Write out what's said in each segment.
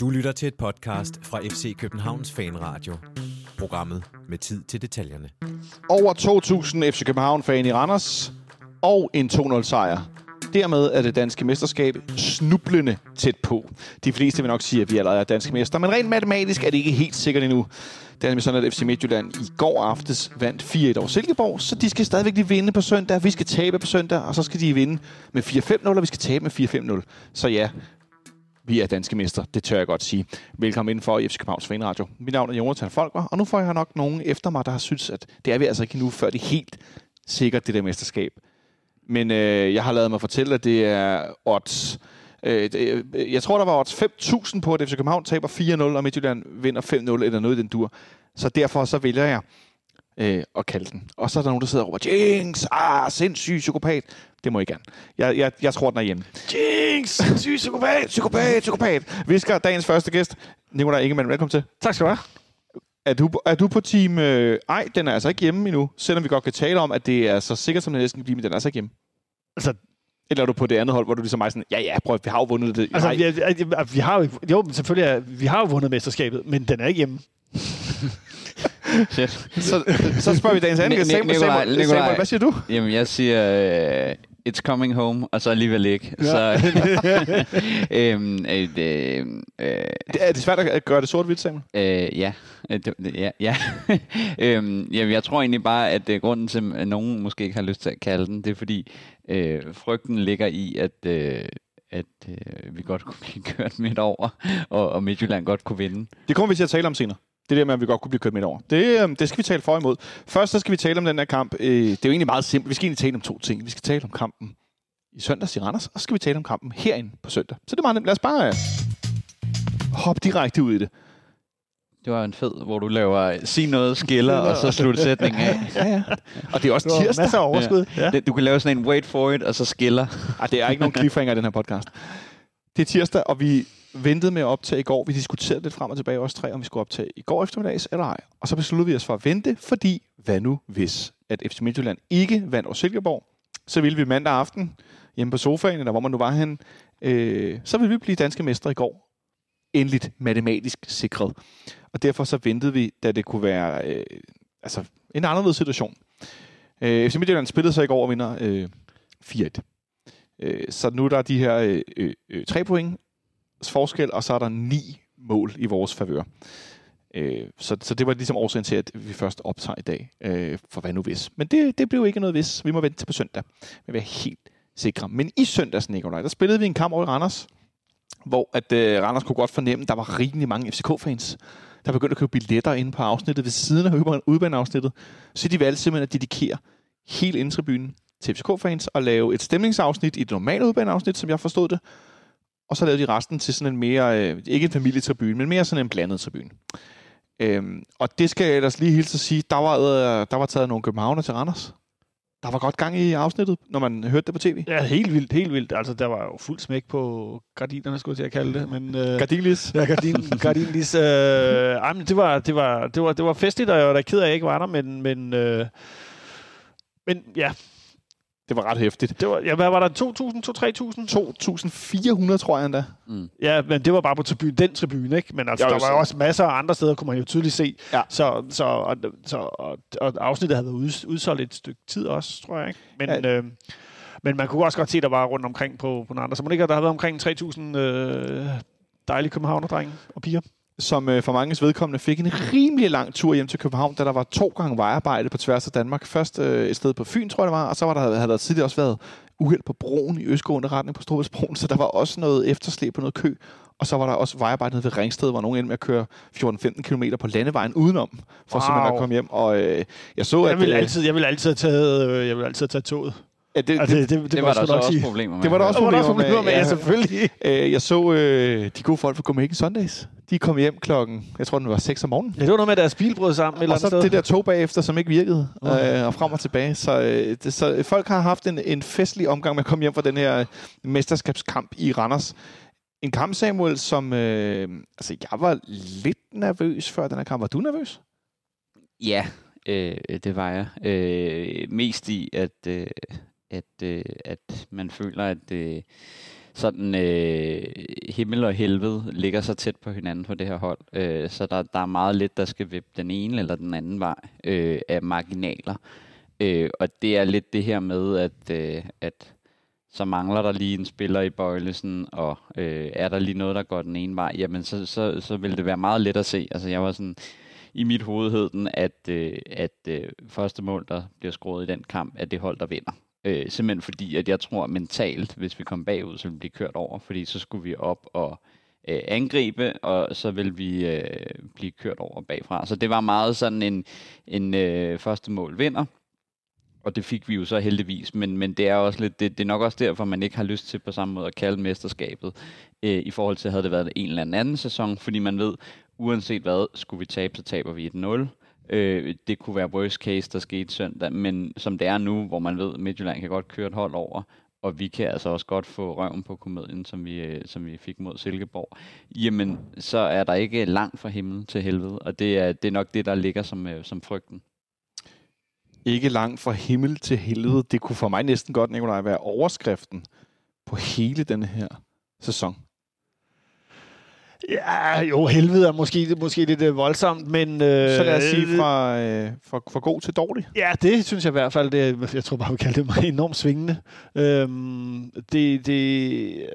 Du lytter til et podcast fra FC Københavns Fanradio. Programmet med tid til detaljerne. Over 2.000 FC København-fan i Randers og en 2-0 sejr. Dermed er det danske mesterskab snublende tæt på. De fleste vil nok sige, at vi allerede er danske mester, men rent matematisk er det ikke helt sikkert endnu. Det er nemlig sådan, at FC Midtjylland i går aftes vandt 4-1 over Silkeborg, så de skal stadigvæk lige vinde på søndag. Vi skal tabe på søndag, og så skal de vinde med 4-5-0, og vi skal tabe med 4-5-0. Så ja, vi er danske mester, det tør jeg godt sige. Velkommen ind for FC Københavns Radio. Mit navn er Jonathan Folker, og nu får jeg nok nogen efter mig, der har synes, at det er vi altså ikke nu, før det helt sikkert, det der mesterskab. Men øh, jeg har lavet mig fortælle, at det er odds. Øh, det, øh, jeg tror, der var odds 5.000 på, at FC København taber 4-0, og Midtjylland vinder 5-0 eller noget i den dur. Så derfor så vælger jeg øh, at kalde den. Og så er der nogen, der sidder og råber, Jinx, ah, sindssyg psykopat. Det må I gerne. Jeg, jeg, jeg tror, den er hjemme. Jinx, sindssyg psykopat, psykopat, psykopat. Vi skal dagens første gæst. Nikolaj Ingemann, velkommen til. Tak skal du have. Er du, er du på team... Øh, ej, den er altså ikke hjemme endnu, selvom vi godt kan tale om, at det er så sikkert, som det næsten kan blive, men den er altså ikke hjemme. Altså, Eller er du på det andet hold, hvor du ligesom er sådan, ja, ja, prøv, vi har jo vundet det. altså Nej, vi, er- vi har jo, jo, selvfølgelig, er, vi har jo vundet mesterskabet, men den er ikke hjemme. Så, så spørger vi dagens anden Nikolaj, Nikolaj. Hvad siger du? Jamen, jeg siger, uh, it's coming home, og så alligevel ikke. Ja. Så, øhm, øh, øh, øh, Det- Er det svært at gøre det sort-hvidt, Samuel? øh, ja. Øh, det- det- ja, ja. øhm, jamen, jeg tror egentlig bare, at uh, grunden til, at nogen måske ikke har lyst til at kalde den, det er fordi, øh, frygten ligger i, at, øh, at øh, vi godt kunne blive kørt midt over, og, og Midtjylland godt kunne vinde. Det kommer vi til at tale om senere. Det der med, at vi godt kunne blive kørt midt over. Det, øhm, det skal vi tale for imod. Først så skal vi tale om den her kamp. Øh, det er jo egentlig meget simpelt. Vi skal egentlig tale om to ting. Vi skal tale om kampen i søndags i Randers, og så skal vi tale om kampen herinde på søndag. Så det er meget nemt. Lad os bare øh, hoppe direkte ud i det. Det var en fed, hvor du laver sig noget, skiller, og så slutte sætningen af. Ja, ja. Og det er også tirsdag. masser af overskud. Ja. Du kan lave sådan en wait for it, og så skiller. Ej, det er ikke nogen cliffhanger i den her podcast. Det er tirsdag, og vi ventede med at optage i går. Vi diskuterede lidt frem og tilbage, os tre, om vi skulle optage i går eftermiddags eller ej. Og så besluttede vi os for at vente, fordi hvad nu hvis, at FC Midtjylland ikke vandt over Silkeborg, så ville vi mandag aften hjemme på sofaen, eller hvor man nu var hen, øh, så ville vi blive danske mestre i går. Endeligt matematisk sikret. Og derfor så ventede vi, da det kunne være øh, altså en anderledes situation. Øh, FC Midtjylland spillede så i går og vinder øh, 4-1. Øh, så nu er der de her øh, øh, øh tre point forskel, og så er der ni mål i vores favør. Øh, så, så det var ligesom årsagen til, at vi først optager i dag, øh, for hvad nu hvis. Men det, det blev ikke noget hvis. Vi må vente til på søndag. Vi vil være helt sikre. Men i søndags, Nikolaj, der spillede vi en kamp over i Randers, hvor at, øh, Randers kunne godt fornemme, at der var rimelig mange FCK-fans, der begyndte at købe billetter inde på afsnittet ved siden af udbaneafsnittet. Så de valgte simpelthen at dedikere hele indtribunen til FCK-fans og lave et stemningsafsnit i det normale udbaneafsnit, som jeg forstod det. Og så lavede de resten til sådan en mere, øh, ikke en familietribune, men mere sådan en blandet tribune. Øhm, og det skal jeg ellers lige hilse at sige, der var, øh, der var taget nogle københavner til Randers. Der var godt gang i afsnittet, når man hørte det på tv. Ja, helt vildt, helt vildt. Altså, der var jo fuld smæk på gardinerne, skulle jeg til at kalde det. Men, øh, Gardilis. ja, gardin, gardinlis. Øh, ej, men det var, det var, det var, det var festligt, og jeg var da ked af, at jeg ikke var der, men, men, øh, men ja, Det var ret hæftigt. det var, ja, hvad var der? 2.000, 2-3.000? 2.400, tror jeg endda. Mm. Ja, men det var bare på tribune, den tribune, ikke? Men altså, Jo, der var jo også masser af andre steder, kunne man jo tydeligt se. Ja. Så, så, og, så og, og afsnittet havde været ud, udsolgt et stykke tid også, tror jeg. Ikke? Men, Ja. øh, men man kunne også godt se, at der var rundt omkring på, på andre. Så må det ikke, der havde været omkring 3.000 øh, dejlige københavnerdrenge og piger. Som øh, for manges vedkommende fik en rimelig lang tur hjem til København, da der var to gange vejarbejde på tværs af Danmark. Først øh, et sted på Fyn, tror jeg det var, og så var der, havde der tidligere også været uheld på broen i østgående retning på Storbritannien, så der var også noget efterslæb på noget kø. Og så var der også vejarbejde ved Ringsted, hvor nogen endte med at køre 14-15 km på landevejen udenom, for wow. Wow. simpelthen at komme hjem. Og øh, jeg så, Jeg at... vil, øh, altid, jeg vil altid have taget, øh, jeg vil altid have taget toget. Ja, det, Altså, det, det, det, det, var jeg der så også sige. problemer med. det var der også var der problemer problemer med, ja, selvfølgelig. Øh, jeg så øh, de gode folk fra Copenhagen Sundays. De kom hjem klokken, jeg tror, den var 6 om morgenen. Ja, det var noget med, at deres bil brød sammen eller Og så sted. det der tog bagefter, som ikke virkede, Åh. øh, og frem og tilbage. Så, øh, det, så folk har haft en, en festlig omgang med at komme hjem fra den her mesterskabskamp i Randers. En kamp, Samuel, som... Øh, altså, jeg var lidt nervøs før den her kamp. Var du nervøs? Ja, øh, det var jeg. Øh, mest i, at, øh, at, øh, at man føler, at øh, sådan øh, himmel og helvede ligger så tæt på hinanden på det her hold. Øh, så der, der er meget lidt, der skal vippe den ene eller den anden vej øh, af marginaler. Øh, og det er lidt det her med, at, øh, at så mangler der lige en spiller i bøjlesen, og øh, er der lige noget, der går den ene vej, jamen så, så, så vil det være meget let at se. Altså jeg var sådan, i mit hoved hed den, at, øh, at øh, første mål, der bliver skruet i den kamp, er det hold, der vinder. Øh, simpelthen fordi, at jeg tror mentalt, hvis vi kom bagud, så ville vi blive kørt over, fordi så skulle vi op og øh, angribe, og så vil vi øh, blive kørt over bagfra. Så det var meget sådan en, en øh, første mål vinder, og det fik vi jo så heldigvis, men, men det er også lidt, det, det er nok også derfor, man ikke har lyst til på samme måde at kalde mesterskabet, øh, i forhold til, havde det været en eller anden sæson, fordi man ved, uanset hvad, skulle vi tabe, så taber vi 1-0. Øh, det kunne være worst case, der skete søndag, men som det er nu, hvor man ved, at Midtjylland kan godt køre et hold over, og vi kan altså også godt få røven på komedien, som vi, øh, som vi fik mod Silkeborg, jamen så er der ikke langt fra himmel til helvede, og det er, det er nok det, der ligger som, øh, som frygten. Ikke langt fra himmel til helvede. Det kunne for mig næsten godt, Nikolaj, være overskriften på hele denne her sæson. Ja, jo, helvede er måske, måske lidt øh, voldsomt, men... Øh, Så lad os sige fra, øh, fra, fra god til dårlig. Ja, det synes jeg i hvert fald. Det, jeg tror bare, vi kalder det mig enormt svingende. Øhm, det, det,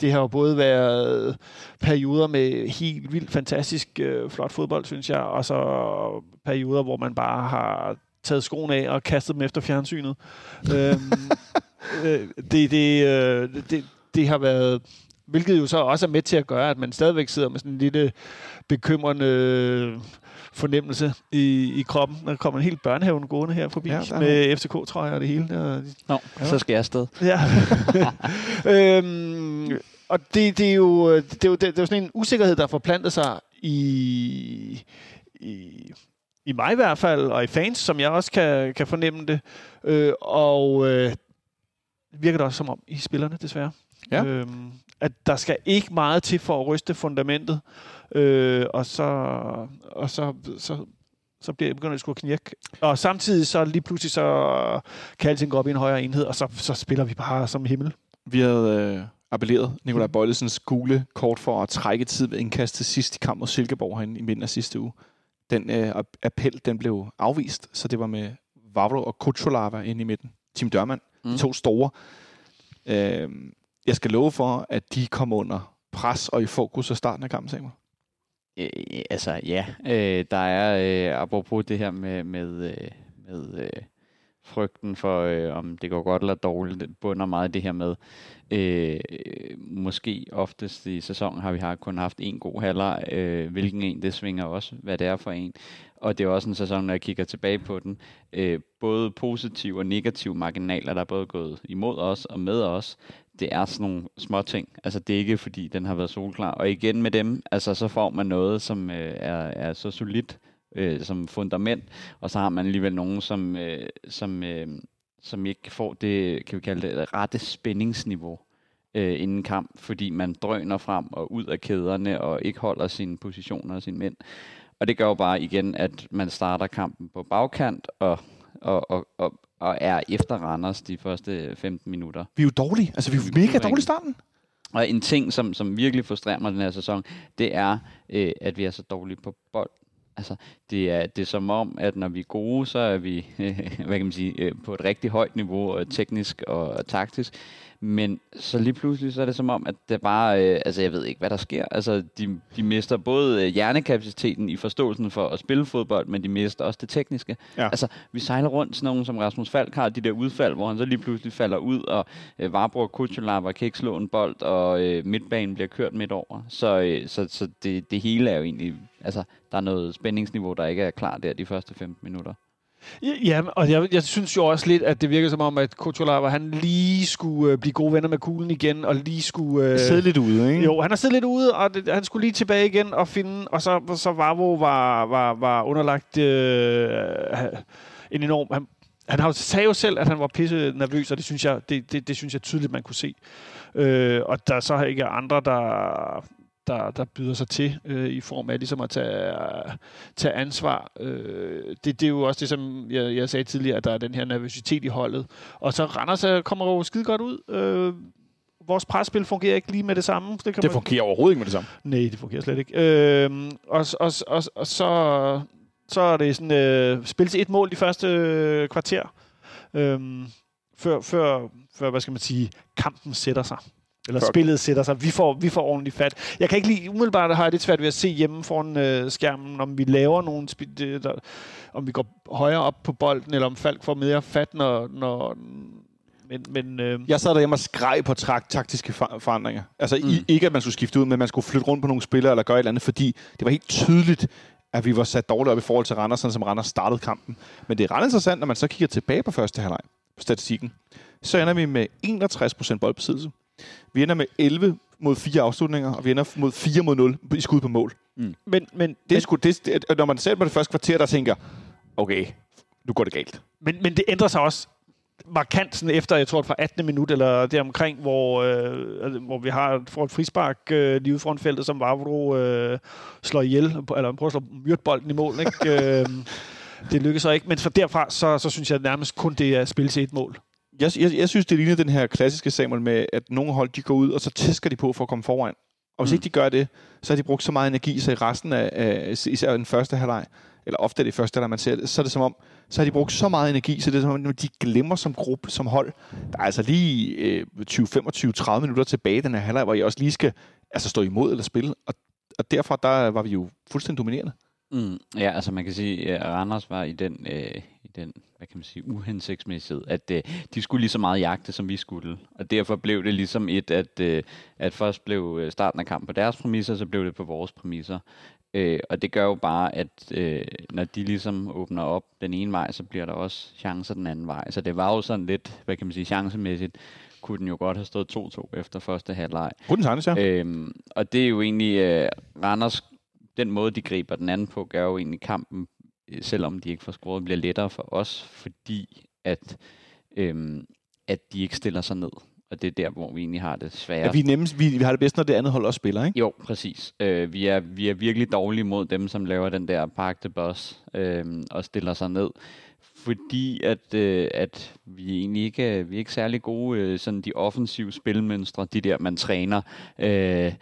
det har jo både været perioder med helt vildt fantastisk øh, flot fodbold, synes jeg, og så perioder, hvor man bare har taget skoen af og kastet dem efter fjernsynet. øhm, øh, det, det, øh, det, det har været hvilket jo så også er med til at gøre, at man stadigvæk sidder med sådan en lille bekymrende fornemmelse i, i kroppen. Der kommer en helt børnehaven gående her forbi ja, med FCK, tror jeg, og det hele. Og, Nå, ja. så skal jeg afsted. Ja. øhm, og det, det, er jo, det, er jo, det er jo sådan en usikkerhed, der forplanter sig i, i, i mig i hvert fald, og i fans, som jeg også kan, kan fornemme det. Øh, og øh, virker det også som om i spillerne, desværre. Ja. Øhm, at der skal ikke meget til for at ryste fundamentet, øh, og så, og så, så, så bliver, begynder det at skulle knirke. Og samtidig så lige pludselig så kan alting gå op i en højere enhed, og så, så spiller vi bare som himmel. Vi havde øh, appelleret Nikolaj Bøjlesens gule kort for at trække tid ved indkast til sidst i kamp mod Silkeborg herinde i midten af sidste uge. Den øh, appel den blev afvist, så det var med Vavro og Kutsulava inde i midten. Tim Dørmand, mm. de to store. Øh, jeg skal love for, at de kommer under pres og i fokus af starten af kampen, Samuel? Øh, altså, ja. Øh, der er, øh, apropos det her med, med, øh, med øh, frygten for, øh, om det går godt eller dårligt, bunder meget det her med, øh, måske oftest i sæsonen har vi har kun haft en god halvleg, øh, hvilken en det svinger også, hvad det er for en. Og det er også en sæson, når jeg kigger tilbage på den, øh, både positiv og negativ marginaler, der er både gået imod os og med os det er sådan nogle små ting. Altså det er ikke fordi, den har været solklar. Og igen med dem, altså så får man noget, som øh, er, er så solidt øh, som fundament, og så har man alligevel nogen, som, øh, som, øh, som ikke får det, kan vi kalde det, rette spændingsniveau øh, inden kamp, fordi man drøner frem og ud af kæderne og ikke holder sine positioner og sine mænd. Og det gør jo bare igen, at man starter kampen på bagkant og, og, og, og, og er efter Randers de første 15 minutter. Vi er jo dårlige. Altså, vi er jo mega dårlige i starten. Og en ting, som, som virkelig frustrerer mig den her sæson, det er, øh, at vi er så dårlige på bold. Altså, det er, det er som om, at når vi er gode, så er vi øh, hvad kan man sige, øh, på et rigtig højt niveau, øh, teknisk og, og taktisk. Men så lige pludselig, så er det som om, at det bare, øh, altså jeg ved ikke, hvad der sker. Altså, de, de mister både øh, hjernekapaciteten i forståelsen for at spille fodbold, men de mister også det tekniske. Ja. Altså, vi sejler rundt sådan nogen som Rasmus Falk har, de der udfald, hvor han så lige pludselig falder ud, og øh, Varbro og Kutsulava kan ikke slå en bold, og øh, midtbanen bliver kørt midt over. Så, øh, så, så det, det hele er jo egentlig, altså, der er noget spændingsniveau, der ikke er klar der de første 15 minutter. Ja, og jeg, jeg synes jo også lidt, at det virker som om, at Kutulava, han lige skulle øh, blive gode venner med kuglen igen, og lige skulle... Øh, sidde lidt ude, ikke? Jo, han har siddet lidt ude, og det, han skulle lige tilbage igen og finde, og så, så Vavo var, var, var underlagt øh, en enorm... Han, han har jo sagde jo selv, at han var pisse nervøs, og det synes jeg, det, det, det synes jeg tydeligt, man kunne se. Øh, og der så ikke er andre, der der, der byder sig til øh, i form af ligesom at tage, tage ansvar. Øh, det, det er jo også det, som jeg, jeg sagde tidligere, at der er den her nervøsitet i holdet. Og så Randers øh, kommer jo skide godt ud. Øh, vores presspil fungerer ikke lige med det samme. Det, kan Det fungerer overhovedet ikke med det samme. Nej, det fungerer slet ikke. Øh, og, og, og, og så, så er det sådan, øh, spil til et mål de første øh, kvarter. Øh, før, før, før, hvad skal man sige, kampen sætter sig. Eller Før- spillet sætter sig. Vi får, vi får ordentligt fat. Jeg kan ikke lige, umiddelbart har jeg lidt svært ved at se hjemme foran øh, skærmen, om vi laver nogle, spi- det, der, om vi går højere op på bolden, eller om Falk får mere fat, når, når men, men øh, Jeg sad derhjemme og skreg på trak- taktiske for- forandringer. Altså mm. i, ikke, at man skulle skifte ud, men man skulle flytte rundt på nogle spillere eller gøre et eller andet, fordi det var helt tydeligt, at vi var sat dårligt op i forhold til Randers, sådan som Randers startede kampen. Men det er ret interessant, når man så kigger tilbage på første halvleg på statistikken. Så ender vi med 61% boldbesiddelse. Vi ender med 11 mod 4 afslutninger, og vi ender mod 4 mod 0 i skud på mål. men, men, Det er sgu, det, det, når man ser på det første kvarter, der tænker, okay, nu går det galt. Men, men det ændrer sig også markant sådan efter, jeg tror, fra 18. minut eller deromkring, hvor, øh, hvor vi har får et frispark øh, lige ude foran feltet, som Vavro øh, slår ihjel, eller prøver at slå myrdbolden i mål. Ikke? øh, det lykkes så ikke, men fra derfra, så, så synes jeg nærmest kun, det er at spille til et mål. Jeg, jeg, jeg synes, det ligner den her klassiske Samuel med, at nogle hold de går ud, og så tæsker de på for at komme foran. Og hvis Mm. ikke de gør det, så har de brugt så meget energi, så i resten af, af især den første halvleg, eller ofte er det første halvleg, man ser det, så er det som om, så har de brugt så meget energi, så det er som om, de glemmer som gruppe, som hold. Der er altså lige øh, 20, 25, 30 minutter tilbage den her halvleg, hvor I også lige skal altså, stå imod eller spille. Og, og derfra der var vi jo fuldstændig dominerende. Mm, ja, altså man kan sige, at Randers var i den, øh, den hvad kan man sige, uhensigtsmæssighed, at øh, de skulle lige så meget jagte, som vi skulle. Og derfor blev det ligesom et, at, øh, at først blev øh, starten af kampen på deres præmisser, så blev det på vores præmisser. Øh, og det gør jo bare, at øh, når de ligesom åbner op den ene vej, så bliver der også chancer den anden vej. Så det var jo sådan lidt, hvad kan man sige, chancemæssigt, kunne den jo godt have stået 2-2 efter første halvleg. Kunne den ja? Øhm, og det er jo egentlig øh, Randers, den måde de griber den anden på, gør jo egentlig kampen, selvom de ikke får scoret, bliver lettere for os, fordi at, øhm, at de ikke stiller sig ned. Og det er der, hvor vi egentlig har det sværest. ja vi, er nemmest, vi, vi har det bedst, når det andet hold også spiller, ikke? Jo, præcis. Øh, vi, er, vi er virkelig dårlige mod dem, som laver den der park the bus øh, og stiller sig ned. Fordi at, øh, at vi egentlig ikke er, vi er ikke særlig gode, øh, sådan de offensive spilmønstre, de der, man træner. Øh,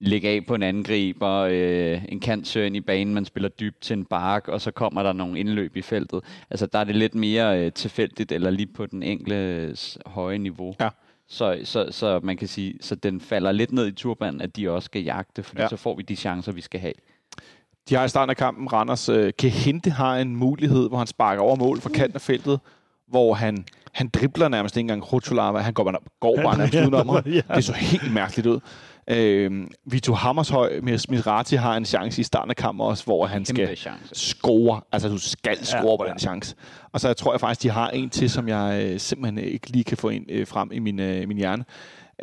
lægge af på en angriber, øh, en kantsøger ind i banen, man spiller dybt til en bark, og så kommer der nogle indløb i feltet. Altså der er det lidt mere øh, tilfældigt, eller lige på den enkelte høje niveau. Ja. Så, så, så man kan sige, så den falder lidt ned i turbanen, at de også skal jagte, fordi Ja. ja. så får vi de chancer, vi skal have. De har i starten af kampen, Randers øh, Kehente har en mulighed, hvor han sparker over mål fra kanten af feltet, hvor han, han dribler nærmest ikke engang Rutulava. Han går bare, går bare nærmest udenom ham. Ja. Det så helt mærkeligt ud. Øh, Vito Hammershøj med Smirati har en chance i starten af kampen også, hvor han skal chance. score. Altså, du skal score Ja, på ja. den chance. Og så jeg tror jeg faktisk, de har en til, som jeg øh, simpelthen ikke lige kan få ind, øh, frem i min, øh, min hjerne.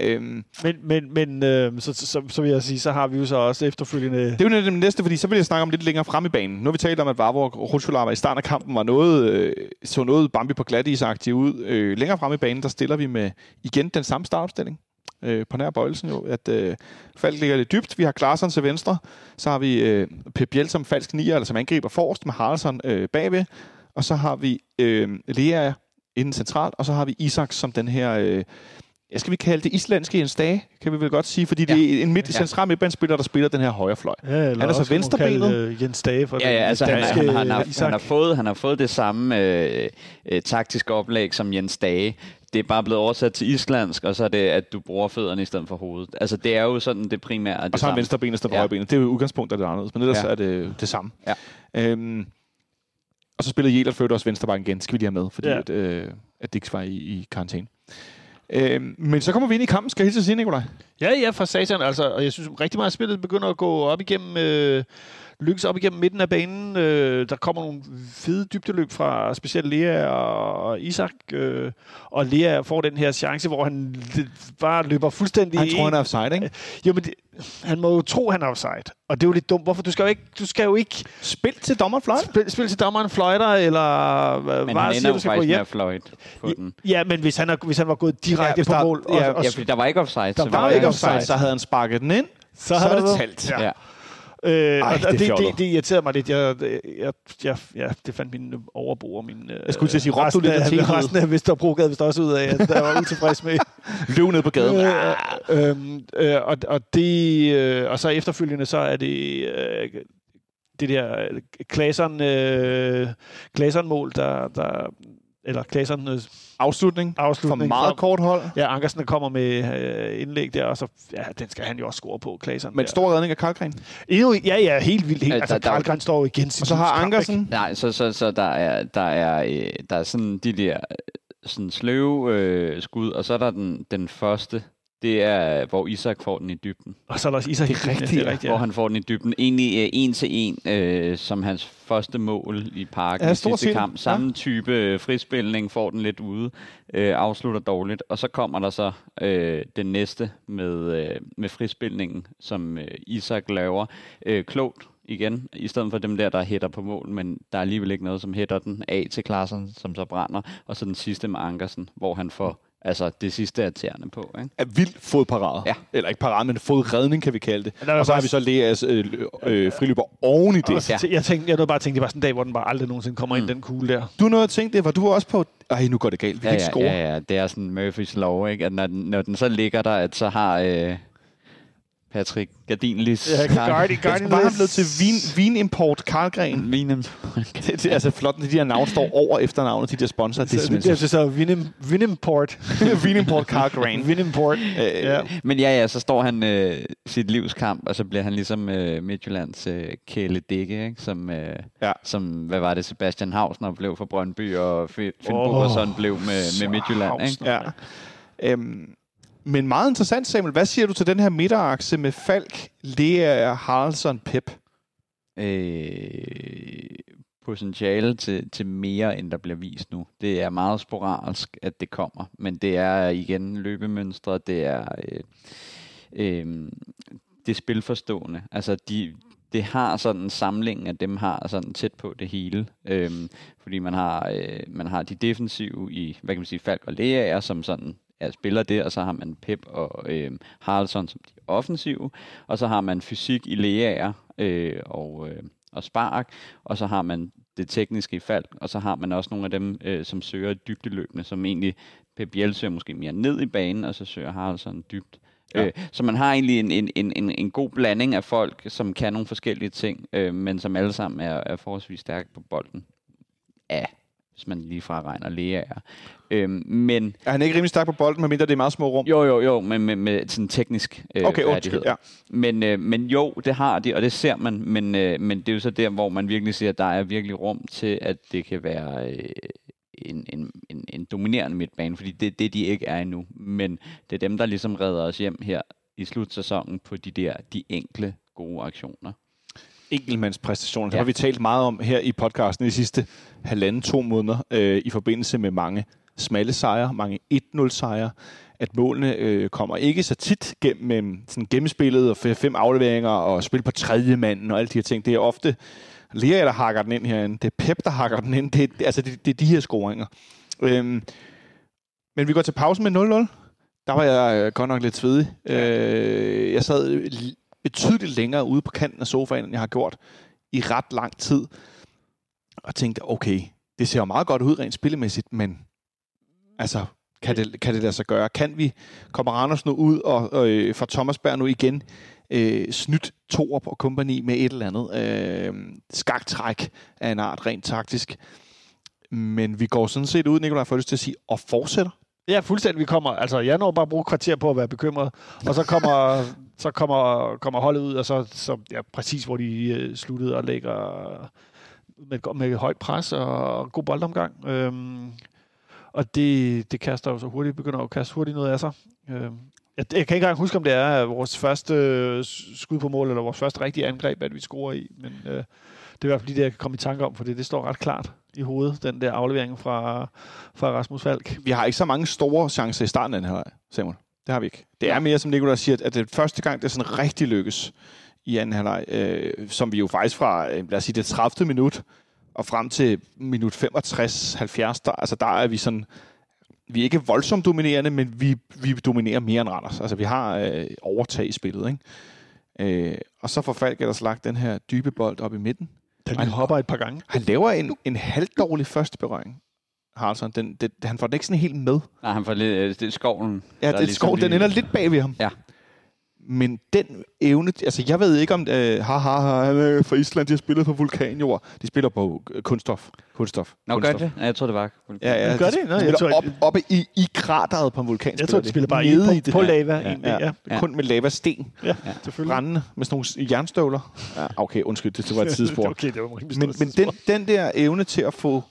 Øhm, Men, men, men øh, så, så, så, så vil jeg sige, så har vi jo så også efterfølgende... Det er jo det næste, fordi så vil jeg snakke om lidt længere frem i banen. Nu har vi talt om, at Vavro og Rutschulava i starten af kampen var noget, øh, så noget Bambi på glat is ud. Øh, længere frem i banen, der stiller vi med igen den samme startopstilling. Øh, på nær bøjelsen jo, at øh, Falk ligger lidt dybt. Vi har Klarsson til venstre. Så har vi øh, Pep Biel som falsk nier, eller som angriber forrest med Haraldsson øh, bagved. Og så har vi øh, Lea inden centralt, og så har vi Isak som den her... Øh, jeg skal vi kalde det islandske Jens Dage, kan vi vel godt sige, fordi ja. det er en midt, Ja. central midtbanespiller, der spiller den her højre fløj. Ja, eller Han er så venstrebenet. kalde, øh, Jens Dage for Ja, ja, altså han, danske, han, han, har, Isak. han, har fået, han har fået det samme øh, øh, taktiske oplæg som Jens Dage. Det er bare blevet oversat til islandsk, og så er det, at du bruger fødderne i stedet for hovedet. Altså, det er jo sådan det primære. Det Og så har han samme. venstre ben i stedet for Ja. højre ben. Det er jo udgangspunktet, der er anderledes, men ellers ja. Ja. er det det samme. Ja. Øhm, og så spiller Jelert Født også venstrebakken igen. Skal vi lige have med, fordi Ja. ja. at, øh, at Dix var i, i karantæne. Øh, men så kommer vi ind i kampen, skal jeg hilse at sige, Nikolaj. Ja, ja, for satan. Altså, og jeg synes rigtig meget, af spillet begynder at gå op igennem... Øh, lykkes op igennem midten af banen. Øh, der kommer nogle fede dybdeløb fra specielt Lea og Isak. Øh, og Lea får den her chance, hvor han bare løber fuldstændig... Han tror, han er offside, ikke? Jo, men det, han må jo tro, han er offside. Og det er jo lidt dumt. Hvorfor? Du skal jo ikke, du skal jo ikke Spil til dommeren fløjt. spille, spille til dommeren fløjter, eller hvad Men hvad han siger, du skal gå faktisk med hjem. at fløjte på den. Ja, men hvis han, er, hvis han var gået direkte Ja, på der- mål... ja, og, og, Ja, fordi der var ikke offside. Der så var Der var ikke offside. offside, så havde han sparket den ind. så er det talt. Ja. Ja. Øh, Ej, og det det, det, det, irriterede mig lidt. Jeg, jeg, jeg, ja, det fandt min overbo og min... Jeg skulle til at sige, råbte du lidt af af, tilbud? resten af Vesterbro gad vist også ud af, at jeg var utilfrids med. Løb ned på gaden. Øh, øhm, øh, og, og, det, øh, og så efterfølgende, så er det øh, det der Klaseren, øh, Klaseren-mål, der, der, eller Klaseren øh, Afslutning. For afslutning. meget kort hold. Ja, Ankersen der kommer med øh, indlæg der, og så, ja, den skal han jo også score på, Klaseren. Men der. stor redning af Karlgren. Endnu, ja, ja, helt vildt. Helt, altså, der- der- Karlgren står jo igen Og så har Ankersen. Nej, så, så, så der er, der er, øh, der er sådan de der øh, sådan sløve øh, skud, og så er der den, den første, det er, hvor Isak får den i dybden. Og så er der også Isak. Det er rigtigt, det er ja. rigtigt Hvor ja. han får den i dybden. Egentlig øh, en til en, øh, som hans første mål i parken Ja, i sidste set. kamp. Samme type øh, frispilning, får den lidt ude, øh, afslutter dårligt. Og så kommer der så øh, den næste med, øh, med frispilningen, som øh, Isak laver. Øh, klogt igen, i stedet for dem der, der hætter på mål, men der er alligevel ikke noget, som hætter den af til Klaassen, som så brænder. Og så den sidste med Ankersen, hvor han får altså det sidste er tæerne på. Ikke? er vildt fodparade. Ja. Eller ikke parade, men fodredning, kan vi kalde det. der Og så har vi så Leas øh, øh, friløber oven i det. Ja. Jeg tænkte, jeg nåede bare at tænke, det var sådan en dag, hvor den bare aldrig nogensinde kommer mm. ind, den kugle der. Du nåede at tænke det, var du også på... Ej, nu går det galt. Vi kan Ja, ikke ja, score. ja, ja, det er sådan Murphys lov, ikke? At når den, når den så ligger der, at så har øh, Patrick Gardinlis... Ja, Jeg skulle bare have blevet til vin, vinimport Karlgren. Vinem. Det, det, altså flot, at de her navne står over efternavnet, de der sponsorer. Det er Så, det, simpelthen det, er så Vinim, Vinimport. vinimport Karlgren. Vinimport. Øh, ja. Men ja, ja, så står han øh, sit livskamp, og så bliver han ligesom øh, Midtjyllands øh, Kæle Dække, ikke? Som, øh, Ja. som, hvad var det, Sebastian Hausner blev for Brøndby, og Finn Åh, Bogerson blev med, med Midtjylland, ikke? Ja. Øhm, men meget interessant, Samuel. Hvad siger du til den her midterakse med Falk, Lea, Haraldsson, Pep? øh, potentiale til, til mere, end der bliver vist nu. Det er meget sporadisk, at det kommer, men det er igen løbemønstre, det er øh, øh, det er spilforstående. Altså, de, det har sådan en samling af dem har sådan tæt på det hele. Øhm, fordi man har, øh, man har de defensive i, hvad kan man sige, Falk og Lea, som sådan er spiller det, og så har man Pep og øh, Haraldsson som de offensive, og så har man fysik i Lea øh, og, øh, og Spark, og så har man det tekniske i Falk, og så har man også nogle af dem, øh, som søger dybdeløbende, som egentlig Pep Biel søger måske mere ned i banen, og så søger Haraldsson dybt. Ja. Øh, så man har egentlig en, en, en, en, en god blanding af folk, som kan nogle forskellige ting, øh, men som alle sammen er, er forholdsvis stærke på bolden. Ja, hvis man lige fra regner Lea er. Øhm, men Er han ikke rimelig stærk på bolden, medmindre det er meget små rum? jo, jo, jo, men med, med sådan teknisk øh, Okay, færdighed. Ja. Men, øh, men jo, det har de, og det ser man, men, øh, men det er jo så der, hvor man virkelig siger, at der er virkelig rum til, at det kan være øh, en, en, en, en dominerende midtbane, fordi det er det, de ikke er endnu. Men det er dem, der ligesom redder os hjem her i slutsæsonen på de der, de enkle gode aktioner. Enkeltmandspræstationer. Det Ja. har vi talt meget om her i podcasten de sidste halvanden, to måneder, øh, i forbindelse med mange smalle sejre, mange 1-0 sejre, at målene øh, kommer ikke så tit gennem sådan gennemspillet og fem afleveringer og spil på tredje manden og alle de her ting. Det er ofte Lea, der hakker den ind herinde. Det er Pep, der hakker den ind. Det er, altså, det, det er de her scoringer. Øhm, men vi går til pause med 0-0. Der var jeg øh, godt nok lidt svedig. Øh, jeg sad betydeligt længere ude på kanten af sofaen, end jeg har gjort i ret lang tid. Og tænkte, okay, det ser jo meget godt ud rent spillemæssigt, men altså, kan det, kan det lade sig gøre? Kan vi, kommer Randers nu ud og, og øh, fra Thomasberg nu igen øh, snydt Torup og kompagni med et eller andet øh, skaktræk af en art rent taktisk. Men vi går sådan set ud, Nikolaj, for lyst til at sige, og fortsætter. Ja, fuldstændig. Vi kommer, altså, jeg når bare at bruge kvarter på at være bekymret, og så kommer, så kommer, kommer holdet ud, og så, så ja, præcis hvor de øh, sluttede og lægger med, med højt pres og god boldomgang. Øhm, og det, det kaster jo så hurtigt, begynder at kaste hurtigt noget af sig. Øhm, jeg, jeg kan ikke engang huske, om det er vores første øh, skud på mål, eller vores første rigtige angreb, at vi scorer i, men øh, det er i hvert fald lige det, jeg kan komme i tanke om, for det, det står ret klart i hovedet, den der aflevering fra, fra Rasmus Falk. Vi har ikke så mange store chancer i starten af den her, Samuel. Det har vi ikke. Det er mere, som Nikolaj siger, at det første gang, det sådan rigtig lykkes i anden halvleg, øh, som vi jo faktisk fra, øh, lad os sige, det 30. minut og frem til minut 65-70, der, altså der er vi sådan, vi er ikke voldsomt dominerende, men vi, vi dominerer mere end Randers. Altså vi har øh, overtag i spillet, Øh, og så får Falk ellers lagt den her dybe bold op i midten. Den lige hopper et par gange. Han laver en, en halvdårlig første berøring. Haraldsson, den, den, han får den ikke sådan helt med. Nej, han får lidt, øh, det er skoven. Ja, der det, ligesom skov, den ender lidt bag ved ham. Ja. Men den evne, altså jeg ved ikke om, øh, ha, ha, ha, han er fra Island, de har spillet på vulkanjord. De spiller på øh, kunststof. Kunststof. Nå, gør kunststof. det? Ja, jeg tror det var. Ja, ja, Gør de det? Nå, jeg tror- op, oppe i, i krateret på en vulkan. Jeg tror, de spiller bare nede i på, på lava. Ja, egentlig, ja, ja. ja. Kun med lavasten. ja, selvfølgelig. Brændende med sådan nogle jernstøvler. Ja, okay, undskyld, det, det var et tidsspor. okay, det var men men den, den der evne til at få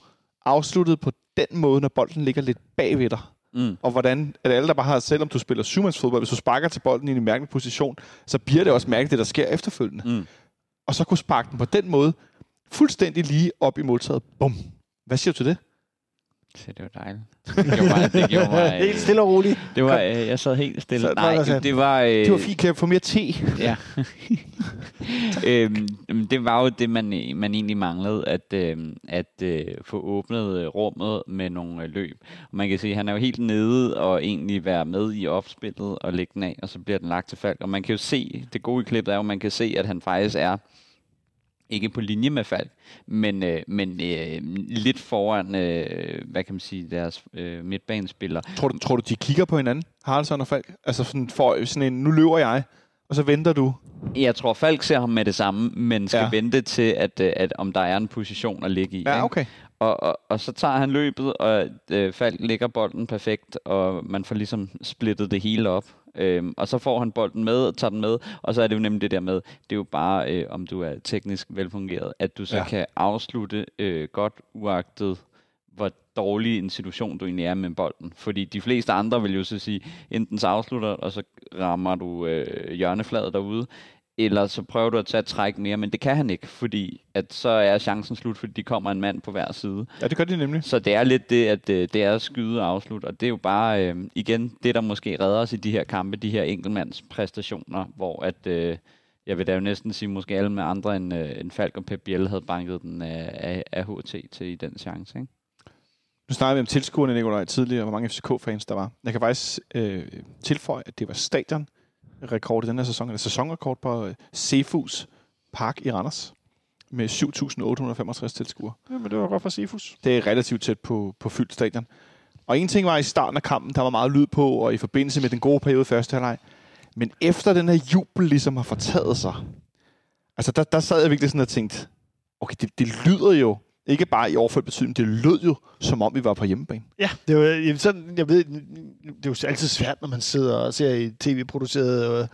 afsluttet på den måde, når bolden ligger lidt bagved dig, Mm. og hvordan at alle, der bare har, selvom du spiller syvmandsfodbold, hvis du sparker til bolden i en mærkelig position, så bliver det også mærkeligt, det der sker efterfølgende. Mm. Og så kunne sparke den på den måde, fuldstændig lige op i måltaget. Bum. Hvad siger du til det? Så det var dejligt. Det gjorde mig, det gjorde mig, øh, Helt stille og roligt. det var, øh, jeg sad helt stille. Så- Nej, det, det var... Øh, Det var fint, kan jeg få mere te? Ja. øhm, det var jo det, man, man egentlig manglede, at, øhm, at øh, få åbnet øh, rummet med nogle øh, løb. Og man kan se, at han er jo helt nede og egentlig være med i opspillet og lægge den af, og så bliver den lagt til Falk. Og man kan jo se, det gode i klippet er jo, at man kan se, at han faktisk er ikke på linje med Falk, men, øh, men øh, lidt foran, øh, hvad kan man sige, deres øh, midtbanespillere. Tror du, tror du, de kigger på hinanden, Haraldsson og Falk? Altså sådan, for sådan en, nu løber jeg, og så venter du. Jeg tror, Falk ser ham med det samme, men skal Ja. vente til, at, øh, at om der er en position at ligge i. Ja, ikke? Og, og, og så tager han løbet, og øh, Falk lægger bolden perfekt, og man får ligesom splittet det hele op. Øhm, og så får han bolden med og tager den med, og så er det jo nemlig det der med, det er jo bare, øh, om du er teknisk velfungeret, at du så ja. kan afslutte øh, godt uagtet, hvor dårlig en situation du egentlig er med bolden. Fordi de fleste andre vil jo så sige, enten så afslutter, og så rammer du øh, hjørnefladet derude, eller så prøver du at tage et træk mere, men det kan han ikke, fordi at så er chancen slut, fordi de kommer en mand på hver side. Ja, det gør de nemlig. Så det er lidt det, at øh, det er at skyde og afslutte, og det er jo bare, øh, igen, det der måske redder os i de her kampe, de her enkeltmandspræstationer, hvor at, øh, jeg vil da jo næsten sige, måske alle med andre end, øh, end Falk og Pep Biel havde banket den af, af, af HT til i den chance, ikke? Nu snakkede vi om tilskuerne, Nikolaj, tidligere, hvor mange FCK-fans der var. Jeg kan faktisk øh, tilføje, at det var stadion rekord i den her sæson, eller sæsonrekord på øh, Sefus Park i Randers med 7.865 tilskuere. Jamen, det var godt for Sifus. Det er relativt tæt på, på fyldt stadion. Og en ting var i starten af kampen, der var meget lyd på, og i forbindelse med den gode periode i første halvleg. Men efter den her jubel ligesom har fortaget sig, altså der, der sad jeg virkelig sådan og tænkte, okay, det, det lyder jo, ikke bare i overført betydning, det lød jo, som om vi var på hjemmebane. Ja, det var, jeg, sådan, jeg ved, det er jo altid svært, når man sidder og ser i tv-produceret øh,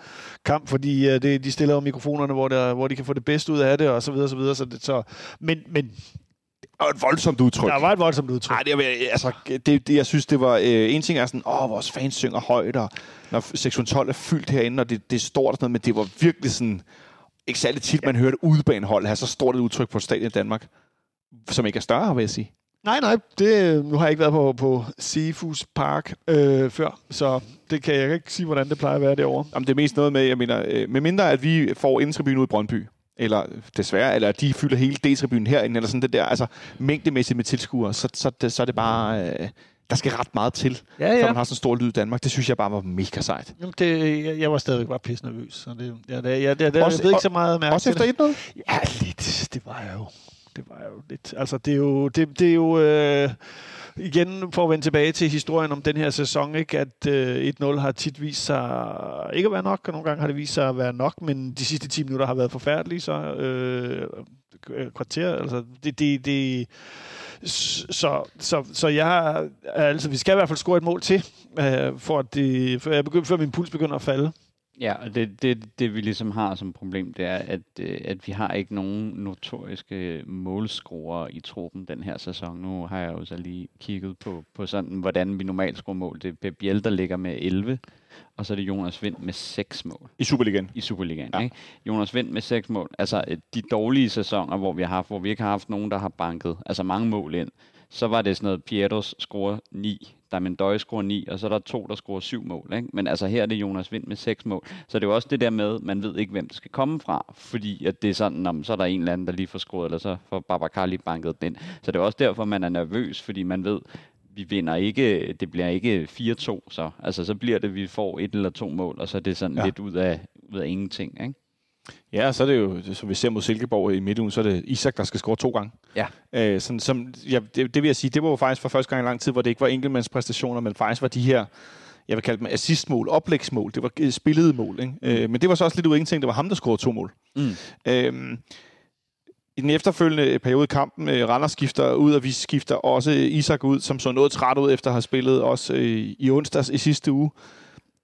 kamp, fordi øh, det, de stiller jo mikrofonerne, hvor, der, hvor de kan få det bedste ud af det, og så videre, så videre. Så det, så, men, men Og et voldsomt udtryk. der var et voldsomt udtryk. Nej, det, er- altså, det, det, jeg synes, det var... Øh, en ting er sådan, åh, vores fans synger højt, og når sektion 12 er fyldt herinde, og det, det er stort og sådan noget, men det var virkelig sådan... Ikke særlig tit, man hørte udebanehold have så stort et udtryk på stadion i Danmark, som ikke er større, vil jeg sige. Nej, nej, det, nu har jeg ikke været på, på Sifus Park øh, før, så det kan jeg ikke sige, hvordan det plejer at være derovre. Om det er mest noget med, jeg mener, øh, med mindre at vi får indtribunen ud i Brøndby, eller desværre, eller at de fylder hele D-tribunen herinde, eller sådan det der, altså mængdemæssigt med tilskuere, så, så, det, så er det bare, øh, der skal ret meget til, Ja, før man har sådan en stor lyd i Danmark. Det synes jeg bare var mega sejt. Jamen, det, jeg, jeg var stadigvæk bare pisse nervøs, så det, ja, det, jeg, det, det, Også- jeg ved ikke så meget mærke Også til det. efter 1-0? Ja, lidt. Det var jeg jo. Det var jo lidt. Altså, det er jo... Det, det er jo øh, igen, for at vende tilbage til historien om den her sæson, ikke, at øh, 1-0 har tit vist sig ikke at være nok, og nogle gange har det vist sig at være nok, men de sidste 10 minutter har været forfærdelige, så øh, øh, kvarter, altså det, det, det så, så, så jeg altså, vi skal i hvert fald score et mål til, øh, for at det, før, jeg begynder, før min puls begynder at falde. Ja, og det, det, det vi ligesom har som problem, det er, at, øh, at vi har ikke nogen notoriske målscorer i truppen den her sæson. Nu har jeg jo så lige kigget på, på sådan, hvordan vi normalt scorer mål. Det er Pep Biel, der ligger med 11, og så er det Jonas Vind med 6 mål I Superligaen. i Superligaen. Ja. Ja. Ikke? Jonas Vind med 6 mål. Altså øh, de dårlige sæsoner, hvor vi har haft, hvor vi ikke har haft nogen, der har banket altså mange mål ind, så var det sådan noget, Pietros scorer 9, Damendøj scorer 9, og så er der to, der scorer 7 mål. Ikke? Men altså her er det Jonas Vind med 6 mål. Så det er jo også det der med, man ved ikke, hvem det skal komme fra, fordi at det er sådan, om, så er der en eller anden, der lige får scoret, eller så får Babacar lige banket den ind. Så det er også derfor, man er nervøs, fordi man ved, vi vinder ikke, det bliver ikke 4-2, så. Altså, så bliver det, vi får et eller to mål, og så er det sådan ja. lidt ud af, ud af ingenting, ikke? Ja, så er det jo, som vi ser mod Silkeborg i midtugen, så er det Isak, der skal score to gange. Ja. Øh, sådan, som, ja det, det vil jeg sige, det var jo faktisk for første gang i lang tid, hvor det ikke var enkeltmandspræstationer, men faktisk var de her, jeg vil kalde dem assistmål, oplægsmål, det var øh, spillede mål. Ikke? Øh, men det var så også lidt ud af ingenting, det var ham, der scorede to mål. Mm. Øhm, I den efterfølgende periode i kampen, øh, Randers skifter ud, og vi skifter også Isak ud, som så noget træt ud, efter at have spillet også øh, i onsdags i sidste uge.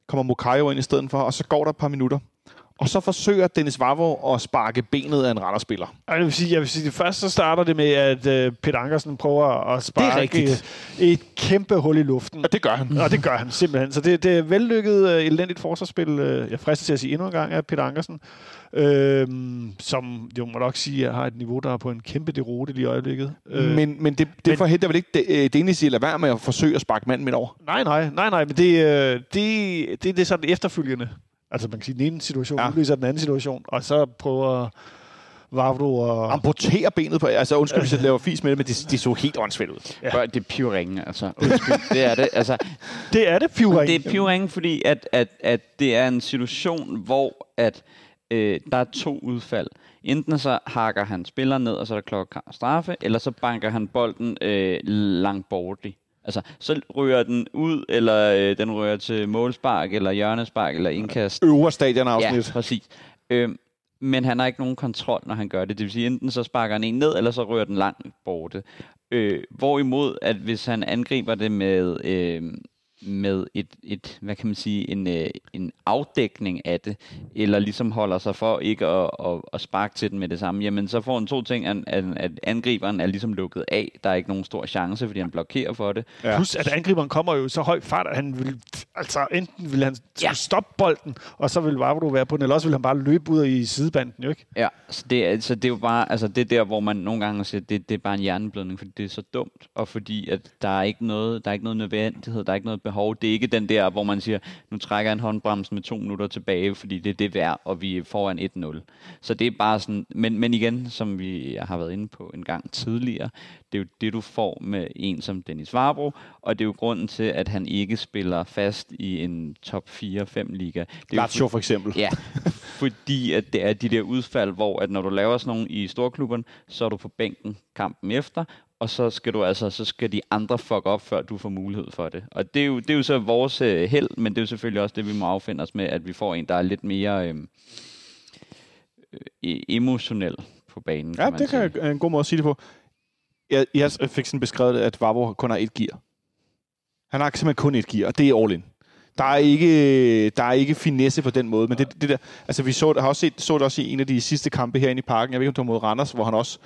Kommer Mokayo ind i stedet for, og så går der et par minutter. Og så forsøger Dennis Vavro at sparke benet af en Randers-spiller. Ej, Jeg vil sige, jeg vil sige, det først så starter det med, at øh, Peter Ankersen prøver at sparke et, et kæmpe hul i luften. Og det gør han. Og det gør han simpelthen. Så det, det er vellykket, uh, elendigt forsvarsspil. Uh, jeg frister til at sige endnu en gang af Peter Ankersen, øhm, som jo må nok sige, at har et niveau, der er på en kæmpe deroute lige i øjeblikket. Øh, Men, men det, det men- forhindrer vel ikke det, øh, Dennis i at lade være med at forsøge at sparke manden midt over? Nej, nej, nej, nej, men det, øh, det, det, det er sådan efterfølgende. Altså man kan sige, den ene situation Ja. udløser den anden situation, og så prøver Vavro at... Amputerer benet på... Altså undskyld, hvis jeg laver fis med det, men det, det så helt åndssvagt ud. Ja. Bør, det er pivringen, altså. Undskyld, det er det. Altså, Det er det, Pivring. det er pivringen, fordi at, at, at det er en situation, hvor at, øh, der er to udfald. Enten så hakker han spilleren ned, og så er der klokkeklar straffe, eller så banker han bolden øh, langt bortlig. Altså, så rører den ud, eller øh, den rører til målspark, eller hjørnespark, eller indkast. Øvre stadionafsnit. Ja, præcis. Øhm, men han har ikke nogen kontrol, når han gør det. Det vil sige, enten så sparker han en ned, eller så rører den langt borte. Øh, hvorimod, at hvis han angriber det med, øh, med et, et, hvad kan man sige, en, øh, en afdækning af det, eller ligesom holder sig for ikke at, at, at sparke til den med det samme, jamen så får han to ting, at, at, at angriberen er ligesom lukket af. Der er ikke nogen stor chance, fordi han blokerer for det. Ja. Plus, at angriberen kommer jo i så høj fart, at han vil, altså enten vil han Ja. stoppe bolden, og så vil Vavro være på den, eller også vil han bare løbe ud i sidebanden, jo ikke? Ja, så det, er, så det er jo bare, altså det er der, hvor man nogle gange siger, det, det er bare en hjerneblødning, fordi det er så dumt, og fordi at der er ikke noget, der er ikke noget nødvendighed, der er ikke noget behov. Det er ikke den der, hvor man siger, nu trækker en håndbremse med to minutter tilbage, fordi det er det værd, og vi er foran 1-0. Så det er bare sådan, men, men igen, som vi har været inde på en gang tidligere, det er jo det, du får med en som Dennis Varbro, og det er jo grunden til, at han ikke spiller fast i en top 4-5 liga. Det er Lazio for eksempel. Ja, fordi at det er de der udfald, hvor at når du laver sådan nogle i storklubben, så er du på bænken kampen efter, og så skal du altså, så skal de andre fuck op, før du får mulighed for det. Og det er jo, det er jo så vores øh, held, men det er jo selvfølgelig også det, vi må affinde os med, at vi får en, der er lidt mere øh, øh, emotionel på banen. Ja, man det kan jeg, en god måde at sige det på. Jeg, jeg fik sådan beskrevet, at Vavro kun har et gear. Han har simpelthen kun et gear, og det er all in. Der er ikke, der er ikke finesse på den måde, men det, det der, altså vi så, har også set, så det også i en af de sidste kampe herinde i parken, jeg ved ikke, om det var mod Randers, hvor han også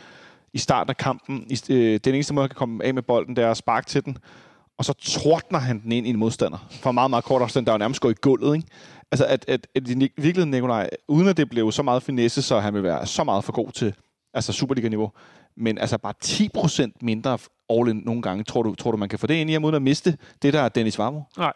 i starten af kampen, i, øh, den eneste måde, han kan komme af med bolden, det er at sparke til den, og så tordner han den ind i en modstander. For meget, meget kort afstand, der er jo nærmest går i gulvet, ikke? Altså, at, at, at i virkeligheden, Nikolaj, uden at det blev så meget finesse, så han vil være så meget for god til altså Superliga-niveau, men altså bare 10% mindre all in nogle gange. Tror du, tror du, man kan få det ind i ham, uden at miste det, der er Dennis Varmo? Nej.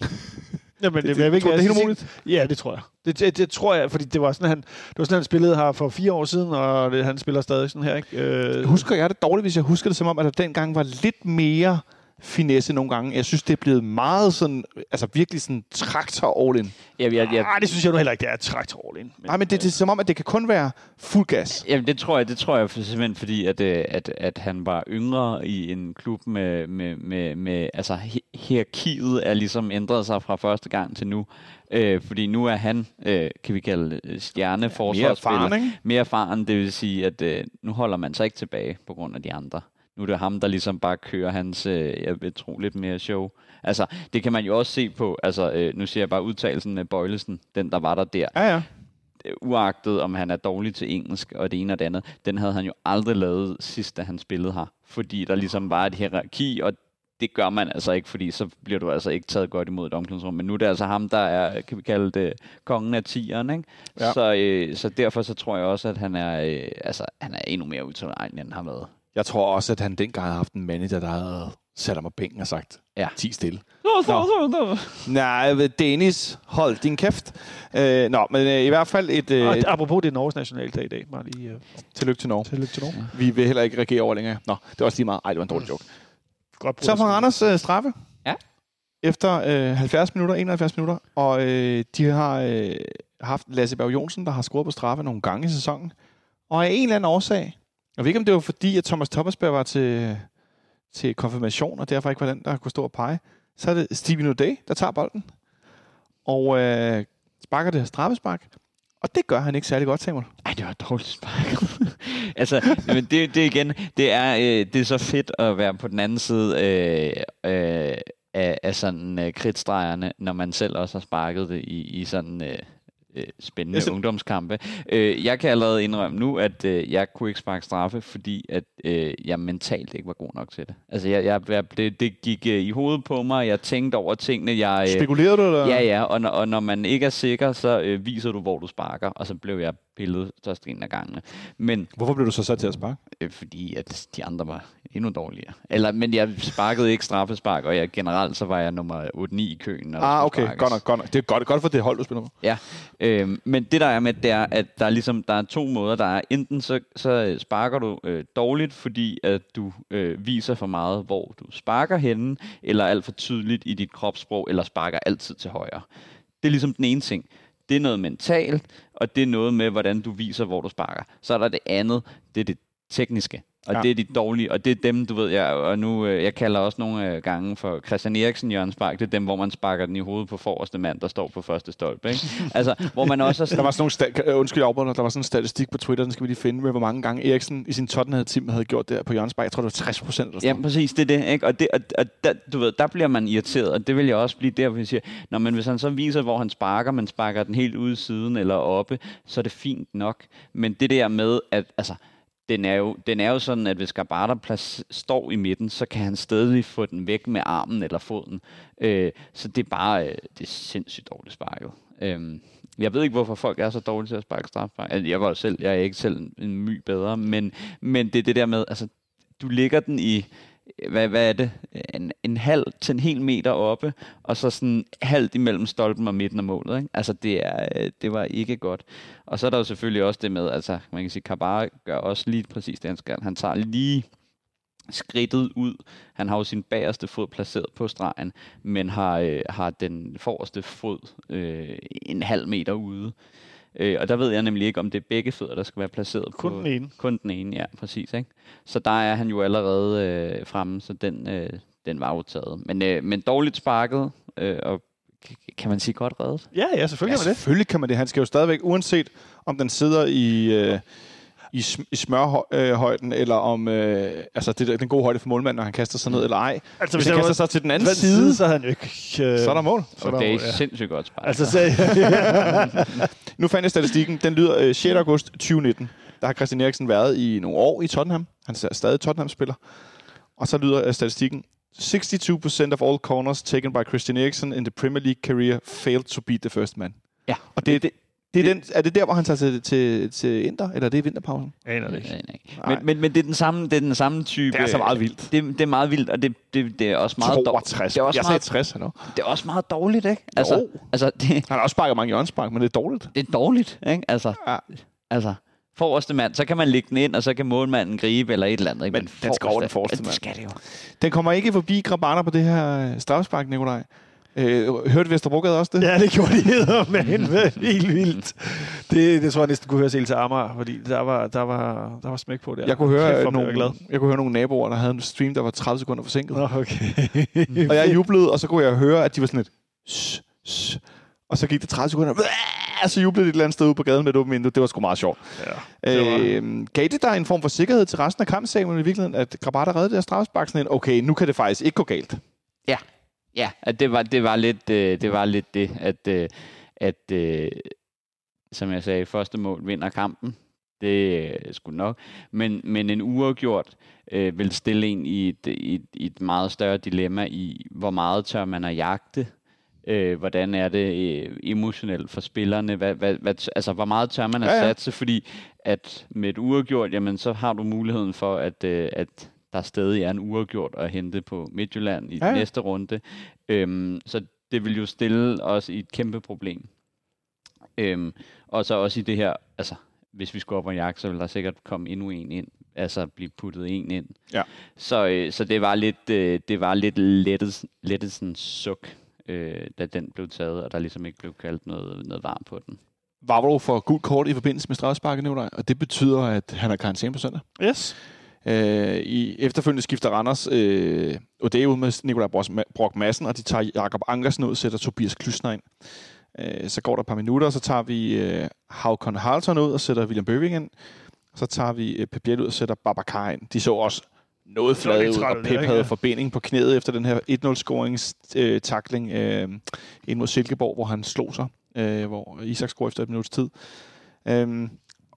Jamen, Det- det, jeg ikke, tror det er jeg helt sige. Ja, det tror jeg. Det, det, det, tror jeg, fordi det var sådan, han, det var sådan, han spillede her for fire år siden, og det, han spiller stadig sådan her, ikke? Øh, Husker jeg det dårligt, hvis jeg husker det som om, at der dengang var lidt mere finesse nogle gange. Jeg synes, det er blevet meget sådan, altså virkelig sådan traktor all in. Ja, jeg, jeg, Nej, det synes jeg nu heller ikke, det er traktor all in. Men, Nej, men det, det er som om, at det kan kun være fuld gas. Jamen, det tror jeg, det tror jeg for- simpelthen, fordi at, øh, at, at han var yngre i en klub med, med, med, med altså hi- hierarkiet er ligesom ændret sig fra første gang til nu. Øh, fordi nu er han, øh, kan vi kalde det, stjerneforsvarsspiller. erfaren, ikke? Mere erfaren, det vil sige, at øh, nu holder man sig ikke tilbage på grund af de andre. Nu er det ham, der ligesom bare kører hans, øh, jeg vil tro, lidt mere show. Altså, det kan man jo også se på, altså, øh, nu siger jeg bare udtalelsen med Bøjlesen, den der var der der Ja, ja. uagtet om han er dårlig til engelsk og det ene og det andet, den havde han jo aldrig lavet sidst, da han spillede her. Fordi der ligesom var et hierarki, og det gør man altså ikke, fordi så bliver du altså ikke taget godt imod et omklædningsrum. Men nu er det altså ham, der er, kan vi kalde det, kongen af tieren, ikke? Ja. Så, øh, så derfor så tror jeg også, at han er, øh, altså, han er endnu mere utilregnelig, end han har været. Jeg tror også, at han dengang havde haft en manager, der havde sat ham på bænken og sagt, Ja. 10 stille. Nej, Dennis, hold din kæft. Øh, nå, men øh, i hvert fald et øh, og, apropos, det er Norges nationaldag i dag. Bare lige uh, tillykke til Norge. tillykke til Norge. Vi vil heller ikke regere over længere. Nå, det var også lige meget. Ej, det var en dårlig joke. Godt Så får Anders øh, straffe. Ja. efter øh, 70 minutter, 71 minutter, og øh, de har øh, haft Lasse Berg Jonsen, der har scoret på straffe nogle gange i sæsonen. Og af en eller anden årsag, jeg ved ikke, om det var fordi, at Thomas Thomasberg var til, til konfirmation, og derfor ikke var den, der kunne stå og pege, så er det Stevie O'Day, der tager bolden, og øh, sparker det her straffespark. Og det gør han ikke særlig godt, Samuel. Ej, det var et dårligt spark. altså, men det, det igen, det er, øh, det er så fedt at være på den anden side øh, øh, af, af sådan øh, kridtstregerne, når man selv også har sparket det i, i sådan øh, øh, spændende Altså- ungdomskampe. Øh, jeg kan allerede indrømme nu, at øh, jeg kunne ikke sparke straffe, fordi at øh, jeg mentalt ikke var god nok til det. Altså, jeg, jeg, jeg, det, det gik øh, i hovedet på mig, jeg tænkte over tingene, jeg... Øh, Spekulerede du, eller? Ja, ja, og når, og når man ikke er sikker, så øh, viser du, hvor du sparker, og så blev jeg pillet størstedelen af gangene. Men Hvorfor blev du så sat til at sparke? øh, fordi at de andre var endnu dårligere. Eller, men jeg sparkede ikke straffespark, og jeg, generelt så var jeg nummer 8-9 i køen. når Ah, okay. sparkes. Godt nok, godt nok. Det er godt, godt for det hold, du spiller på. Ja, øhm, men det der er med, det er, at der er, ligesom, der er to måder. Der er enten så, så øh, sparker du øh, dårligt, fordi at du øh, viser for meget, hvor du sparker henne, eller alt for tydeligt i dit kropssprog, eller sparker altid til højre. Det er ligesom den ene ting. Det er noget mentalt, og det er noget med, hvordan du viser, hvor du sparker. Så er der det andet, det er det tekniske. Og Ja. det er de dårlige, og det er dem, du ved, jeg, og nu, øh, jeg kalder også nogle øh, gange for Christian Eriksen Jørgen Spark, det er dem, hvor man sparker den i hovedet på forreste mand, der står på første stolpe, ikke? Altså, hvor man også er Der sådan, var sådan nogle sta- øh, undskyld, jeg der var sådan en statistik på Twitter, den skal vi lige finde, med hvor mange gange Eriksen i sin Tottenham-team havde gjort det her på Jørgens Spark. Jeg tror, det var 60 procent eller sådan Ja, præcis, det er det, ikke? Og, det, og, og der, du ved, der bliver man irriteret, og det vil jeg også blive der, hvor jeg siger, når man, hvis han så viser, hvor han sparker, man sparker den helt ude siden eller oppe, så er det fint nok. Men det der med, at altså, den er, jo, den er jo sådan, at hvis Gabata plads, står i midten, så kan han stadig få den væk med armen eller foden. Øh, så det er bare, øh, det er sindssygt dårligt sparket. Øh, jeg ved ikke, hvorfor folk er så dårlige til at sparke straffespark. Altså, Jeg var jo selv, jeg er ikke selv en, en my bedre, men, men det er det der med, altså, du ligger den i, hvad, hvad er det, en, en halv til en hel meter oppe, og så sådan halvt imellem stolpen og midten af målet. Ikke? Altså det, er, øh, det var ikke godt. Og så er der jo selvfølgelig også det med, altså man kan sige, Kabara gør også lige præcis det, han skal. Han tager lige skridtet ud. Han har jo sin bagerste fod placeret på stregen, men har, øh, har den forreste fod øh, en halv meter ude. Øh, og der ved jeg nemlig ikke, om det er begge fødder, der skal være placeret Kun på. den ene. Kun den ene, ja, præcis. Ikke? Så der er han jo allerede øh, fremme, så den, øh, den var jo taget. Men, øh, men dårligt sparket, øh, og kan man sige godt reddet. Ja, ja, selvfølgelig Ja, kan man det. selvfølgelig kan man det. Han skal jo stadigvæk, uanset om den sidder i, øh, i, sm- i smørhøjden, eller om øh, altså det, er den gode højde for målmanden, når han kaster sig ned, eller ej. Altså, Hvis hvis han kaster sig til den anden den side, side, så havde han jo ikke... Øh, så er der mål. Så er Og der det er mål, ja. sindssygt godt sparket. Altså, så, Nu fandt jeg statistikken. Den lyder øh, 6. august 2019. Der har Christian Eriksen været i nogle år i Tottenham. Han er stadig Tottenham-spiller. Og så lyder øh, statistikken. 62% of all corners taken by Christian Eriksen in the Premier League career failed to beat the first man. ja, Og det, det, det er, den, er det der, hvor han tager til, til, til Inter, eller er det i vinterpausen? aner det ikke. Men, men, men det er den samme, det er den samme type. Det er så meget vildt. Det, det er meget vildt, og det, det, det er også meget dårligt. 62. Det er også jeg sagde meget, 60, han det er også meget dårligt, ikke? Altså, Jo. altså det, Han har også sparket mange hjørnespark, men det er dårligt. det er dårligt, ikke? Altså, Ja. altså forreste mand, så kan man lægge den ind, og så kan målmanden gribe eller et eller andet. Ikke? Men den skal over den forreste mand. Det skal det jo. Den kommer ikke forbi Grabana på det her straffespark, Nikolaj. Øh, hørte Vesterbrogade også det? Ja, det gjorde de hedder med helt vildt. Det, det tror jeg næsten kunne høre til Amager, fordi der var, der var, der var smæk på der. Jeg kunne, høre Kæft, nogle, glad. jeg kunne høre nogle naboer, der havde en stream, der var 30 sekunder forsinket. Nå, okay. Og jeg jublede, og så kunne jeg høre, at de var sådan lidt... "Shh, shh." Og så gik det 30 sekunder, og så jublede de et eller andet sted ude på gaden med et åbent vindue. Det var sgu meget sjovt. ja, det var, Øh, gav det dig en form for sikkerhed til resten af kampen, Samuel, i virkeligheden, at Grabata reddede det her straffespark sådan en, okay, nu kan det faktisk ikke gå galt. Ja, ja at det, var, det, var lidt, øh, det var lidt det, at, øh, at øh, som jeg sagde, første mål vinder kampen. Det er sgu nok. Men, men en uafgjort øh, vil stille en i et, i, et, i et meget større dilemma i, hvor meget tør man at jagte. Øh, hvordan er det øh, emotionelt for spillerne? Hvad, hvad, hvad, altså, hvor meget tør man at ja. ja. satse? Fordi at med et uafgjort, jamen, så har du muligheden for, at, øh, at der stadig er en uafgjort at hente på Midtjylland i Ja, næste runde. Øhm, så det vil jo stille os i et kæmpe problem. Øhm, og så også i det her, altså hvis vi skulle op og jagt, så vil der sikkert komme endnu en ind, altså blive puttet en ind. Ja. Så, øh, så det var lidt, øh, det var lidt lettet, lettelsens suk øh, da den blev taget, og der ligesom ikke blev kaldt noget, noget varm på den. Vavro får gult kort i forbindelse med straffesparket, og det betyder, at han har karantæne på søndag. Yes. Øh, I efterfølgende skifter Randers øh, Odeo ud med Nikolaj Brock Madsen, og de tager Jakob Ankersen ud og sætter Tobias Klysner ind. Øh, så går der et par minutter, og så tager vi øh, Havkon Haraldsson ud og sætter William Bøving ind. Så tager vi øh, Pep ud og sætter Babacar ind. De så også noget flade ud, og Pep havde Ja. forbinding på knæet efter den her 1-0-scorings-takling øh, ind mod Silkeborg, hvor han slog sig, øh, hvor Isak scorede efter et minuts tid. Øhm,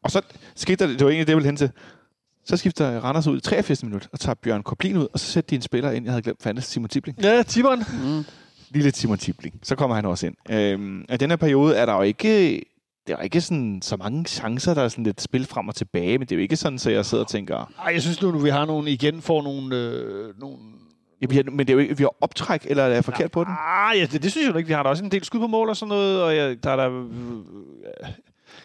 og så skete der, det var egentlig det, jeg ville hen til, så skifter Randers ud i 83 minutter og tager Bjørn Koblin ud, og så sætter de en spiller ind, jeg havde glemt fandtes, Simon Tibling. Ja, Tibon. Mm. Lille Simon Tibling. Så kommer han også ind. Øhm, I den her periode er der jo ikke, der er ikke sådan, så mange chancer, der er sådan lidt spil frem og tilbage, men det er jo ikke sådan, så jeg sidder og tænker, Ej, jeg synes nu, nu vi har nogle, igen får nogle, øh, nogle ja, vi har, men det er jo ikke, vi har optræk, eller er jeg forkert på den? Ah, ja, det, det synes jeg jo ikke. Vi har da også en del skud på mål og sådan noget, og jeg, der er der... Øh,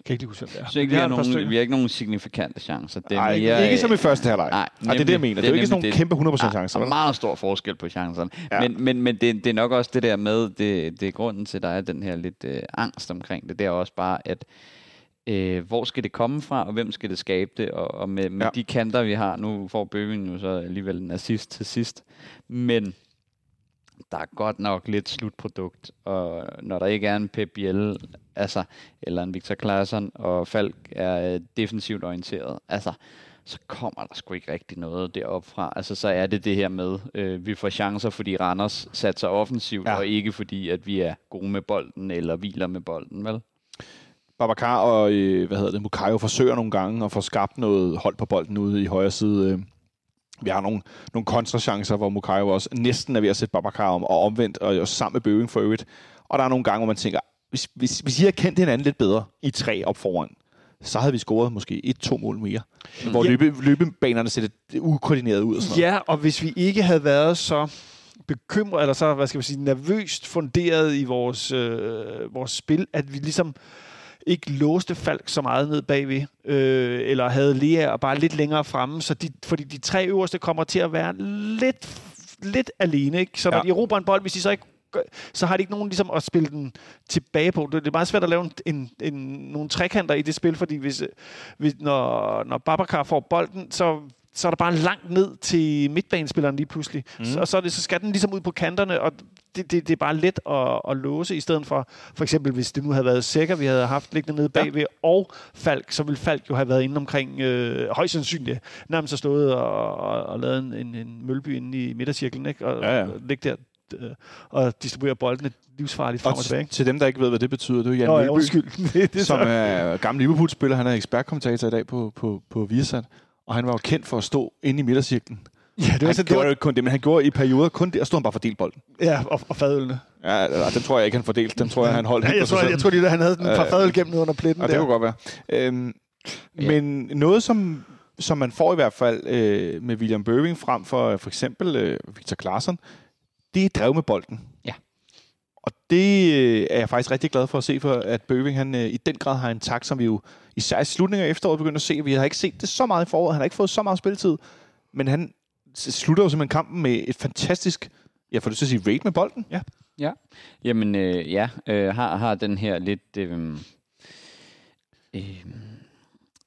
kan ikke lige huske, hvem det er. Så ikke, vi, har nogen, vi har ikke nogen signifikante chancer. Det er Nej, mere, ikke som i første halvleg. Nej, Nej, det er det, jeg mener. Det er jo ikke sådan nogle kæmpe 100% chancer. Der er meget stor forskel på chancerne. Ja. Men, men, men det, det er nok også det der med, det, det er grunden til, at der er den her lidt øh, angst omkring det. Det er også bare, at øh, hvor skal det komme fra, og hvem skal det skabe det? Og, og med, med ja. de kanter, vi har, nu får Bøving jo så alligevel en assist til sidst. Men der er godt nok lidt slutprodukt, og når der ikke er en Pep Biel, altså, eller en Victor Claesson, og Falk er øh, defensivt orienteret, altså, så kommer der sgu ikke rigtig noget deroppe fra. Altså, så er det det her med, øh, vi får chancer, fordi Randers satser offensivt, Ja. ja. og ikke fordi, at vi er gode med bolden, eller hviler med bolden, vel? Babacar og øh, hvad hedder det, Mukayo forsøger nogle gange at få skabt noget hold på bolden ude i højre side. Øh. Vi har nogle, nogle kontrachancer, hvor Mukayo også næsten er ved at sætte Babacar om, og omvendt, og også sammen med Bøving for øvrigt. Og der er nogle gange, hvor man tænker, hvis, hvis, hvis I havde kendt hinanden lidt bedre i tre op foran, så havde vi scoret måske et-to mål mere. Mm. Hvor Ja. løbe, løbebanerne ser lidt ukoordineret ud og sådan noget. Ja, og hvis vi ikke havde været så bekymret, eller så, hvad skal man sige, nervøst funderet i vores, øh, vores spil, at vi ligesom ikke låste Falk så meget ned bagved, øh, eller havde Lea bare lidt længere fremme, så de, fordi de tre øverste kommer til at være lidt, lidt alene, ikke? Så når Ja. de erobrer en bold, hvis de så ikke så har de ikke nogen ligesom at spille den tilbage på. Det er meget svært at lave en, en, en, nogle trekanter i det spil, fordi hvis, hvis, når, når Babacar får bolden, så, så er der bare langt ned til midtbanespilleren lige pludselig. Mm. Så, så, det, så skal den ligesom ud på kanterne, og det, det, det er bare let at, at låse, i stedet for, for eksempel hvis det nu havde været Sækker, vi havde haft liggende nede bagved, ja. og Falk, så ville Falk jo have været inde omkring, øh, højst sandsynligt, nærmest har stået og, og, og lavet en, en, en mølby inde i midtercirklen, ikke? og, Ja, ja. og ligge der øh, og distribuere boldene livsfarligt frem og, Og tilbage. til, dem, der ikke ved, hvad det betyder, det er Jan Nå, ja, Mølby, undskyld. det, det er som er gammel Liverpool-spiller. Han er ekspertkommentator i dag på, på, på Viasat. Og han var jo kendt for at stå inde i midtercirklen. Ja, det var, han så, det gjorde var, jo ikke kun det, men han gjorde i perioder kun det, og stod han bare for delt bolden. ja, og, og fadølene. Ja, dem tror jeg ikke, han fordelte. Dem tror jeg, han holdt Ja, jeg, tror, selv. jeg tror lige, at han havde en par Øh, fadøl gennem under pletten Ja, der. det kunne godt være. Øhm, Ja. Men noget, som, som man får i hvert fald øh, med William Bøving frem for øh, for eksempel øh, Victor Claesson, det er drev med bolden. Ja. Og det øh, er jeg faktisk rigtig glad for at se, for at Bøving han, øh, i den grad har en tak, som vi jo især i slutningen af efteråret begynder at se. Vi har ikke set det så meget i foråret, han har ikke fået så meget spilletid, men han slutter jo simpelthen kampen med et fantastisk, jeg får lyst til at sige, raid med bolden. Ja. Ja, jamen øh, ja, øh, har, har den her lidt, øh, øh,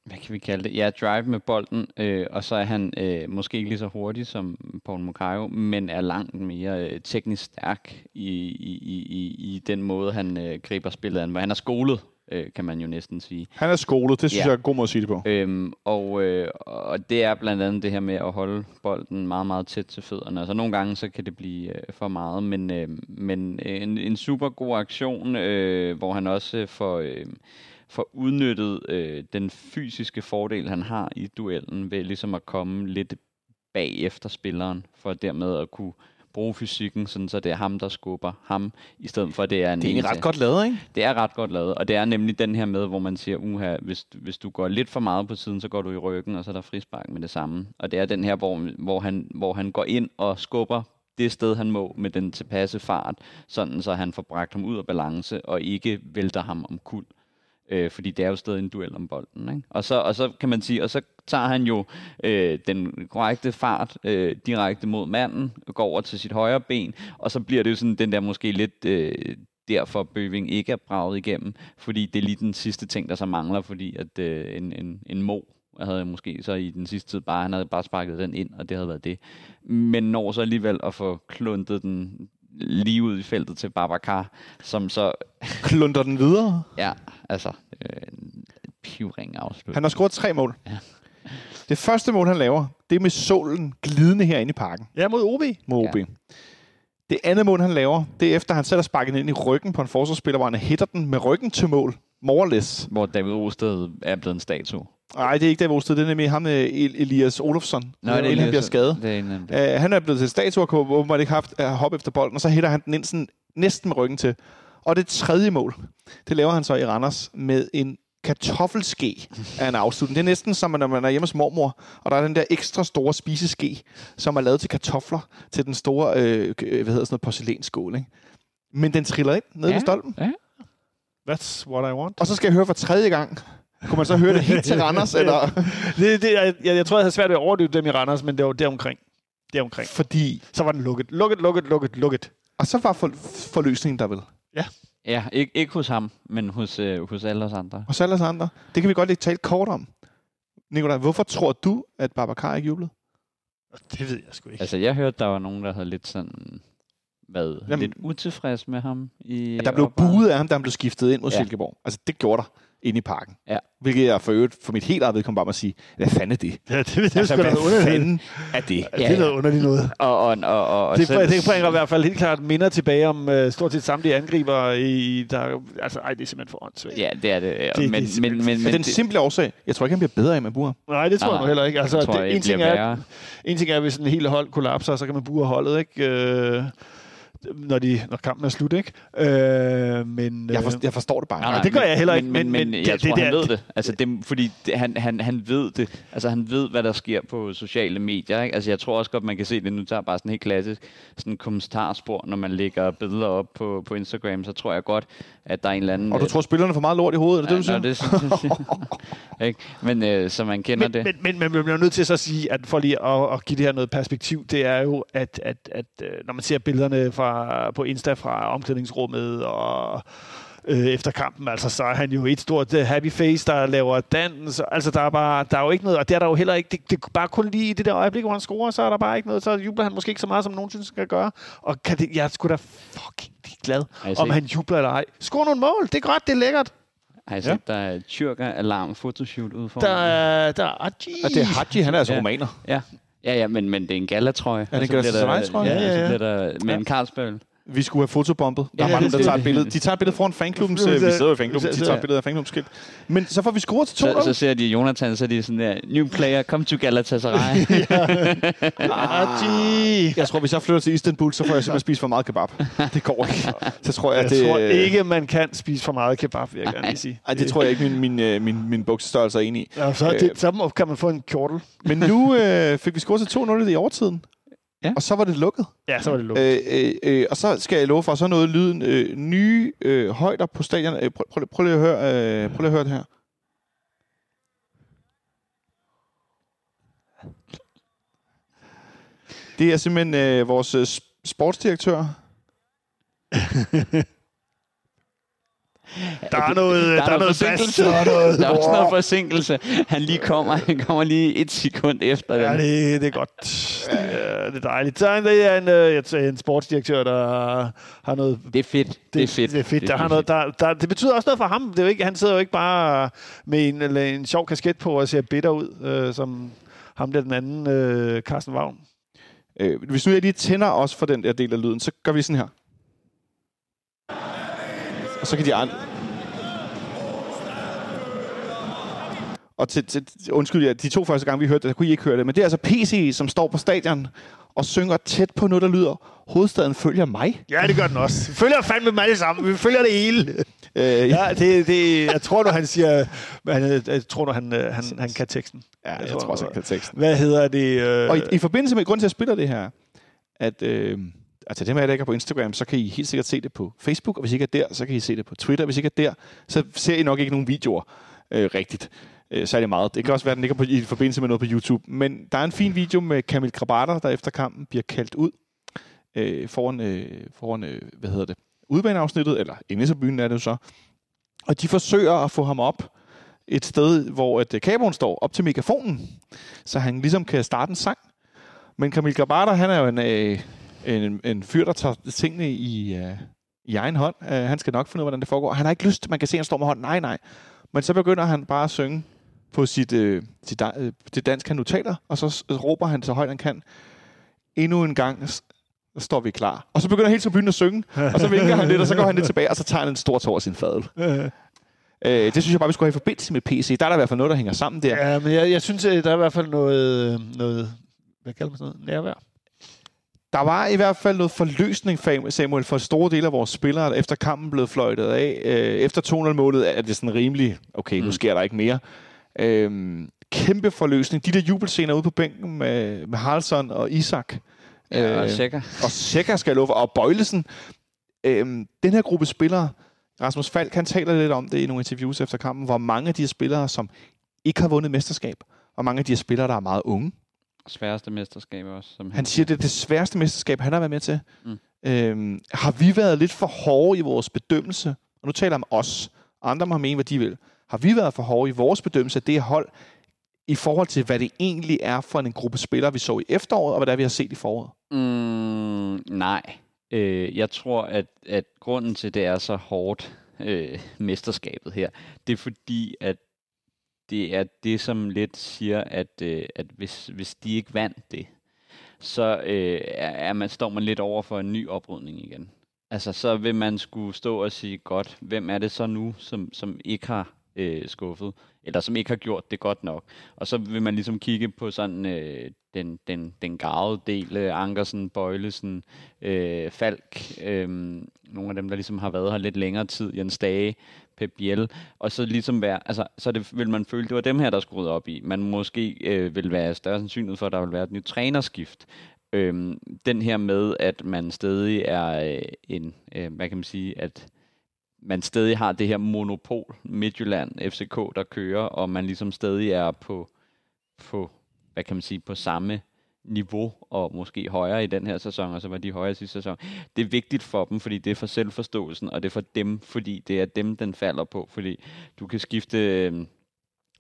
hvad kan vi kalde det? Ja, drive med bolden, øh, og så er han øh, måske ikke lige så hurtig som Paul Mukayo, men er langt mere øh, teknisk stærk i, i, i, i- i den måde, han øh, griber spillet an, hvor han er skolet, øh, kan man jo næsten sige. Han er skolet, det synes Ja. jeg er en god måde at sige det på. Øhm, og, øh, og det er blandt andet det her med at holde bolden meget, meget tæt til fødderne. Altså nogle gange så kan det blive øh, for meget, men, øh, men øh, en, en super god aktion, øh, hvor han også får, øh, får udnyttet øh, den fysiske fordel, han har i duellen, ved ligesom at komme lidt bag efter spilleren, for dermed at kunne bruge fysikken, sådan så det er ham, der skubber ham, i stedet for at det er en Det er egentlig ret godt lavet, ikke? det er ret godt lavet, og det er nemlig den her med, hvor man siger, uha, hvis, hvis du går lidt for meget på siden, så går du i ryggen, og så er der frispark med det samme. Og det er den her, hvor, hvor, han, hvor han går ind og skubber det sted, han må med den tilpasse fart, sådan så han får bragt ham ud af balance, og ikke vælter ham om kul. Øh, fordi det er jo stadig en duel om bolden. Ikke? Og, så, og så kan man sige, og så tager han jo øh, den korrekte fart øh, direkte mod manden, går over til sit højre ben, og så bliver det jo sådan den der måske lidt øh, derfor Bøving ikke er braget igennem, fordi det er lige den sidste ting, der så mangler, fordi at øh, en, en, en Mo havde måske så i den sidste tid bare, han havde bare sparket den ind, og det havde været det. Men når så alligevel at få kluntet den lige ud i feltet til Babacar, som så, Klunder den videre. ja, altså, øh, en pivring afslut. Han har scoret tre mål. Ja. Det første mål, han laver, det er med solen glidende herinde i parken Ja, mod OB. mod OB. Ja. Det andet mål, han laver, det er efter, han selv har sparket ind i ryggen på en forsvarsspiller, hvor han hitter den med ryggen til mål. Morless. Hvor David Osted er blevet en statue. Nej, det er ikke David det er nemlig ham, øh, El- Elias Olofsson. Nå, det er inden han bliver skadet. Det er en af dem. Uh, han er blevet til statue og kunne åbenbart ikke haft uh, hop efter bolden, og så hitter han den ind sådan, næsten med ryggen til. Og det tredje mål, det laver han så i Randers med en kartoffelske af en afslutning. Det er næsten som, når man er hjemme hos mormor, og der er den der ekstra store spiseske, som er lavet til kartofler, til den store, øh, hvad hedder sådan noget, porcelænsskål. Ikke? Men den triller ind nede ja. ved stolpen. Ja. That's what I want. Og så skal jeg høre for tredje gang. Kunne man så høre det helt til Randers? eller? Det, det, jeg, jeg, jeg tror, jeg havde svært ved at overdøve dem i Randers, men det var deromkring. Deromkring. Fordi... Så var den lukket. Lukket, lukket, lukket, lukket. Og så var for, forløsningen der vel. Ja, ikke, ikke hos ham, men hos, øh, hos alle os andre. Så alle os andre. Det kan vi godt lige tale kort om. Nikolaj, hvorfor tror du, at Babacar ikke jublede? Det ved jeg sgu ikke. Altså, jeg hørte, der var nogen, der havde lidt sådan været Jamen- lidt utilfreds med ham. I At der blev opvarmningen. buet af ham, da han blev skiftet ind mod ja. Ja. Silkeborg. Altså, det gjorde der inde i parken. Ja. Hvilket jeg for øvrigt, for mit helt eget vedkommende bare må sige, hvad fanden er det? Ja, det, det, det Altså, er hvad underligt. fanden er det? Ja, det er noget underligt noget. Og, og, og, og, og Det, selv- det bringer i hvert fald helt klart minder tilbage om uh, stort set samtlige angriber i der, altså ej, det er simpelthen for åndssvagt. Ja, det er det. det det men, er men, men, men, Men den det, simple årsag, jeg tror ikke, han bliver bedre af med buer. Nej, det tror jeg Nej, nu heller ikke. Altså, jeg tror, det, jeg, en, det ting er, en ting er, hvis en hel hold kollapser, så kan man bure holdet, ikke? Øh, når, de, når kampen er slut, ikke? Øh, men, Jeg, øh, for, jeg forstår det bare. Nej, ikke. det gør jeg heller ikke, Men, men, men- men, men jeg det- tror, det han ved det. Altså, det, fordi det, han, han, han ved det. Altså, han ved, hvad der sker på sociale medier. Ikke? Altså, jeg tror også godt, man kan se det. Nu tager bare sådan helt klassisk sådan en kommentarspor, når man lægger billeder op på, på Instagram, så tror jeg godt, at der er en eller anden... Og du tror, spillerne får meget lort i hovedet, er det, ja, det du siger? nå, det, synes jeg. ikke? Men øh, så man kender men, det. men, men, men man bliver nødt til så at sige, at for lige at, at give det her noget perspektiv, det er jo, at, at, at øh, når man ser billederne fra, på Insta fra omklædningsrummet og øh, efter kampen, altså så er han jo et stort uh, happy face, der laver dans. Altså der er, bare, der er jo ikke noget, og det er der jo heller ikke. Det, det er bare kun lige i det der øjeblik, hvor han scorer, så er der bare ikke noget. Så jubler han måske ikke så meget, som nogen synes, han skal gøre. Og kan det, jeg er sgu da fucking glad, om han jubler eller ej. Score nogle mål, det er godt, det er lækkert. Har I set, der er tyrker alarm fotoshoot ude for Der, er- der er Aji. Og det er Haji, han er altså Ja. romaner. Ja. Ja, ja, men, men det er en gallatrøje. Er det Og en så bliver der- Galatasaray-trøje? Ja, Ja, ja, ja, ja. så bliver der med Ja. en Carlsberg. Vi skulle have fotobombet. Der er Ja, mange, der tager et billede. De tager et billede foran fanklubbens... øh, Vi sidder i fanklubben, de tager et billede af fanklubben skilt. Men så får vi scoret til 2 Så, så ser de Jonathan, så er de sådan der, new player, come to Galatasaray. Aji. Jeg tror, hvis jeg flytter til Istanbul, så får jeg simpelthen spist for meget kebab. Det går ikke. Så tror jeg, Jeg det... tror ikke, man kan spise for meget kebab, vil jeg gerne lige sige. Ej, det tror jeg ikke, min, min, øh, min, min buksestørrelse er enig i. Ja, så, det, så må- kan man få en kjortel. Men nu øh, fik vi scoret til 2-0 i overtiden. Ja. Og så var det lukket. Ja, så var det lukket. Øh, øh, øh, og så skal jeg love for, så noget lyden øh, nye øh, højder på stadion. Øh, prøv, prøv, prøv, lige at høre, øh, prøv lige at høre det her. Det er simpelthen øh, vores øh, sportsdirektør. Der er noget, der er noget forsinkelse. bas, der er noget- Der er også noget forsinkelse. Han lige kommer, han kommer lige et sekund efter Ja, den. det, det er godt. Det er, det er dejligt. Så er det er en, øh, jeg en sportsdirektør, der har noget... Det er fedt. Det, det er fedt. Det, er fedt. Der har noget, der, der, det betyder også noget for ham. Det er jo ikke, han sidder jo ikke bare med en, eller en sjov kasket på og ser bitter ud, øh, som ham der den anden, øh, Carsten Vagn. Øh, hvis nu jeg lige tænder os for den der del af lyden, så gør vi sådan her. Og så kan de andre... Og til, til, undskyld, ja, de to første gange, vi hørte det, der kunne I ikke høre det, men det er altså PC, som står på stadion og synger tæt på noget, der lyder, hovedstaden følger mig. Ja, det gør den også. Vi følger fandme med alle sammen. Vi følger det hele. Øh, Ja, det, det, jeg tror nu, han siger... Han, jeg tror nu, han, øh, han, han kan teksten. ja, jeg tror også, jeg kan teksten. Hvad hedder det? Øh, Og i, i forbindelse med, grund til, at jeg spiller det her, at øh, altså dem af jer, der ikke er på Instagram, så kan I helt sikkert se det på Facebook, og hvis I ikke er der, så kan I se det på Twitter. Hvis I ikke er der, så ser I nok ikke nogen videoer øh, rigtigt. Øh, så er det meget. Det kan også være, at den ligger på, i forbindelse med noget på YouTube. Men der er en fin video med Kamil Krabater, der efter kampen bliver kaldt ud øh, foran, øh, foran øh, hvad hedder det, udbaneafsnittet, eller inde i er det jo så. Og de forsøger at få ham op et sted, hvor at øh, står op til megafonen, så han ligesom kan starte en sang. Men Kamil Grabater, han er jo en, øh, en, en fyr, der tager tingene i, øh, i egen hånd. Uh, han skal nok finde ud af, hvordan det foregår. Han har ikke lyst, man kan se, at han står med hånden. Nej, nej. Men så begynder han bare at synge på sit, øh, sit, øh, det dansk, han nu taler, og så råber han så højt, han kan. Endnu en gang står vi klar. Og så begynder hele byen at synge, og så vinker han lidt, og så går han lidt tilbage, og så tager han en stor tår af sin fadel. Øh, det synes jeg bare, vi skulle have i forbindelse med PC. Der er der i hvert fald noget, der hænger sammen der. Ja, men jeg, jeg synes, der er i hvert fald noget, noget hvad kalder man sådan noget, nærvær. Der var i hvert fald noget forløsning, Samuel, for store dele af vores spillere, efter kampen blev fløjtet af. Øh, efter 2-0-målet er det sådan rimelig, okay, nu mm. sker der ikke mere. Øhm, kæmpe forløsning. De der jubelscener ude på bænken med, med Haraldsson og Isak. Ja, og øh, Sækker. Og Sækker skal love, og Bøjlesen. Øhm, den her gruppe spillere, Rasmus Falk, han taler lidt om det i nogle interviews efter kampen, hvor mange af de her spillere, som ikke har vundet mesterskab, og mange af de her spillere, der er meget unge. Sværeste mesterskab også. Som han siger, det er det sværeste mesterskab, han har været med til. Mm. Øhm, har vi været lidt for hårde i vores bedømmelse? Og nu taler jeg om os. Andre må mene, hvad de vil. Har vi været for hårde i vores bedømmelse af det hold, i forhold til, hvad det egentlig er for en gruppe spillere, vi så i efteråret, og hvad det er, vi har set i foråret? Mm, nej. Øh, jeg tror, at, at grunden til, det er så hårdt, øh, mesterskabet her, det er fordi, at det er det, som lidt siger, at, øh, at hvis, hvis de ikke vandt det, så øh, er man, står man lidt over for en ny oprydning igen. Altså, så vil man skulle stå og sige, godt, hvem er det så nu, som, som ikke har øh, skuffet, eller som ikke har gjort det godt nok. Og så vil man ligesom kigge på sådan øh, den, den, den garvede del, øh, Ankersen, Bøjlesen, øh, Falk, øh, nogle af dem, der ligesom har været her lidt længere tid, Jens Dage, Pep Biel, og så ligesom være, altså, så det, vil man føle, det var dem her, der skulle op i. Man måske øh, vil være større sandsynlighed for, at der vil være et nyt trænerskift. Øhm, den her med, at man stadig er øh, en, øh, hvad kan man sige, at man stadig har det her monopol, Midtjylland, FCK, der kører, og man ligesom stadig er på, på hvad kan man sige, på samme niveau, og måske højere i den her sæson, og så var de højere sidste sæson. Det er vigtigt for dem, fordi det er for selvforståelsen, og det er for dem, fordi det er dem, den falder på, fordi du kan skifte øh,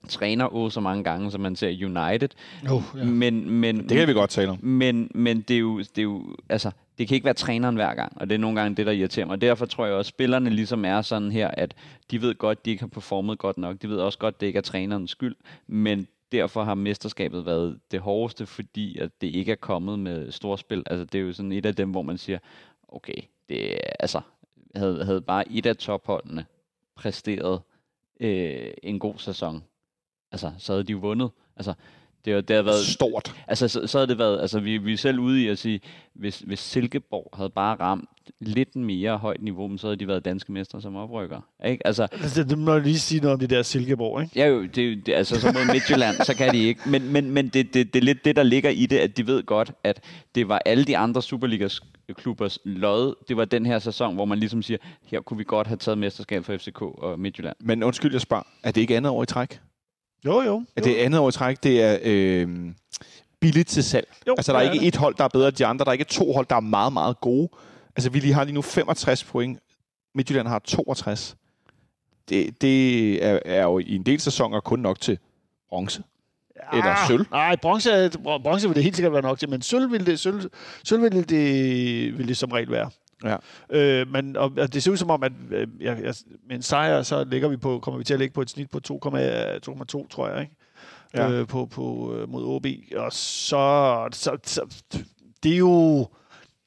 træner oh, så mange gange, som man ser United. Oh, ja. men, men, det kan vi godt tale om. Men, men det, er jo, det er jo, altså, det kan ikke være træneren hver gang, og det er nogle gange det, der irriterer mig. Og derfor tror jeg også, at spillerne ligesom er sådan her, at de ved godt, at de ikke har performet godt nok. De ved også godt, at det ikke er trænerens skyld, men derfor har mesterskabet været det hårdeste, fordi at det ikke er kommet med storspil. Altså, det er jo sådan et af dem, hvor man siger, okay, det altså, havde, havde bare et af topholdene præsteret øh, en god sæson, altså, så havde de jo vundet. Altså, det, det har været stort. Altså, så, så havde det været, altså vi, vi er selv ude i at sige, hvis, hvis Silkeborg havde bare ramt lidt mere højt niveau, så havde de været danske mestre som oprykker. Ikke? Altså, altså, det må lige sige noget om det der Silkeborg, ikke? Ja, jo, det, det, altså så mod Midtjylland, så kan de ikke. Men, men, men det, det, det er lidt det, der ligger i det, at de ved godt, at det var alle de andre Superligas klubbers lod. Det var den her sæson, hvor man ligesom siger, her kunne vi godt have taget mesterskab for FCK og Midtjylland. Men undskyld, jeg spørger, er det ikke andet år i træk? Jo, jo. Er det andet år i træk, det er øh, billigt til salg. Jo, altså, der er ikke det. et hold, der er bedre end de andre. Der er ikke to hold, der er meget, meget gode. Altså, vi lige har lige nu 65 point. Midtjylland har 62. Det, det er, er jo i en del sæsoner kun nok til bronze. Ja, Eller sølv. Nej, bronze, bronze vil det helt sikkert være nok til, men sølv vil det, sølv, sølv vil det, vil det som regel være. Ja. Øh, men og, og det ser ud som om, at øh, jeg, jeg, med en sejr, så ligger vi på, kommer vi til at ligge på et snit på 2,2, tror jeg, ikke? Ja. Øh, på, på, øh, mod OB. Og så, så, så, det er jo,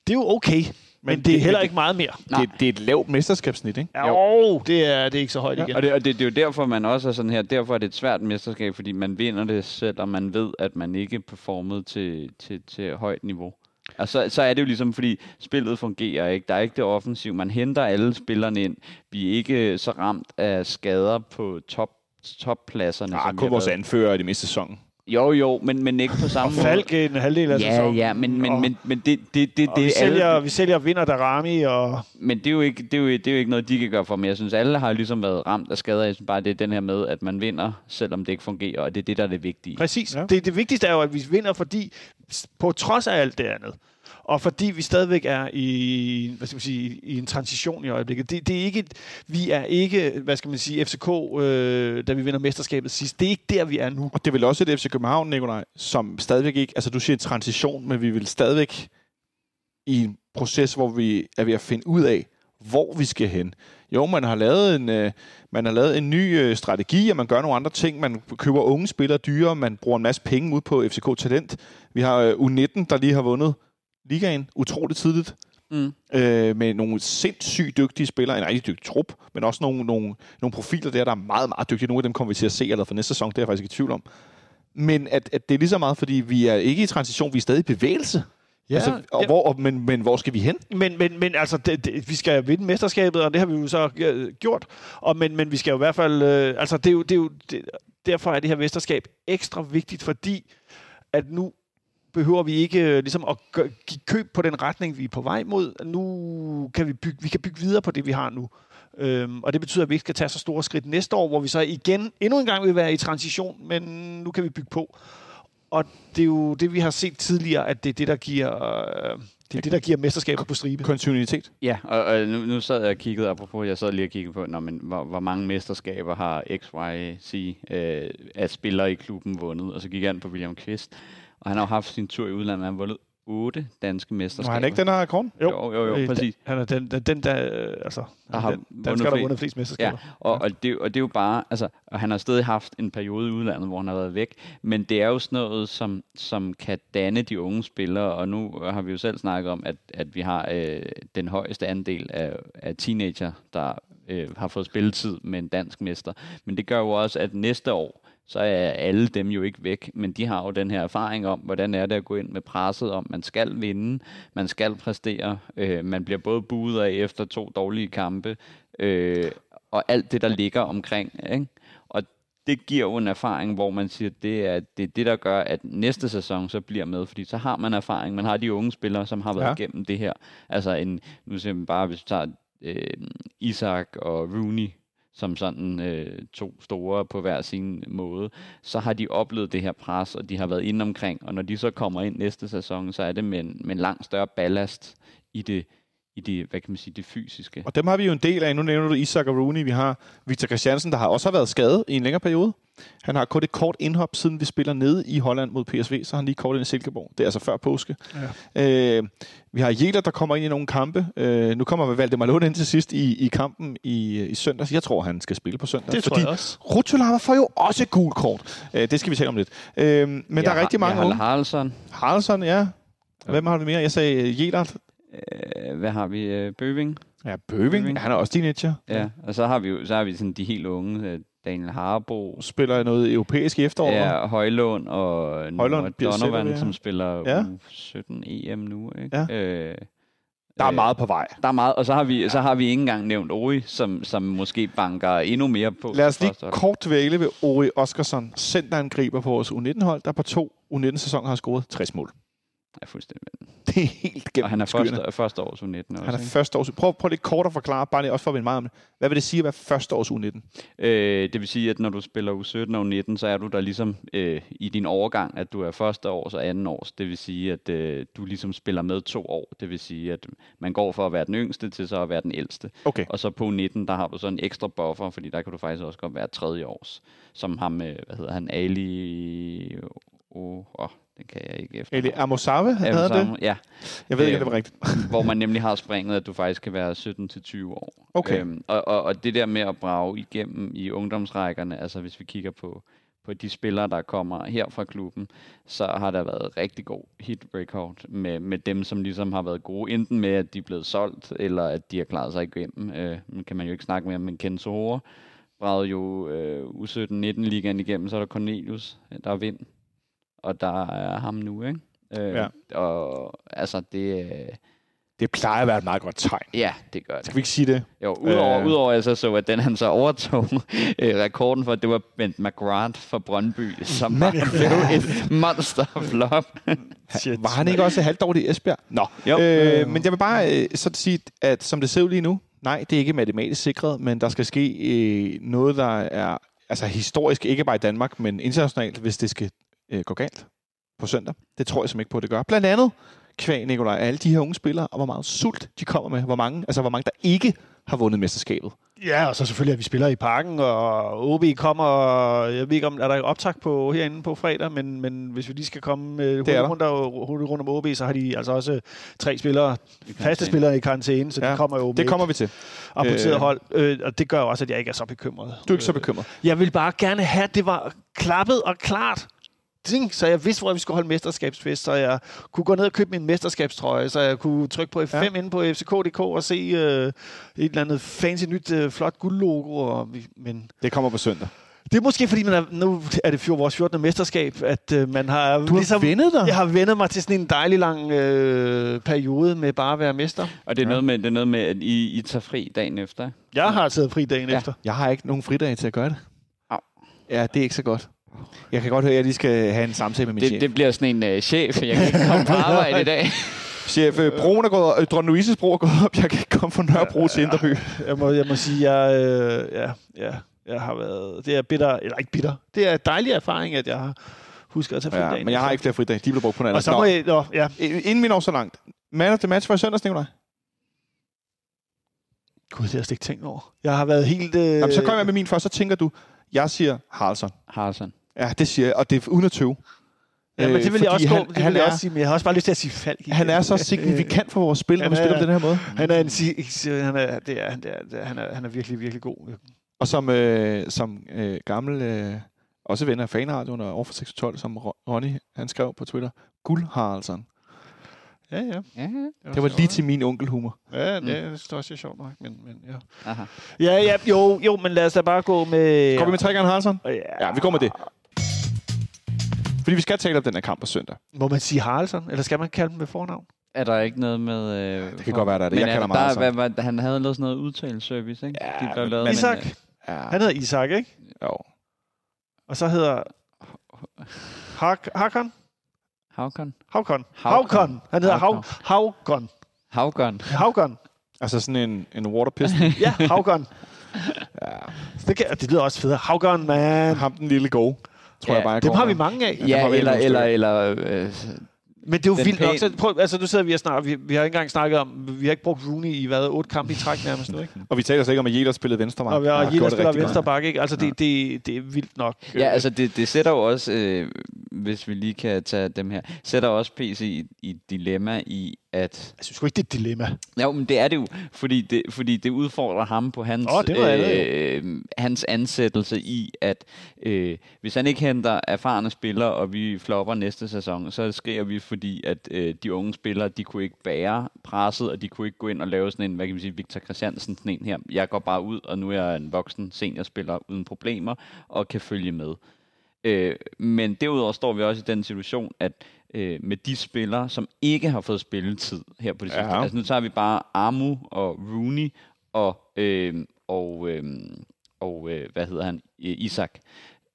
det er jo okay. Men, men det er heller det, ikke meget mere. Det, det er et lavt mesterskabssnit, ikke? Ja, jo, det er, det er ikke så højt ja. igen. Og, det, og det, det er jo derfor, man også er sådan her. Derfor er det et svært mesterskab, fordi man vinder det selv, og man ved, at man ikke performede til, til, til højt niveau. Og så, så er det jo ligesom, fordi spillet fungerer ikke. Der er ikke det offensiv. Man henter alle spillerne ind. Vi er ikke så ramt af skader på top, toppladserne. Ja, kun vores anfører i det meste sæson. Jo, jo, men, men ikke på Og samme måde. Falk en halvdel af Ja, sæsonen. ja, men, men, og, men, men det, det, det, og vi, det er sælger, alle, vi sælger vinder Darami, og men det er, jo ikke, det, er jo, det er jo ikke noget, de kan gøre for mig. Jeg synes, alle har ligesom været ramt af skader. Jeg synes bare, det er den her med, at man vinder, selvom det ikke fungerer, og det er det, der er det vigtige. præcis. Ja. Det, det vigtigste er jo, at vi vinder, fordi på trods af alt det andet, og fordi vi stadigvæk er i, hvad skal man sige, i en transition i øjeblikket. Det, det er ikke, vi er ikke, hvad skal man sige, FCK, øh, da vi vinder mesterskabet sidst. Det er ikke der, vi er nu. Og det er vel også et FC København, Nikolaj, som stadigvæk ikke... Altså, du siger en transition, men vi vil stadigvæk i en proces, hvor vi er ved at finde ud af, hvor vi skal hen. Jo, man har lavet en, øh, man har lavet en ny øh, strategi, og man gør nogle andre ting. Man køber unge spillere dyre, man bruger en masse penge ud på FCK Talent. Vi har øh, U19, der lige har vundet ligaen utroligt tidligt Mm. øh, med nogle sindssygt dygtige spillere, en rigtig dygtig trup, men også nogle, nogle, nogle profiler der, der er meget, meget dygtige. Nogle af dem kommer vi til at se allerede for næste sæson, det er jeg faktisk ikke i tvivl om. Men at, at det er lige så meget, fordi vi er ikke i transition, vi er stadig i bevægelse. Ja, altså, og ja. hvor, og, men, men hvor skal vi hen? Men, men, men altså, det, det, vi skal vinde mesterskabet, og det har vi jo så øh, gjort. Og, men, men vi skal jo i hvert fald... Øh, altså, det er jo, det er jo, det, derfor er det her mesterskab ekstra vigtigt, fordi at nu behøver vi ikke øh, ligesom at give køb på den retning, vi er på vej mod. Nu kan vi bygge, vi kan bygge videre på det, vi har nu. Øhm, og det betyder, at vi ikke skal tage så store skridt næste år, hvor vi så igen endnu en gang vil være i transition, men nu kan vi bygge på. Og det er jo det, vi har set tidligere, at det er det, der giver, øh, det, er det, der giver mesterskaber på stribe. Kontinuitet. Ja, og, og nu, nu sad jeg og kiggede, apropos, jeg sad lige og kiggede på, når, men, hvor, hvor mange mesterskaber har X, Y, Z øh, af spillere i klubben vundet, og så gik jeg ind på William Kvist, og han har jo haft sin tur i udlandet, han har vundet otte danske Var mesterskaber. han ikke den her rekord? Jo, jo, jo, Øh, præcis. Han er den, den, den der, øh, altså, Der har den, skal der vundet flest mesterskaber. Ja, og, og, det, og det er jo bare, altså, og han har stadig haft en periode i udlandet, hvor han har været væk, men det er jo sådan noget, som, som kan danne de unge spillere, og nu har vi jo selv snakket om, at, at vi har øh, den højeste andel af, af teenager, der øh, har fået spilletid med en dansk mester, men det gør jo også, at næste år, så er alle dem jo ikke væk, men de har jo den her erfaring om, hvordan er det at gå ind med presset om, man skal vinde, man skal præstere, øh, man bliver både buet af efter to dårlige kampe, øh, og alt det, der ligger omkring. Ikke? Og det giver jo en erfaring, hvor man siger, det er det, er det der gør, at næste sæson så bliver med, fordi så har man erfaring. Man har de unge spillere, som har været Ja. igennem det her. Altså en, nu siger man bare, hvis vi tager øh, Isak og Rooney, som sådan øh, to store på hver sin måde, så har de oplevet det her pres, og de har været inde omkring, og når de så kommer ind næste sæson, så er det med en, med en langt større ballast i det, i det, hvad kan man sige, det fysiske. Og dem har vi jo en del af. Nu nævner du Isak og Rooney. Vi har Victor Christiansen, der har også har været skadet i en længere periode. Han har kun et kort indhop, siden vi spiller nede i Holland mod PSV, så har han lige kort ind i Silkeborg. Det er altså før påske. Ja. Øh, vi har Jæler, der kommer ind i nogle kampe. Øh, nu kommer Valdemar Lund ind til sidst i, i kampen i, i søndags. Jeg tror, han skal spille på søndag. Det tror fordi jeg også. Rutulava får jo også gul kort. Øh, det skal vi tale om lidt. Øh, men ja, der er rigtig mange Jeg unge. har Haraldsson. Haraldsson, ja. Hvem har vi mere? Jeg sagde Jæler. Øh, hvad har vi? Øh, Bøving. Ja, Bøving. Bøving. Han er også teenager. Ja. Og så har vi jo så har vi sådan de helt unge. Øh, Daniel Harbo. Spiller noget europæisk i efteråret. Ja, Højlund og Højlund, Donovan, ja. som spiller Ja. ja. 17 EM nu. Ikke? Ja. Øh, Der er øh, meget på vej. Der er meget, og så har vi, så har vi ikke engang nævnt Ori, som, som måske banker endnu mere på. Lad os lige kort dvæle ved Ori Oskarsson, centerangriber på vores U19-hold, der på to U19-sæsoner har scoret 60 mål. Ja, fuldstændig. Det er helt gennem Og han er skyerne. første, første års U19 også. Han er ikke? første års. Prøv, prøv lidt kort at forklare, bare lige også for at vinde meget om det. Hvad vil det sige at være første års U19? Øh, det vil sige, at når du spiller U17 og U19, så er du der ligesom øh, i din overgang, at du er første års og anden års. Det vil sige, at øh, du ligesom spiller med to år. Det vil sige, at man går fra at være den yngste til så at være den ældste. Okay. Og så på U19, der har du så en ekstra buffer, fordi der kan du faktisk også godt være tredje års. Som ham, med, hvad hedder han, Ali... Oh, oh, den kan jeg ikke efter. Eli Amosave havde det. Ja, Jeg ved ikke, Øh, om det var rigtigt. hvor man nemlig har springet, at du faktisk kan være 17-20 år. Okay. Øhm, og, og, og det der med at brage igennem i ungdomsrækkerne, altså hvis vi kigger på, på de spillere, der kommer her fra klubben, så har der været rigtig god hit record med, med dem, som ligesom har været gode, enten med, at de er blevet solgt, eller at de har klaret sig igennem. Øh, kan man jo ikke snakke mere, men Kenzo Hore bragede jo øh, U17-19-ligaen igennem, så er der Cornelius, der er vind, og der er ham nu, ikke? Øh, Ja. Og altså, det, øh, Det plejer at være et meget godt tegn. Ja, det gør det. Skal vi ikke sige det? Jo, udover, Øh. øh. udover at jeg så så, at den han så overtog øh, rekorden for, det var Bent McGrath fra Brøndby, som var blev et monster flop. Shit. Var han ikke også halvt dårlig i Esbjerg? Nå. Jo. Øh, men jeg vil bare øh, så sige, at som det ser ud lige nu, nej, det er ikke matematisk sikret, men der skal ske øh, noget, der er altså historisk, ikke bare i Danmark, men internationalt, hvis det skal øh, gå galt på søndag. Det tror jeg simpelthen ikke på, at det gør. Blandt andet kvæg, Nikolaj, alle de her unge spillere, og hvor meget sult de kommer med. Hvor mange, altså hvor mange, der ikke har vundet mesterskabet. Ja, og så selvfølgelig, at vi spiller i parken, og OB kommer, og jeg ved ikke, om er der optag på herinde på fredag, men, men hvis vi lige skal komme øh, rundt, og, hurtigt rundt om OB, så har de altså også tre spillere, faste spillere i karantæne, så Ja, de kommer jo med Det kommer vi til. et amputeret Øh. hold, øh, og det gør jo også, at jeg ikke er så bekymret. Du er ikke så bekymret. Jeg vil bare gerne have, at det var klappet og klart. Ting, så jeg vidste, hvor vi skulle holde mesterskabsfest, så jeg kunne gå ned og købe min mesterskabstrøje, så jeg kunne trykke på F5 Ja. ja. inde på fck.dk og se øh, et eller andet fancy nyt øh, flot guldlogo. Og, vi- men Det kommer på søndag. det er måske, fordi man er, nu er det vores 14. mesterskab, at øh, man har... Du har vendet dig. Jeg har vendet mig til sådan en dejlig lang øh, periode med bare at være mester. Og det er, noget med, det er noget med, at I, I tager fri dagen efter. Jeg har taget fri dagen Ja. ja. efter. Jeg har ikke nogen fridage til at gøre det. Ja, det er ikke så godt. Jeg kan godt høre, at jeg lige skal have en samtale med min Det, chef. det bliver sådan en uh, chef. Jeg kan ikke komme på arbejde i dag. Chef, øh, broen er gået, øh, Dronning Louises bro er gået op. Jeg kan ikke komme fra Nørrebro til Indreby. Jeg må, jeg må sige, jeg, øh, ja, ja, jeg har været... Det er bitter, eller ikke bitter. Det er en dejlig erfaring, at jeg har husket at tage fri Ja, men jeg har ikke flere fridage. De bliver brugt på noget Og så må Nå, jeg... Nå, ja. Inden vi når så langt. Man of the match for i søndags, Nicolaj. Gud, det har jeg slet ikke tænkt over. Jeg har været helt... Øh, Jamen, så kommer jeg med min først, så tænker du, jeg siger Haraldsson. Haraldsson. Ja, det siger jeg, og det er uden at tøve. Ja, men det vil jeg også gå. han- Det han vil jeg er- også sige, men jeg har også bare lyst til at sige Falk. igen. Han er så signifikant for vores spil, når Han vi spiller er- på den her måde. Han er en han er, det er, det er, det han er, han er virkelig, virkelig god. Og som, øh, som øh, gammel, øh, også ven af fanradioen og over for 612, som Ro- Ronny, han skrev på Twitter, Guld Haraldsson. Ja, ja. Ja, Det var lige til min onkelhumor. Ja, det er også det er sjovt nok, men, men ja. aha. Ja, ja, jo, jo, men lad os da bare gå med... Går vi med trækkeren Haraldsson? Ja. Ja, vi går med det. Fordi vi skal tale om den her kamp på søndag. Må man sige Haraldsson, eller skal man kalde dem med fornavn? Er der ikke noget med... Øh, Det kan godt være, der er det. Men Jeg er kalder der mig Haraldsson. hvad, hvad, han havde lavet sådan noget udtaleservice, ikke? Ja, De blev men- lavet, men- Isak. øh, Ja, Han hedder Isak, ikke? jo. Og så hedder... Hak Hakon? Havkon. Havkon. Havkon. Han hedder Hav Havkon. Havkon. Havkon. Altså sådan en, en water pistol. Ja, Havkon. ja. Det, kan, det lyder også federe. Havkon, man. Ham den lille go, tror Ja, jeg bare, jeg Dem har vi mange af. Ja, eller, eller, stykker. eller øh, Men det er jo Den vildt nok. pæne- Så prøv, altså, nu sidder vi og snakker. Vi, vi har ikke engang snakket om... Vi har ikke brugt Rooney i hvad? Otte kampe i træk nærmest nu, ikke? Og vi taler slet ikke om, at Jæler spillede venstre Og vi har det spiller rigtig godt. venstre bakke, ikke? Altså, det, det, det er vildt nok. Ja, altså det, det sætter jo også, øh, hvis vi lige kan tage dem her, sætter også PC i, i dilemma i, at... Jeg synes ikke, det er et dilemma. Jo, men det er det jo, fordi det, fordi det udfordrer ham på hans, Åh, det noget andet, øh, hans ansættelse i, at øh, hvis han ikke henter erfarne spillere, og vi flopper næste sæson, så skriver vi, fordi at øh, de unge spillere, de kunne ikke bære presset, og de kunne ikke gå ind og lave sådan en, hvad kan man sige, Victor Christiansen, sådan en her. Jeg går bare ud, og nu er jeg en voksen seniorspiller uden problemer, og kan følge med. Øh, men derudover står vi også i den situation, at øh, med de spillere, som ikke har fået spilletid her på det sidste. Ja. Altså nu tager vi bare Amu og Rooney og, øh, og, øh, og øh, hvad hedder han, Isak.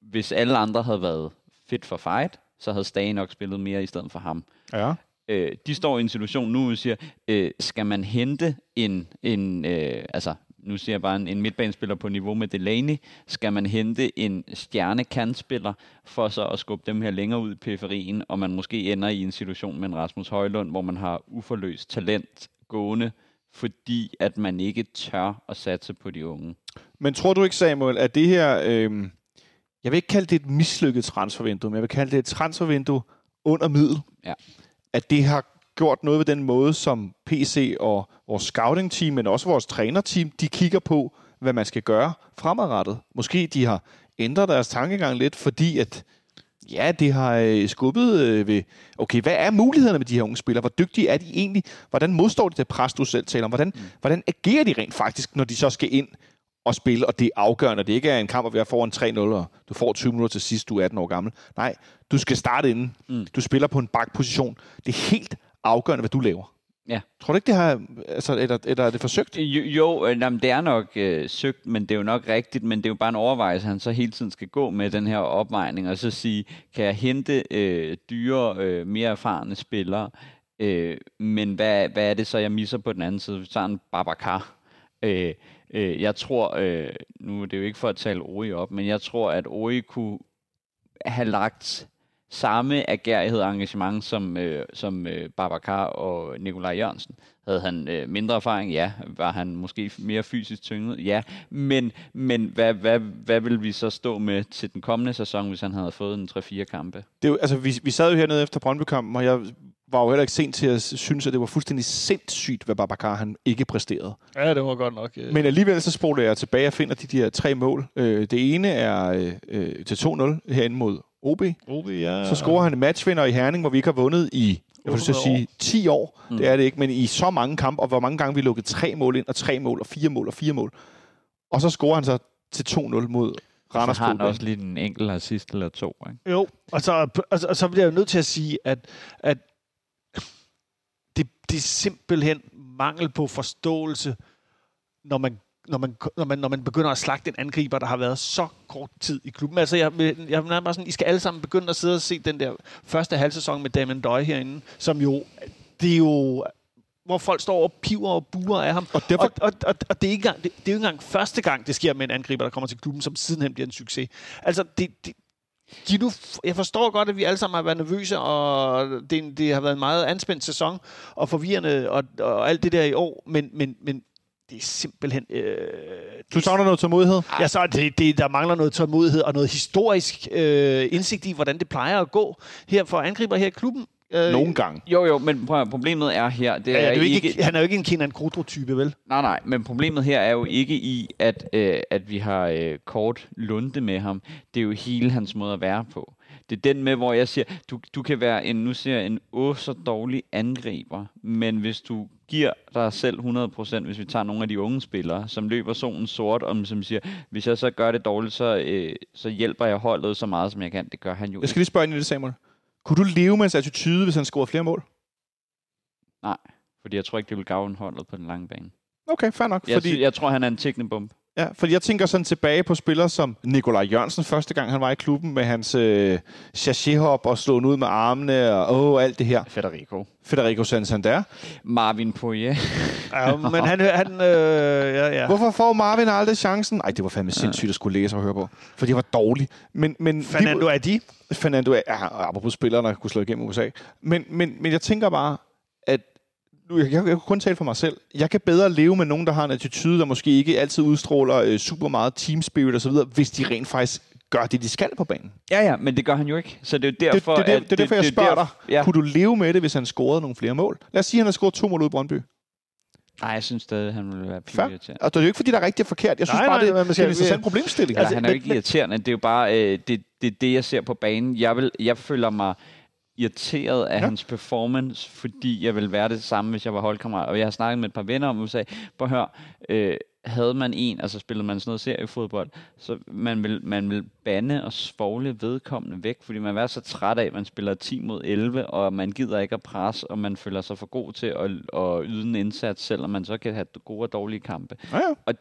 Hvis alle andre havde været fit for fight, så havde Stage nok spillet mere i stedet for ham. Ja. Øh, de står i en situation nu, hvor siger, øh, skal man hente en, en øh, altså nu siger jeg bare en, en midtbanespiller på niveau med Delaney, skal man hente en stjernekantspiller for så at skubbe dem her længere ud i periferien, og man måske ender i en situation med en Rasmus Højlund, hvor man har uforløst talent gående, fordi at man ikke tør at satse på de unge. Men tror du ikke, Samuel, at det her... Øh, jeg vil ikke kalde det et mislykket transfervindue, men jeg vil kalde det et transfervindue under middel. Ja. At det har gjort noget ved den måde, som PC og vores scouting-team, men også vores trænerteam, de kigger på, hvad man skal gøre fremadrettet. Måske de har ændret deres tankegang lidt, fordi at ja, det har øh, skubbet øh, ved, okay, hvad er mulighederne med de her unge spillere? Hvor dygtige er de egentlig? Hvordan modstår de det pres, du selv taler om? Hvordan, mm. hvordan agerer de rent faktisk, når de så skal ind og spille, og det er afgørende. Det ikke er en kamp, hvor vi er foran 3-0, og du får 20 minutter til sidst, du er 18 år gammel. Nej, du skal starte inden. Mm. Du spiller på en bakposition. Det er helt afgørende, hvad du laver. Ja. Tror du ikke, det har... Altså, eller, eller er det forsøgt? Jo, jo øh, jamen, det er nok øh, søgt, men det er jo nok rigtigt, men det er jo bare en overvejelse, han så hele tiden skal gå med den her opvejning, og så sige, kan jeg hente øh, dyre, øh, mere erfarne spillere, øh, men hvad, hvad er det så, jeg misser på den anden side? Vi tager en Babacar. Øh, øh, jeg tror, øh, nu er det jo ikke for at tale Ori op, men jeg tror, at Ori kunne have lagt samme agerighed og engagement som, øh, som øh, Babacar og Nikolaj Jørgensen. Havde han øh, mindre erfaring? Ja. Var han måske mere fysisk tynget? Ja. Men, men hvad, hvad, hvad vil vi så stå med til den kommende sæson, hvis han havde fået en 3-4 kampe? Det er jo, altså, vi, vi sad jo hernede efter Brøndby-kampen, og jeg var jo heller ikke sent til at synes, at det var fuldstændig sindssygt, hvad Babacar han ikke præsterede. Ja, det var godt nok. Øh. Men alligevel så spoler jeg tilbage og finder de der tre mål. Øh, det ene er øh, øh, til 2-0 herinde mod OB. OB, ja. Så scorer han en matchvinder i Herning, hvor vi ikke har vundet i jeg vil så 800 sige 10 år. Mm. Det er det ikke, men i så mange kampe, og hvor mange gange vi lukkede tre mål ind, og tre mål, og fire mål, og fire mål. Og så scorer han så til 2-0 mod Randers så har han også lige en enkelt assist eller to. Ikke? Jo, og så, og, så, og så bliver jeg jo nødt til at sige, at, at det, det er simpelthen mangel på forståelse, når man, når man, når man, når man begynder at slagte en angriber, der har været så kort tid i klubben. Altså, jeg, jeg er bare sådan, I skal alle sammen begynde at sidde og se den der første halvsæson med Damien Døj herinde, som jo, det er jo hvor folk står og piver og buer af ham. Og derfor- og, og, og, og det, er ikke engang, det, det er jo ikke engang første gang, det sker med en angriber, der kommer til klubben, som sidenhen bliver en succes. Altså, det, det, Giv nu, jeg forstår godt, at vi alle sammen har været nervøse, og det, det har været en meget anspændt sæson, og forvirrende, og, og alt det der i år, men, men, men det er simpelthen... Øh, Du savner noget tålmodighed? Ja, så det, det, der mangler noget tålmodighed og noget historisk øh, indsigt i, hvordan det plejer at gå her for angriber her i klubben. Øh, Nogle gange. Jo, jo, men prøv, problemet er her, det er er jo ikke, ikke... Han er jo ikke en Kenan Kudro-type, vel? Nej, nej, men problemet her er jo ikke i, at, øh, at vi har øh, kort lunde med ham. Det er jo hele hans måde at være på. Det er den med, hvor jeg siger, du, du kan være en, nu siger jeg, en åh så dårlig angriber, men hvis du giver dig selv 100%, hvis vi tager nogle af de unge spillere, som løber solen sort, og som siger, hvis jeg så gør det dårligt, så, øh, så hjælper jeg holdet så meget, som jeg kan. Det gør han jo Jeg skal lige spørge ind i det, Samuel. Kunne du leve med hans attitude, hvis han scorede flere mål? Nej, fordi jeg tror ikke, det vil gavne holdet på den lange bane. Okay, fair nok. Jeg, Fordi, fordi... jeg tror, han er en teknebump. Ja, fordi jeg tænker sådan tilbage på spillere som Nikolaj Jørgensen, første gang han var i klubben med hans øh, sachet-hop og slå ud med armene og åh, alt det her. Federico. Federico Santander. Marvin Poirier. Ja, men han... han øh, ja, ja. Hvorfor får Marvin aldrig chancen? Nej, det var fandme sindssygt at skulle læse og høre på. For det var dårligt. Men, men Fernando er de? Fernando er, ja, apropos spillere, der kunne slå igennem USA. Men, men, men jeg tænker bare, nu, jeg, jeg, jeg kan kun tale for mig selv. Jeg kan bedre leve med nogen, der har en attitude, der måske ikke altid udstråler øh, super meget team spirit osv., hvis de rent faktisk gør det, de skal på banen. Ja, ja, men det gør han jo ikke. Så det er jo Det, derfor, det, det, at det, det er derfor, jeg det er spørger derf- dig. Ja. Kunne du leve med det, hvis han scorede nogle flere mål? Lad os sige, at han har scoret to mål ud i Brøndby. Nej, jeg synes stadig, han vil være Fair. pinligt Og det er jo ikke, fordi der er rigtigt og forkert. Jeg synes Nej, bare, nej, det, man det er skal- en interessant problemstilling. Eller, Altså, han er jo ikke irriterende. Det er jo bare øh, det, det, det, jeg ser på banen. Jeg, vil, jeg føler mig irriteret af Ja. hans performance, fordi jeg vil være det samme, hvis jeg var holdkammerat. Og jeg har snakket med et par venner om USA. Prøv at høre, øh, havde man en, altså spillede man sådan noget seriefodbold, så man vil, man vil bande og svogle vedkommende væk, fordi man er så træt af, at man spiller 10 mod 11, og man gider ikke at presse, og man føler sig for god til at, at yde en indsats, selvom man så kan have gode og dårlige kampe Ja, ja.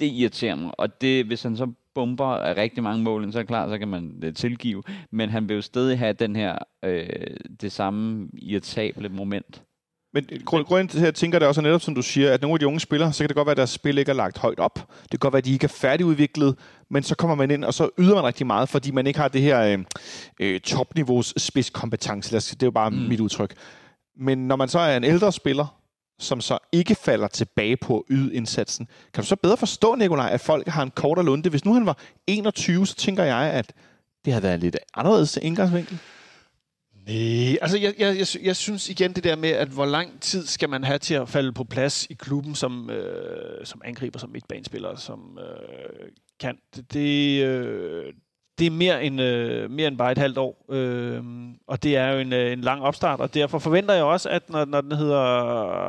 det irriterer mig. Og det, hvis han så bomber rigtig mange mål, så er klart, så kan man det tilgive. Men han vil jo stadig have den her, øh, det samme irritable moment. Men grund- grunden til, at jeg tænker det også er netop, som du siger, at nogle af de unge spillere, så kan det godt være, at deres spil ikke er lagt højt op. Det kan godt være, at de ikke er færdigudviklet, men så kommer man ind, og så yder man rigtig meget, fordi man ikke har det her øh, øh, topniveaus spidskompetence. Det er jo bare. Mm. mit udtryk. Men når man så er en ældre spiller, som så ikke falder tilbage på at yde indsatsen, kan du så bedre forstå, Nikolaj, at folk har en kortere lunde? Hvis nu han var 21, så tænker jeg, at det havde været lidt anderledes indgangsvinkel. Nej, altså jeg, jeg, jeg, jeg synes igen det der med, at hvor lang tid skal man have til at falde på plads i klubben som, øh, som angriber, som midtbanespiller, som øh, kan. Det, det, øh, det er mere end, øh, mere end bare et halvt år, øh, og det er jo en, øh, en lang opstart, og derfor forventer jeg også, at når, når den hedder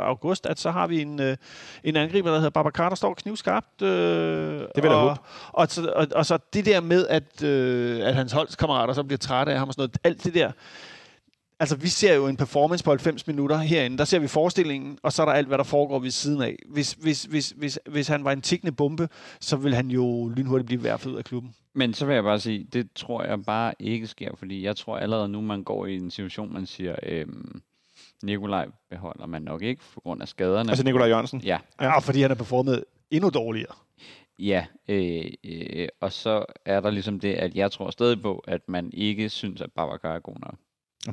august, at så har vi en, øh, en angriber, der hedder Babacar, der står knivskarpt. Øh, Det vil jeg og, håbe. Og, så, og, og så det der med, at, øh, at hans holdskammerater så bliver trætte af ham og sådan noget, alt det der, Altså, vi ser jo en performance på 90 minutter herinde. Der ser vi forestillingen, og så er der alt, hvad der foregår ved siden af. Hvis, hvis, hvis, hvis, hvis han var en tikkende bombe, så vil han jo lynhurtigt blive værfet ud af klubben. Men så vil jeg bare sige, det tror jeg bare ikke sker, fordi jeg tror allerede nu, man går i en situation, man siger, øhm, Nikolaj beholder man nok ikke på grund af skaderne. Altså Nikolaj Jørgensen. Ja, Ja, fordi han er performet endnu dårligere. ja. Øh, øh, og så er der ligesom det, at jeg tror stadig på, at man ikke synes, at Babacar er god nok.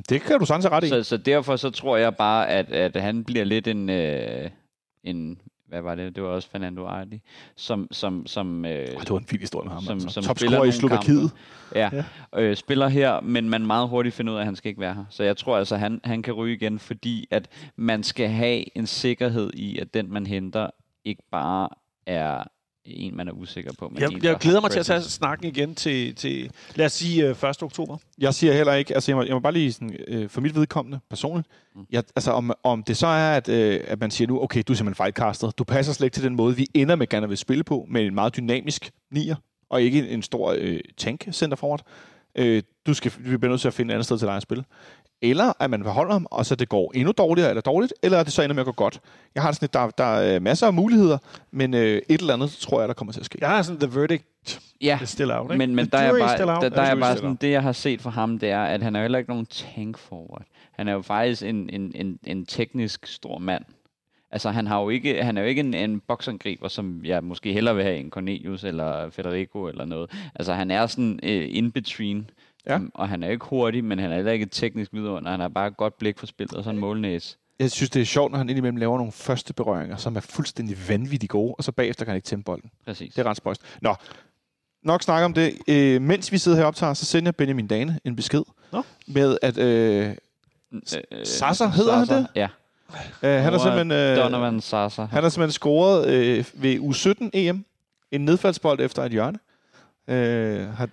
Det kan du sådan set ret i. Så, så derfor så tror jeg bare, at, at han bliver lidt en, øh, en hvad var det? Det var også Fernando Ardi, som, som, som, øh, Oh, det var en vild historie med ham. som- altså. som Topscorer i Slovakiet. ja, Ja. Øh, spiller her, men man meget hurtigt finder ud af, at han skal ikke være her. Så jeg tror altså, han, han kan ryge igen, fordi at man skal have en sikkerhed i, at den man henter ikke bare er en, man er usikker på. Men en, Jeg, der jeg glæder mig til at tage snakken igen til, til lad os sige, øh, 1. oktober. Jeg siger heller ikke, altså jeg må, jeg må bare lige sådan, øh, for mit vedkommende personligt, Mm. jeg, altså om, om det så er, at, øh, at man siger nu, okay, du er simpelthen fejlkastet, du passer slet ikke til den måde, vi ender med gerne vil spille på, med en meget dynamisk nier, og ikke en stor øh, tank center forward. Øh, du skal, vi bliver nødt til at finde et andet sted til dig at spille. Eller at man beholder ham, og så det går endnu dårligere eller dårligt, eller at det så ender med at gå godt. Jeg har sådan, at der, der er masser af muligheder, men øh, et eller andet tror jeg, der kommer til at ske. Jeg har sådan, the verdict Ja, is still out. Ikke? men, men The der er, jury is bare, still out. der, der er The bare jury is sådan, det jeg har set fra ham, det er, at han er jo heller ikke nogen tank forward. Han er jo faktisk en, en, en, en teknisk stor mand. Altså, han, har jo ikke, han er jo ikke en, en boksangriber, som jeg måske hellere vil have en Cornelius eller Federico eller noget. Altså, han er sådan uh, in between. Ja. Um, og han er ikke hurtig, men han er heller ikke teknisk vidunder. Han har bare et godt blik for spillet og sådan en målnæse. Jeg synes, det er sjovt, når han indimellem laver nogle første berøringer, som er fuldstændig vanvittigt gode, og så bagefter kan han ikke tæmme bolden. Præcis. Det er ret spøjst. Nå, nok snak om det. Øh, mens vi sidder her optager, så sender Benjamin Dane en besked Nå. med, at øh, Øh, Sasser, hedder han det? Ja. øh, han, har simpelthen, øh, Donovan Sasser. han har simpelthen scoret øh, ved U17 EM en nedfaldsbold efter et hjørne. Øh, har,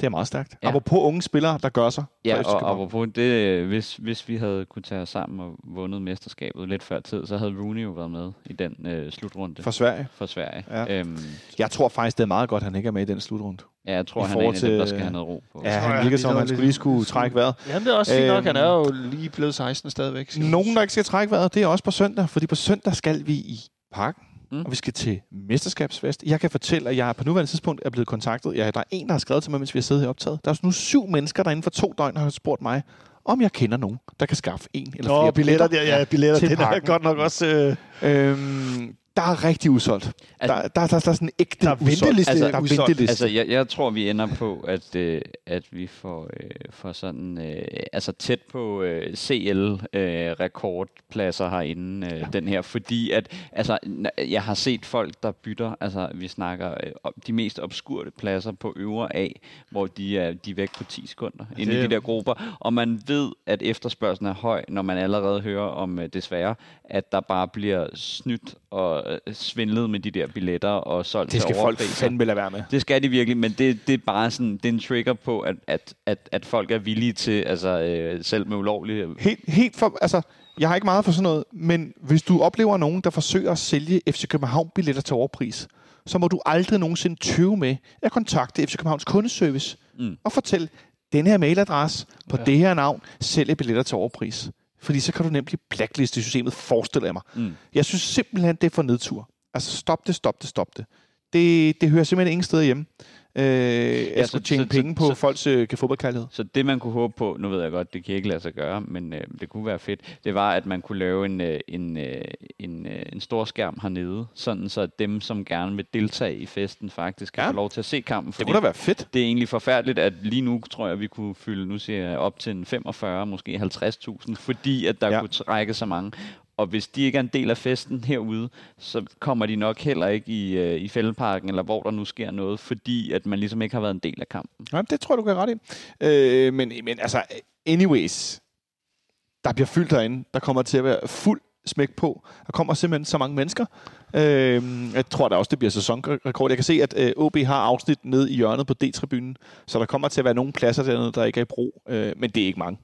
det er meget stærkt. Ja. Apropos unge spillere, der gør sig. Ja, og apropos det, hvis, hvis vi havde kunne tage os sammen og vundet mesterskabet lidt før tid, så havde Rooney jo været med i den øh, slutrunde For Sverige. for Sverige. Ja. Øhm, Jeg tror faktisk, det er meget godt, at han ikke er med i den slutrunde. ja, jeg tror, I han er en af dem, der skal have noget ro på. Ja, han virker som, han skulle lige skulle trække vejret. Ja, det er også fint nok. Øhm, Han er jo lige blevet 16 stadigvæk. Nogen, der ikke skal trække vejret, det er også på søndag, fordi på søndag skal vi i parken, mm. Og vi skal til mesterskabsfest. Jeg kan fortælle, at jeg på nuværende tidspunkt er blevet kontaktet. Ja, der er en, der har skrevet til mig, mens vi har siddet her optaget. Der er nu syv mennesker, der inden for to døgn har spurgt mig, om jeg kender nogen, der kan skaffe en eller Nå, flere billetter, der, ja, billetter, til det er godt nok også... Øh, Øhm, der er rigtig udsolgt. Altså- der, der, der, der, er sådan en ægte Der er venteliste Altså, der er udsolgt. venteliste. Altså, jeg, jeg tror, vi ender på, at, øh, at vi får, øh, får sådan, øh, altså tæt på øh, CL-rekordpladser øh, herinde, øh, ja. den her, fordi at, altså, jeg har set folk, der bytter, altså, vi snakker øh, om de mest obskurte pladser på øvre A, hvor de er, de er væk på 10 sekunder, ja, inde i de der grupper, og man ved, at efterspørgselen er høj, når man allerede hører om, øh, desværre, at der bare bliver snydt og øh, svindlet med de der billetter og solgt det skal folk fandme lade være med. Det skal de virkelig, men det, det er bare sådan, det er en trigger på, at, at, at, at folk er villige til, altså øh, selv med ulovlige... Helt, helt for, altså, jeg har ikke meget for sådan noget, men hvis du oplever nogen, der forsøger at sælge FC København-billetter til overpris, så må du aldrig nogensinde tøve med at kontakte FC Københavns kundeservice Mm. og fortælle, den her mailadresse på ja. det her navn sælger billetter til overpris. Fordi så kan du nemlig blackliste systemet, forestiller jeg mig. Mm. Jeg synes simpelthen, det er for nedtur. Altså stop det, stop det, stop det. Det, det hører simpelthen ingen steder hjemme. Øh, ja, at så- skulle tjene så- penge på så- folks øh, fodboldkærlighed. Så det, man kunne håbe på, nu ved jeg godt, det kan ikke lade sig gøre, men øh, det kunne være fedt, det var, at man kunne lave en, øh, en, øh, en, øh, en stor skærm hernede, sådan så dem, som gerne vil deltage i festen, faktisk kan Ja. få lov til at se kampen. Det kunne da være fedt. det er egentlig forfærdeligt, at lige nu tror jeg, vi kunne fylde, nu siger jeg, op til en 45, måske 50.000, fordi at der ja. kunne trække så mange. Og hvis de ikke er en del af festen herude, så kommer de nok heller ikke i, øh, i fældeparken, eller hvor der nu sker noget, fordi at man ligesom ikke har været en del af kampen. Ja, det tror jeg, du kan ret i. Øh, men, men altså, anyways, der bliver fyldt derinde. Der kommer til at være fuld smæk på. Der kommer simpelthen så mange mennesker. Øh, jeg tror da også, det bliver sæsonrekord. Jeg kan se, at øh, OB har afsnit ned i hjørnet på D-tribunen, så der kommer til at være nogle pladser dernede, der ikke er i brug. Øh, men det er ikke mange.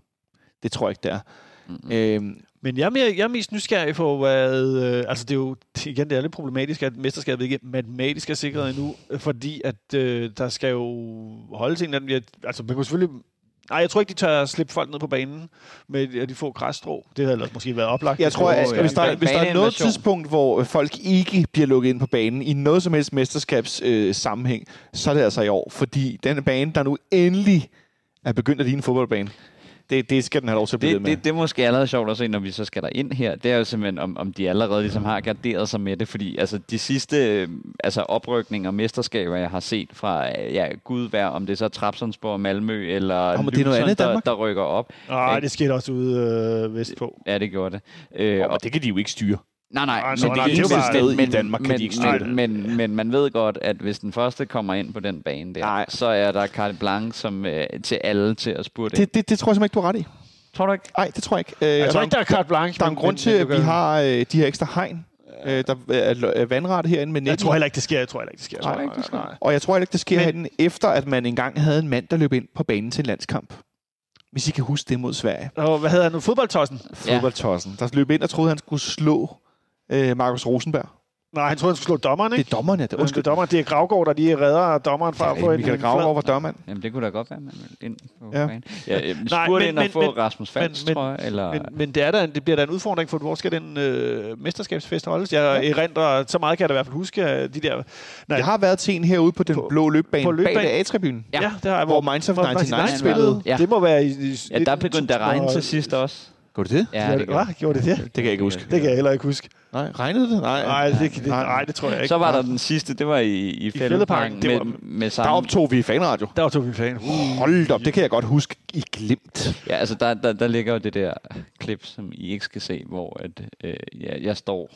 Det tror jeg ikke, det er. Mm-hmm. Øh, Men jeg er, mere, jeg er mest nysgerrig på, hvad... Øh, altså, det er jo igen, det er lidt problematisk, at mesterskabet ikke matematisk er sikret endnu, øh, fordi at øh, der skal jo holde ting. Altså, man kunne selvfølgelig Nej, jeg tror ikke, de tør at slippe folk ned på banen med at de får græsstrå. Det havde måske været oplagt. Jeg tror, at hvis der, hvis der er noget tidspunkt, hvor folk ikke bliver lukket ind på banen i noget som helst mesterskabs øh, sammenhæng, så er det altså i år. Fordi den bane, der nu endelig er begyndt at ligne en fodboldbane, det, det skal den have lov til at blive Det, med. det, det er måske allerede sjovt at se, når vi så skal der ind her. Det er jo simpelthen, om, om de allerede ligesom har garderet sig med det. Fordi altså, de sidste øh, altså, oprykninger og mesterskaber, jeg har set fra, ja, gud vær, om det er så Trabzonsborg, Malmø eller Nå, men det er noget andet der, der rykker op. Nej, det skete også ude øh, vestpå. Ja, det gjorde det. Øh, Og det kan de jo ikke styre. Nej, nej, Ej, men så det nej, er det eneste sted i men, Danmark, kan men, de ikke styre men, men, men man ved godt, at hvis den første kommer ind på den bane der, Nej. så er der carte blanche som, øh, til alle til at spurte. Det, det, det tror jeg simpelthen ikke, du har ret i. Tror du ikke? Nej, det tror jeg ikke. Øh, Jeg tror der, ikke, der er carte blanche. der er en grund til, at vi har øh, de her ekstra hegn, øh, der er, vandret herinde med net. Jeg tror i. heller ikke, det sker. Jeg tror heller ikke, det sker. Ikke, det sker. Nej. Og jeg tror heller ikke, det sker Men- herinde, efter at man engang havde en mand, der løb ind på banen til en landskamp. Hvis I kan huske det mod Sverige. Og hvad hedder han nu? Fodboldtossen? Fodboldtossen, der løb ind og troede, han skulle slå øh, Markus Rosenberg. Nej, han troede, han skulle slå dommeren, Det ikke? er dommeren, ja. Det, Undskyld, undskyld. dommeren. Det er Gravgaard, der lige redder dommeren fra at få Ja, en... Michael Gravgaard var dørmand. Jamen, det kunne da godt være, man ville ind på Ja. ja. banen. Ja, øh, Nej, men- ind og men- få men- Rasmus Falks, men- tror jeg, eller... Men, men det, er da, det bliver da en udfordring, for hvor skal den øh, mesterskabsfest holdes? Jeg erindrer, så meget kan jeg da i hvert fald huske, at de der... Nej, Jeg har været til en herude på den På- blå løbbane, på bag løbebanen. A-tribunen. ja, det har jeg. Hvor Minds of hvor 99 99 spillede. Ja. Det må være i... i Ja, der begyndte det at regne til sidst også. Går det det? Ja, det det gjorde Hvad? Gjorde det det? Det kan jeg ikke huske. Det kan jeg heller ikke huske. Nej, regnede det? Nej. Nej, det, det, Nej. nej, det tror jeg ikke. Så var der den sidste, det var i, i, Fælledparken. Fælledparken Det med, var- med Der samme... optog vi fanradio. Der var tog vi fan. Hold op, det kan jeg godt huske i glimt. Ja, altså der, der, der ligger jo det der klip, som I ikke skal se, hvor at, øh, ja, jeg står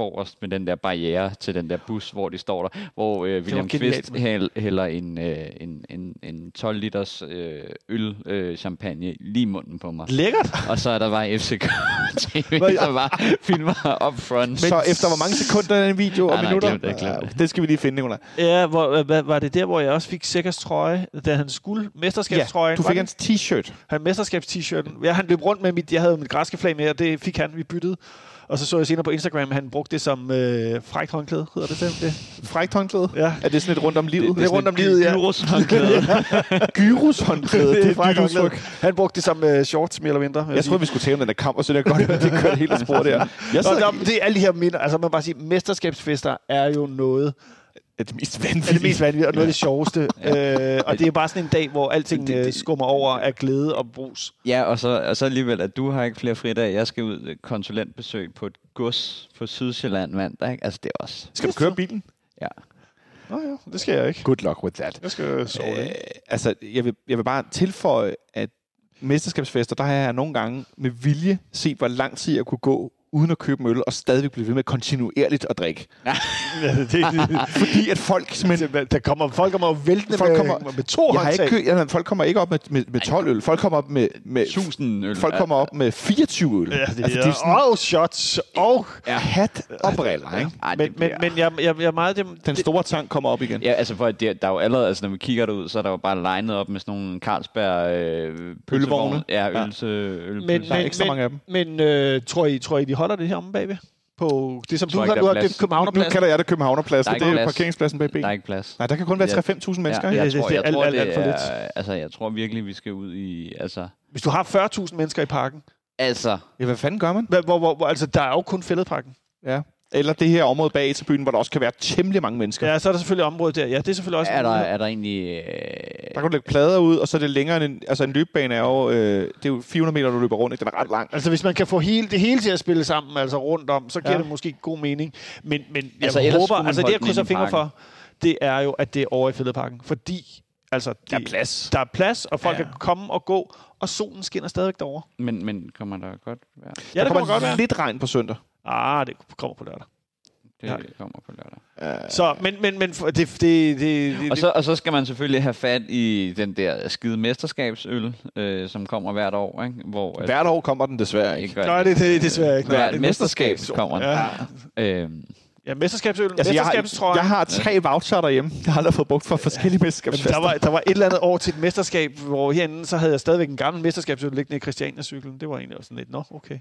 forrest med den der barriere til den der bus, hvor de står der, hvor øh, William Kvist men- hæl, hælder en, øh, en, en, en 12 liters øh, øl øh, champagne lige i munden på mig. Lækkert. Og så er der bare FCK TV, der bare filmer up front. Så efter hvor mange sekunder er den video og Nej, nej, minutter? glem det, glem det. Ja, det skal vi lige finde, Nicolaj. Ja, hvor, hvad, var det der, hvor jeg også fik Sikkers trøje, da han skulle mesterskabstrøjen? du var fik hans t-shirt. Han mesterskabs-t-shirten. Ja, han løb rundt med mit, jeg havde mit græske flag med, og det fik han, vi byttede. Og så så jeg senere på Instagram, at han brugte det som øh, frækt håndklæde, hedder det det? det? Frækt håndklæde. Ja. Er det sådan et rundt om livet? Det er rundt om livet, ja. Gyros håndklæde. Gyrus håndklæde. Det Det er er frækt håndklæde. Han brugte det som øh, shorts, mere eller mindre. Jeg troede, vi skulle tale om den der kamp, og så er det godt, at det kørte helt et spor der. Jeg Nå, men det er alle de her minder. Altså, man bare sige, mesterskabsfester er jo noget er det mest af det vanvittige. mest vanvittige, og noget af det sjoveste. øh, og det er bare sådan en dag, hvor alting Det- det- øh, skummer over af glæde og brus. Ja, og så, og så alligevel, at du har ikke flere fridage. Jeg skal ud øh, konsulentbesøg på et gods på Sydsjælland mandag. Ikke? Altså, det er også... Skal du køre bilen? Ja. Nå ja, det skal jeg ikke. Good luck with that. Jeg skal sove Øh, altså, jeg vil, jeg vil bare tilføje, at mesterskabsfester, der har jeg nogle gange med vilje set, hvor lang tid jeg kunne gå uden at købe en øl, og stadigvæk blive ved med kontinuerligt at drikke. Ja, det, det, Fordi at folk simpelthen... der kommer, folk kommer jo væltende Folk med, kommer- med to Jeg har ikke kø- ja, folk kommer ikke op med, med, med 12 øl. Folk kommer op med... med 1000 øl. folk kommer op med 24 øl. Ja, det, altså, altså, det er sådan og shots, og... hat og briller, ikke? Ej, Men, men, men jeg, jeg, jeg meget... Det, Den store tank kommer op igen. Ja, altså for det, der er jo allerede, altså når vi kigger derud, så er der jo bare legnet op med sådan nogle Carlsberg øh, pølsevogne. Ølvogne. Ja, Ja. ølse, øl, Men- Der er ikke så mange af dem. Men øh, tror, I, tror I, de holder det her om bagved? På det, som du ikke, har, du har, det er Københavnerpladsen. Nu kalder jeg det Københavnerpladsen. Der er Det er plads. parkeringspladsen bag B. Der er ikke plads. Nej, der kan kun være Ja. 3-5.000 mennesker. Ja, jeg det- tror, det er alt, alt, alt for lidt. er, altså, jeg tror virkelig, vi skal ud i, altså, Hvis du har 40.000 mennesker i parken, altså, ja, hvad fanden gør man? hvor, hvor, hvor, hvor, altså, der er jo kun fælledparken. Ja. Eller det her område bag til byen, hvor der også kan være temmelig mange mennesker. Ja. Så er der selvfølgelig området der. Ja, det er selvfølgelig også... er der, er der egentlig, øh, Der kan du lægge plader ud, og så er det længere end en, altså en løbebane er jo, øh, det er jo 400 meter, du løber rundt, ikke? Den er ret lang. Altså, hvis man kan få hele, det hele til at spille sammen, altså rundt om, så giver Ja. det måske god mening. Men, men jeg Altså, håber, altså det jeg krydser fingre for, det er jo, at det er over i Fælledparken. Fordi, altså, det, Der er plads. der er plads, og folk Ja. kan komme og gå, og solen skinner stadigvæk derovre. men, men kommer der godt være? Ja, der det kommer kommer godt være. lidt regn på søndag. Ah, det kommer på lørdag. Det Ja. kommer på lørdag. Så, men, men, men det, det, det, det, Og så, og så skal man selvfølgelig have fat i den der skide mesterskabsøl, øh, som kommer hvert år, ikke? Hvor, at- Hvert år kommer den desværre ikke Nej, det, det er desværre ikke. Hvert Det er mesterskab kommer den. Ja, Øhm, ja mesterskabsøl, Altså, jeg, mesterskabstrøjen. har, jeg har tre voucher derhjemme. Jeg har aldrig fået brugt for forskellige Jamen, mesterskabsfester. der, var, der var et eller andet år til et mesterskab, hvor herinde, så havde jeg stadigvæk en gammel mesterskabsøl liggende i Christiania-cyklen. Det var egentlig også sådan lidt, nå, okay.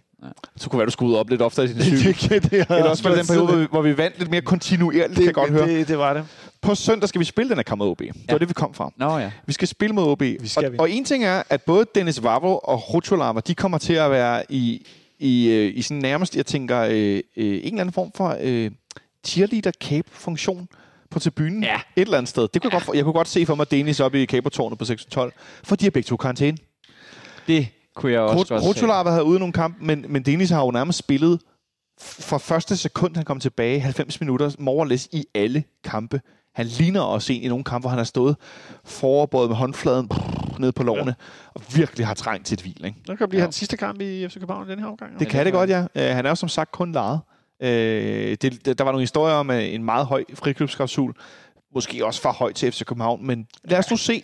Så kunne være, du skulle ud op lidt oftere i din cykel. det, det, Eller også var det den periode, hvor vi, hvor vi vandt lidt mere kontinuerligt, det, kan jeg godt det, høre. det, det var det. på søndag skal vi spille den her kamp mod OB. Det var Ja. det, vi kom fra. Nå ja. Vi skal spille mod OB. Vi skal og, vi. og en ting er, at både Dennis Vavro og Rutscholava, de kommer til at være i, i, øh, i sådan nærmest, jeg tænker, øh, øh, en eller anden form for øh, cheerleader-cape-funktion på tribunen. Ja. Et eller andet sted. Det kunne jeg, godt, jeg kunne godt se for mig Dennis oppe i cabertårnet på 612, for de har begge to karantæne. Det kunne jeg også godt se. Rutscholava havde ude nogle kampe, men, men Dennis har jo nærmest spillet fra første sekund, han kom tilbage, 90 minutter, morgenlæs i alle kampe. Han ligner også en i nogle kampe, hvor han har stået foroverbøjet med håndfladen brrr, ned på lårene, og virkelig har trængt til et hvil. Ikke? Det kan blive Ja. ja. hans sidste kamp i FC København i den her omgang. Det kan det godt, ja. Han er jo som sagt kun lejet. Øh, det, der var nogle historier om øh, en meget høj frikøbsklausul. Måske også for høj til FC København, men lad os nu se.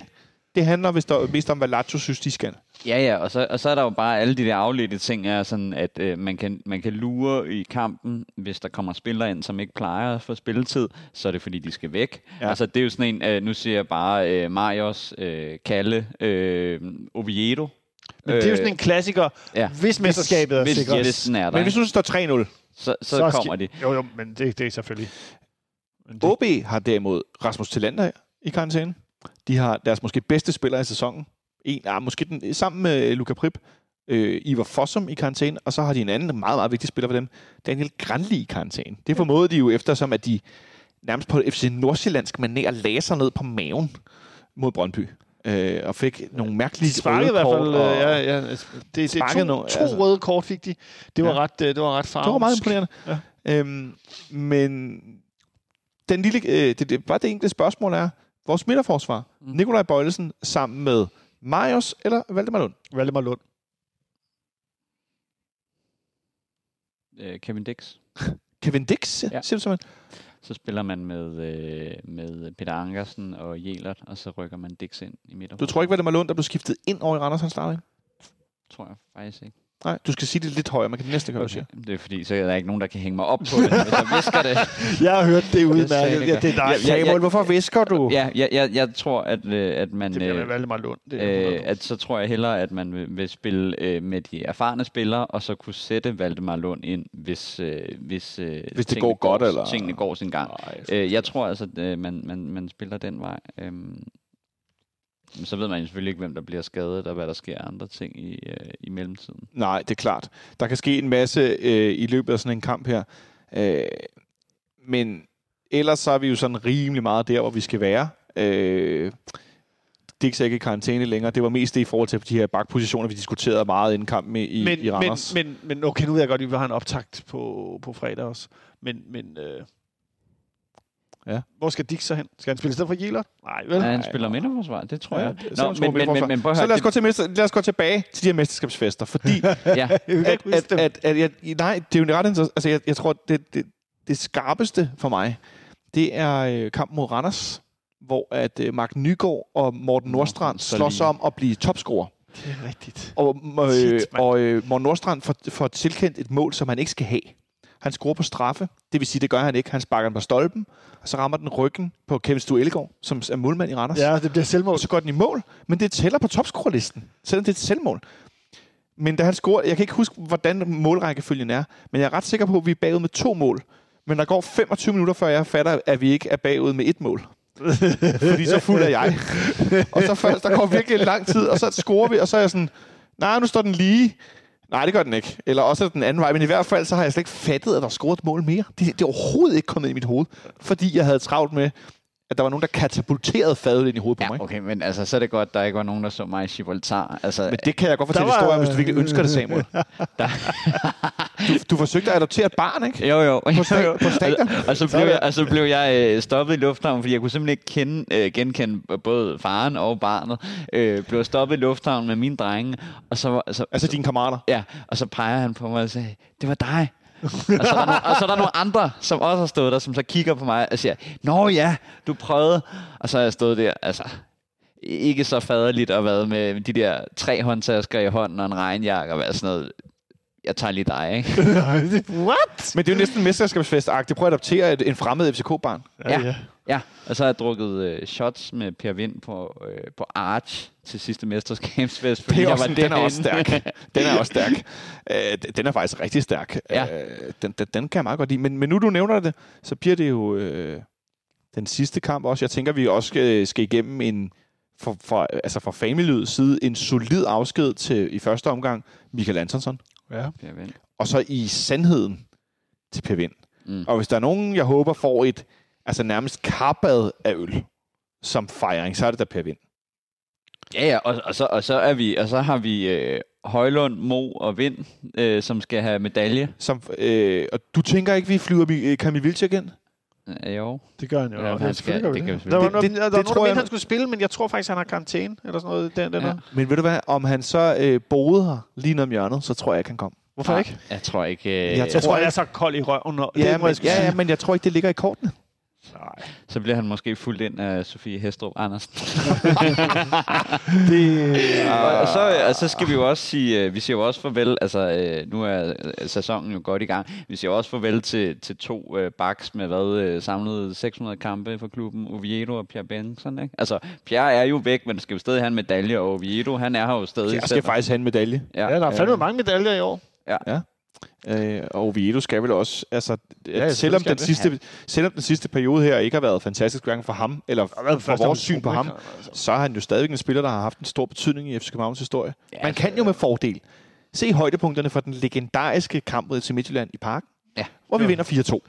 Det handler vist der, mest om, hvad Lazio synes, de skal. Ja, ja, og så, og så er der jo bare alle de der afledte ting, er sådan, at øh, man, kan, man kan lure i kampen, hvis der kommer spillere ind, som ikke plejer at få spilletid, så er det fordi, de skal væk. Ja. Ja. Altså, det er jo sådan en, øh, nu siger jeg bare øh, Marius, øh, Kalle, øh, Oviedo. Men det er jo sådan en klassiker, ja. hvis mesterskabet er hvis sikret. Er der, Men hvis nu står 3-0, så, så, så kommer de. Jo, jo, men det, det er selvfølgelig... Men det, OB har derimod Rasmus Tillander i karantæne. De har deres måske bedste spiller i sæsonen. En, ja, måske den, sammen med Luka Prip. Øh, Ivar Fossum i karantæne, og så har de en anden meget, meget vigtig spiller for dem, Daniel Granli i karantæne. Det formåede de jo eftersom, at de nærmest på FC Nordsjællandsk lagde sig ned på maven mod Brøndby. Øh, og fik nogle mærkelige de sparkede i hvert røde fald... kort, Øh, og- ja, ja, altså, det, det sparkede to, nogle- to altså- røde kort fik de. Det var Ja. ret, øh, det var ret farvsk. Det var meget imponerende. Ja. Øhm, men den lille, øh, det, det, bare det enkelte spørgsmål er, vores midterforsvar, mm. Nikolaj Bøjlesen sammen med Marius eller Valdemar Lund? Valdemar Lund. Øh, Kevin Dix. Kevin Dix, ja. Ja. siger du simpelthen? Så spiller man med, øh, med Peter Ankersen og Jelert, og så rykker man Dix ind i midten. Du tror ikke, Valdemar Lund, der blev skiftet ind over i Randers, han startede? Tror jeg faktisk ikke. Nej, du skal sige det lidt højere. Man kan næsten høre, du siger. Det er fordi, så er der ikke nogen, der kan hænge mig op på det, hvis jeg visker det. Jeg har hørt det udmærket. det Ja, det er dig. Ja, ja, Samuel, hvorfor visker du? Ja, jeg, jeg, jeg tror, at, øh, at man... Det bliver øh, Valdemar Lund. Det er Øh, at så tror jeg hellere, at man vil, vil spille øh, med de erfarne spillere, og så kunne sætte Valdemar Lund ind, hvis, øh, hvis, øh, Hvis det tingene går godt, går, eller- tingene går sin gang. Nej, Øh, jeg tror altså, at øh, man, man, man spiller den vej. Men så ved man jo selvfølgelig ikke, hvem der bliver skadet, og hvad der sker andre ting i, øh, i mellemtiden. Nej, det er klart. Der kan ske en masse øh, i løbet af sådan en kamp her. Øh, men ellers så er vi jo sådan rimelig meget der, hvor vi skal være. Øh, Dix er ikke i karantæne længere. Det var mest det i forhold til de her bakpositioner, vi diskuterede meget inden kampen i, i, men, i Randers. men, men, men okay, nu ved jeg godt, at vi har en optakt på, på fredag også. Men, men øh, Ja. hvor skal Dix så hen? Skal han spille i stedet for Jelert? Nej, vel? Ja, han spiller nej. midterforsvar, det tror Ja, jeg. det- så Nå, men, men, men, men prøv så lad os, gå til lad os gå tilbage til de her mesterskabsfester, fordi ja, at, at, at, at, jeg, nej, det er jo ret interessant. Altså, jeg, jeg tror, det, det, det skarpeste for mig, det er øh, kampen mod Randers, hvor at øh, Mark Nygaard og Morten Nordstrand så slås lige- om at blive topscorer. Det er rigtigt. Og, øh, Shit, og øh, Morten Nordstrand får, får tilkendt et mål, som han ikke skal have. Han scorer på straffe. Det vil sige, det gør han ikke. Han sparker den på stolpen, og så rammer den ryggen på Kevin Stu Ellegaard, som er målmand i Randers. Ja, det bliver selvmål. Og så går den i mål, men det tæller på topscorerlisten, selvom det er et selvmål. Men da han scorer, jeg kan ikke huske, hvordan målrækkefølgen er, men jeg er ret sikker på, at vi er bagud med to mål. Men der går 25 minutter, før jeg fatter, at vi ikke er bagud med et mål. Fordi så fuld er jeg. og så først, der går virkelig en lang tid, og så scorer vi, og så er jeg sådan, nej, nu står den lige. Nej, det gør den ikke. Eller også er den anden vej. Men i hvert fald, så har jeg slet ikke fattet, at der er scoret et mål mere. Det, det er overhovedet ikke kommet ind i mit hoved. Fordi jeg havde travlt med, at der var nogen, der katapulterede fadet ind i hovedet på mig. ja, okay, men altså, så er det godt, der ikke var nogen, der så mig i Gibraltar. Altså, Men det kan jeg godt fortælle Der var- historier, hvis du virkelig ønsker det, Samuel. du, du forsøgte at adoptere et barn, ikke? Jo, jo. På, sta- på stadion. og, og, så blev jeg, og så blev jeg øh, stoppet i lufthavnen, fordi jeg kunne simpelthen ikke kende, øh, genkende både faren og barnet. Øh, blev stoppet i lufthavnen med mine drenge, og så, så, Altså dine kammerater. ja, og så peger han på mig og siger, det var dig. og, så er der nogle, og så er der nogle andre, som også har stået der, som så kigger på mig og siger, Nå ja, du prøvede. Og så har jeg stået der, altså, ikke så faderligt at være med de der tre håndtasker i hånden og en regnjakke og være sådan noget. Jeg tager lige dig, ikke? What? Men det er jo næsten mesterskabsfest-agtigt. Prøv at adoptere et, en fremmed FCK-barn. Ja. Ja, og så har jeg drukket øh, shots med Per Vind på, øh, på Arch til sidste mesterskabsfest, fordi Det er jeg også, var den er også stærk. Den er også stærk. Øh, den er faktisk rigtig stærk. Ja. Øh, den, den, den kan jeg meget godt lide. Men, men nu du nævner det, så bliver det jo... Øh, den sidste kamp også. Jeg tænker, vi også skal, skal igennem en, for, for, altså fra familiets side, en solid afsked til i første omgang Michael Antonsson. Ja. Per Vind. Og så i sandheden til Per Vind. Mm. Og hvis der er nogen, jeg håber får et altså nærmest karbad af øl som fejring, så er det da Per Vind. Ja, ja, og, og, så, og, så er vi, og så har vi øh, Højlund, Mo og Vind, øh, som skal have medalje. Som, øh, og du tænker ikke, vi flyver Mi- Kamil Vilcek ind? Øh, jo. Det gør han jo. Ja, Ja, han skal- det vi kan vi Der var, Det- der, det var tror nogen, jeg- han skulle spille, men jeg tror faktisk, han har karantæne, eller sådan noget. Den, den Ja. ja. Men ved du hvad, om han så øh, boede her lige ned om hjørnet, så tror jeg ikke, han kom. Hvorfor Nej, ikke? Jeg tror ikke... Øh, Jeg Jeg tror tror, jeg er så kold i røven. Og Ja, det men, ja, ja, men jeg tror ikke, det ligger i kortene. Nej. Så bliver han måske fuldt ind af Sofie Hestrup Andersen. Det, og, og, så, og så skal vi jo også sige, øh, vi siger jo også farvel, altså øh, nu er øh, sæsonen jo godt i gang, vi siger jo også farvel til, til to øh, backs med hvad, samlet 600 kampe for klubben, Oviedo og Pierre Benson, ikke? Altså, Pierre er jo væk, men skal jo stadig have en medalje, og Oviedo, han er her jo stadig. Jeg skal faktisk have en medalje. ja, der er fandme mange medaljer i år. Øh, og Oviedo skal vel også, altså, ja, ja, selvom, den sidste, selvom den sidste periode her ikke har været fantastisk hverken for ham, eller for, for vores syn på ham, Altså. så er han jo stadigvæk en spiller, der har haft en stor betydning i FC Københavns historie. Ja, Man kan jo med fordel se højdepunkterne for den legendariske kamp mod FC Midtjylland i Park, Ja. hvor vi Jo. vinder 4-2.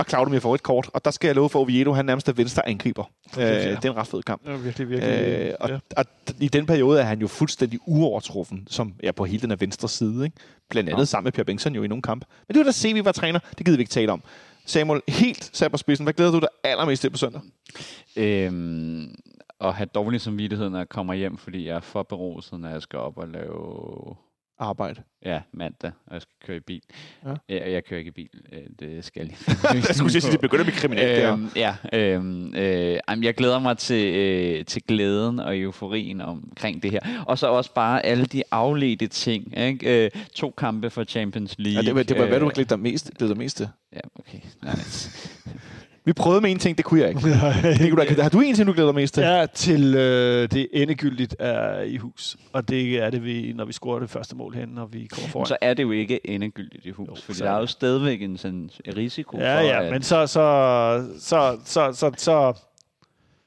Og Claudio får et kort, og der skal jeg love for Oviedo, han nærmest er venstre angriber. Øh, ja. det er en ret fed kamp. Er virkelig, virkelig. Øh, og, ja. og i den periode er han jo fuldstændig uovertruffen, som er på hele den her venstre side. Ikke? Blandt andet Ja. sammen med Per Bengtsson jo i nogle kampe. Men det var da se, vi var træner. Det gider vi ikke tale om. Samuel, helt sat på spidsen. Hvad glæder du dig allermest til på søndag? Øhm, at have dårlig samvittighed, når jeg kommer hjem, fordi jeg er for beruset, når jeg skal op og lave Arbejde. ja, mandag, og jeg skal køre i bil. Ja. Ja. Jeg, kører ikke i bil, øh, det skal jeg lige. Jeg skulle sige, at det begynder at blive kriminelt, øhm, ja, øhm, øh, jeg glæder mig til, øh, til glæden og euforien omkring det her. Og så også bare alle de afledte ting. Ikke? Øh, to kampe for Champions League. Ja, det var, det var hvad du øh, glædet dig mest, glædet dig mest til. Ja, okay. Nice. Vi prøvede med en ting, det kunne jeg ikke. Det kunne du, har du en ting, du glæder dig mest til? Ja, til øh, det endegyldigt er i hus. Og det er det, vi, når vi scorer det første mål hen, når vi kommer foran. så er det jo ikke endegyldigt i hus, Jo, jo, fordi så- der er jo stadigvæk en sådan risiko Ja, for, ja, at, men så, så, så, så, så, så,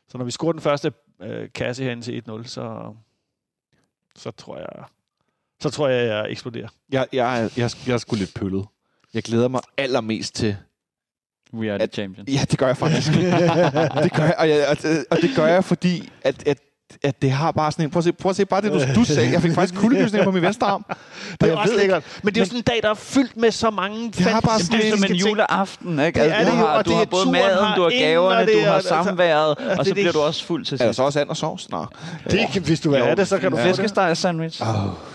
så når vi scorer den første øh, kasse herinde til 1-0, så, så tror jeg, så tror jeg, jeg eksploderer. Jeg, jeg, jeg, er- jeg er sgu lidt pøllet. Jeg glæder mig allermest til... we are the at- champions. Ja, det gør jeg faktisk. det gør jeg, og, jeg, og, det- og det gør jeg, fordi at, at, at det har bare sådan en... Prøv at se, prøv at se bare det, du, du sagde. Jeg fik faktisk kuldegysninger på min venstre arm. Det Og er også lækkert. Men det er jo sådan en dag, der er fyldt med så mange Det har bare Jamen, det er som en juleaften, ikke? Det er Altså, det du jo, har, og du det har er både maden, du har gaverne, og det du er- har altså- samværet, og det så er bliver du også fuld til Er der sidst. så også and og sovs? Nå. Det kan, hvis du have det, så kan du få det. Flæskesteg sandwich. Oh,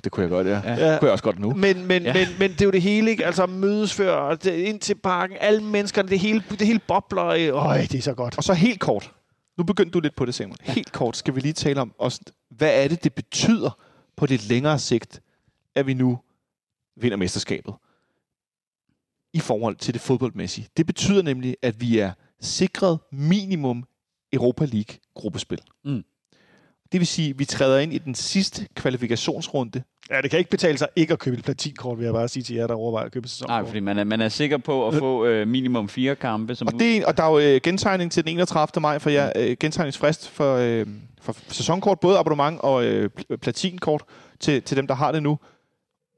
det kunne jeg godt, ja. Ja. Det kunne jeg også godt nu. Men, men, Ja. men, men det er jo det hele, ikke? Altså mødes før, og ind til parken, alle menneskerne, det hele, det hele bobler. øh, Øj, det er så godt. Og så helt kort. Nu begyndte du lidt på det, Samuel. Helt kort skal vi lige tale om, også, hvad er det, det betyder på lidt længere sigt, at vi nu vinder mesterskabet i forhold til det fodboldmæssige. Det betyder nemlig, at vi er sikret minimum Europa League gruppespil. Mm. Det vil sige, at vi træder ind i den sidste kvalifikationsrunde. Ja, det kan ikke betale sig ikke at købe et platinkort, vil jeg bare sige til jer, der overvejer at købe sæson. Nej, fordi man er, man er sikker på at få øh, minimum fire kampe. Som Og, det, og der er jo øh, gentegning til den 31. maj, for jer, øh, gentegningsfrist for, øh, for sæsonkort, både abonnement og øh, pl- platinkort til, til dem, der har det nu.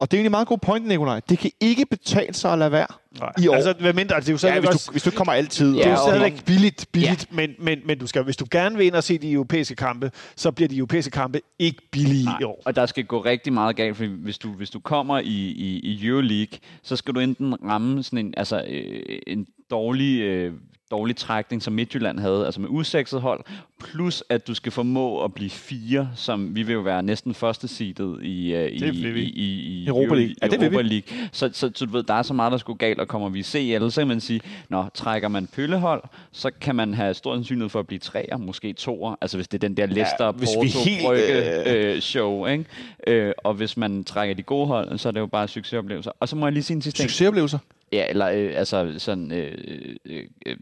Og det er egentlig en meget god point, Nikolaj. Det kan ikke betale sig at lade være. Nej. i år. Altså, hvad mindre, altså, det er jo Ja, stadigvæk hvis, også, du, hvis du kommer altid. det er jo Ja, stadigvæk billigt, billigt ja. men, men, men du skal, hvis du gerne vil ind og se de europæiske kampe, så bliver de europæiske kampe ikke billige Nej, i år. og der skal gå rigtig meget galt, for hvis du, hvis du kommer i, i, i Euroleague, så skal du enten ramme sådan en, altså, øh, en dårlig, øh, dårlig trækning, som Midtjylland havde, altså med usekset hold, plus at du skal formå at blive fire, som vi vil jo være næsten første seedet i, øh, i, i, i, i Europa League. Ja, det. Europa League. Så, så, så, du ved, der er så meget, der skulle galt, og kommer vi i CL, så kan man sige, når trækker man pøllehold, så kan man have stor sandsynlighed for at blive treer, måske toer, altså hvis det er den der Leicester, vi Porto, helt, Brygge, øh, øh, show, ikke? Øh, og hvis man trækker de gode hold, så er det jo bare succesoplevelser. Og så må jeg lige sige en sidste ting. Succesoplevelser. Ja, eller øh, altså sådan øh, øh, øh,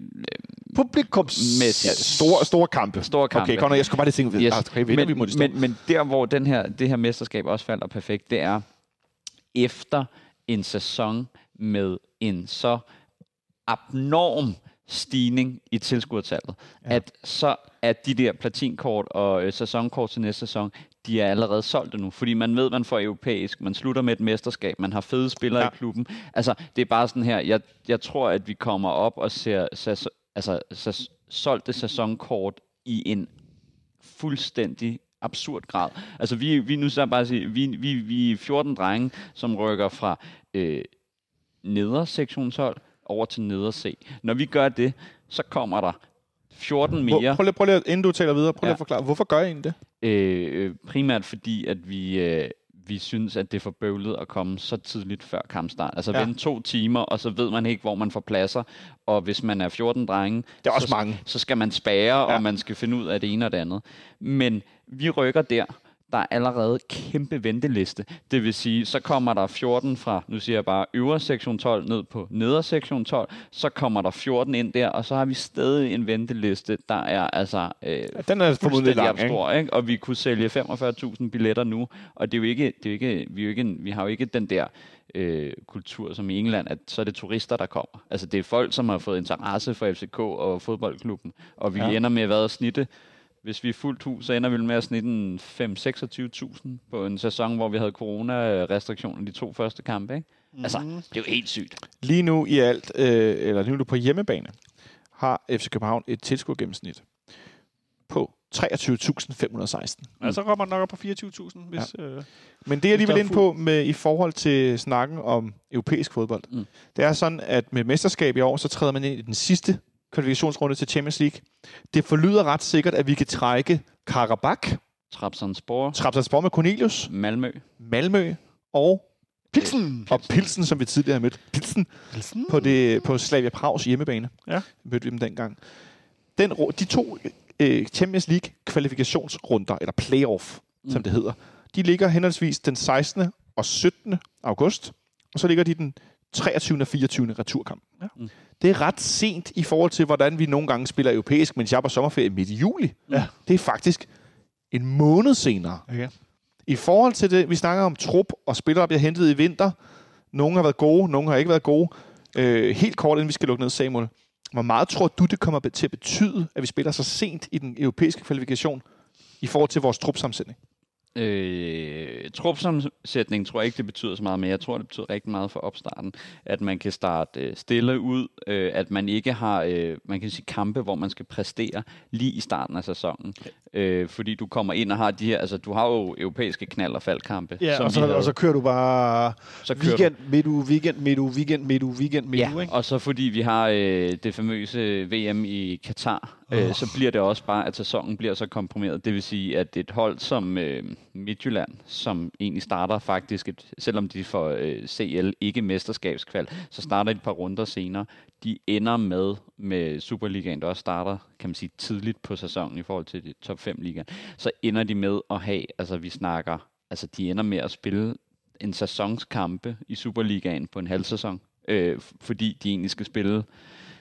Publikums... Med- Ja, store, store kampe. store kampe. Okay, nok. Jeg skulle bare lige tænke, Yes. yes. okay, vinder vi mod men, men, men der, hvor den her, det her mesterskab også falder perfekt, det er efter en sæson med en så abnorm stigning i tilskuertallet, ja. at så er de der platinkort og øh, sæsonkort til næste sæson, de er allerede solgte nu, fordi man ved, man får europæisk, man slutter med et mesterskab, man har fede spillere ja. i klubben. Altså, det er bare sådan her, jeg, jeg tror, at vi kommer op og ser sæs, altså, sæs, solgte sæsonkort i en fuldstændig absurd grad. Altså, vi, vi nu så bare sige, vi, vi, vi er 14 drenge, som rykker fra øh, neder sektionshold over til neder C. Når vi gør det, så kommer der 14 mere. Prøv, prøv, lige, prøv lige, inden du taler videre, prøv lige ja. at forklare, hvorfor gør I egentlig det? Øh, primært fordi, at vi, øh, vi synes, at det er for bøvlet at komme så tidligt før kampstart. Altså ja. vente to timer, og så ved man ikke, hvor man får pladser. Og hvis man er 14 drenge, det er også så, mange. så skal man spære, ja. og man skal finde ud af det ene og det andet. Men vi rykker der, der er allerede kæmpe venteliste. Det vil sige, så kommer der 14 fra, nu siger jeg bare, øvre sektion 12 ned på neder sektion 12, så kommer der 14 ind der, og så har vi stadig en venteliste, der er altså øh, den er formodentlig lang, stor, ikke? og vi kunne sælge 45.000 billetter nu, og det er jo ikke, det er jo ikke, vi, er jo ikke, vi har jo ikke den der øh, kultur som i England, at så er det turister, der kommer. Altså det er folk, som har fået interesse for FCK og fodboldklubben, og vi ja. ender med at være snitte hvis vi er fuldt hus, så ender vi med at snitte en 5-26.000 på en sæson, hvor vi havde corona-restriktioner de to første kampe. Ikke? Mm. Altså, det er jo helt sygt. Lige nu i alt, øh, eller lige nu på hjemmebane, har FC København et tilskuergennemsnit på 23.516. Ja, så kommer man nok op på 24.000, hvis... Ja. Øh, Men det er alligevel ind på med, i forhold til snakken om europæisk fodbold. Mm. Det er sådan, at med mesterskab i år, så træder man ind i den sidste kvalifikationsrunde til Champions League. Det forlyder ret sikkert, at vi kan trække Karabakh, Trabzonspor, Trabzonspor med Cornelius, Malmø, Malmø og Pilsen. Og Pilsen, som vi tidligere har mødt. Pilsen. Pilsen. På, det, på Slavia Prags hjemmebane. Ja. Mødte vi dem dengang. Den, de to øh, Champions League kvalifikationsrunder, eller playoff, mm. som det hedder, de ligger henholdsvis den 16. og 17. august, og så ligger de den 23. og 24. returkamp. Ja. Mm det er ret sent i forhold til, hvordan vi nogle gange spiller europæisk, mens jeg på sommerferie midt i juli. Ja. Det er faktisk en måned senere. Okay. I forhold til det, vi snakker om trup og spillere, der bliver hentet i vinter. Nogle har været gode, nogle har ikke været gode. Øh, helt kort, inden vi skal lukke ned, Samuel. Hvor meget tror du, det kommer til at betyde, at vi spiller så sent i den europæiske kvalifikation i forhold til vores trupsammensætning? Øh, trupsammensætning tror jeg ikke, det betyder så meget, men jeg tror, det betyder rigtig meget for opstarten. At man kan starte øh, stille ud, øh, at man ikke har, øh, man kan sige, kampe, hvor man skal præstere lige i starten af sæsonen. Øh, fordi du kommer ind og har de her, altså du har jo europæiske knald- og faldkampe. Ja, og så, og så kører du bare så kører weekend, du. midtuge, weekend, midtuge, weekend, midtuge, weekend, midtuge, ja, ikke? og så fordi vi har øh, det famøse VM i Katar, oh. øh, så bliver det også bare, at sæsonen bliver så komprimeret. Det vil sige, at et hold som øh, Midtjylland, som egentlig starter faktisk, et, selvom de får øh, CL ikke mesterskabskval, så starter et par runder senere. De ender med, med Superligaen, der også starter, kan man sige, tidligt på sæsonen i forhold til de top 5 ligaen, så ender de med at have, altså vi snakker, altså de ender med at spille en sæsonskampe i Superligaen på en halv sæson, øh, fordi de egentlig skal spille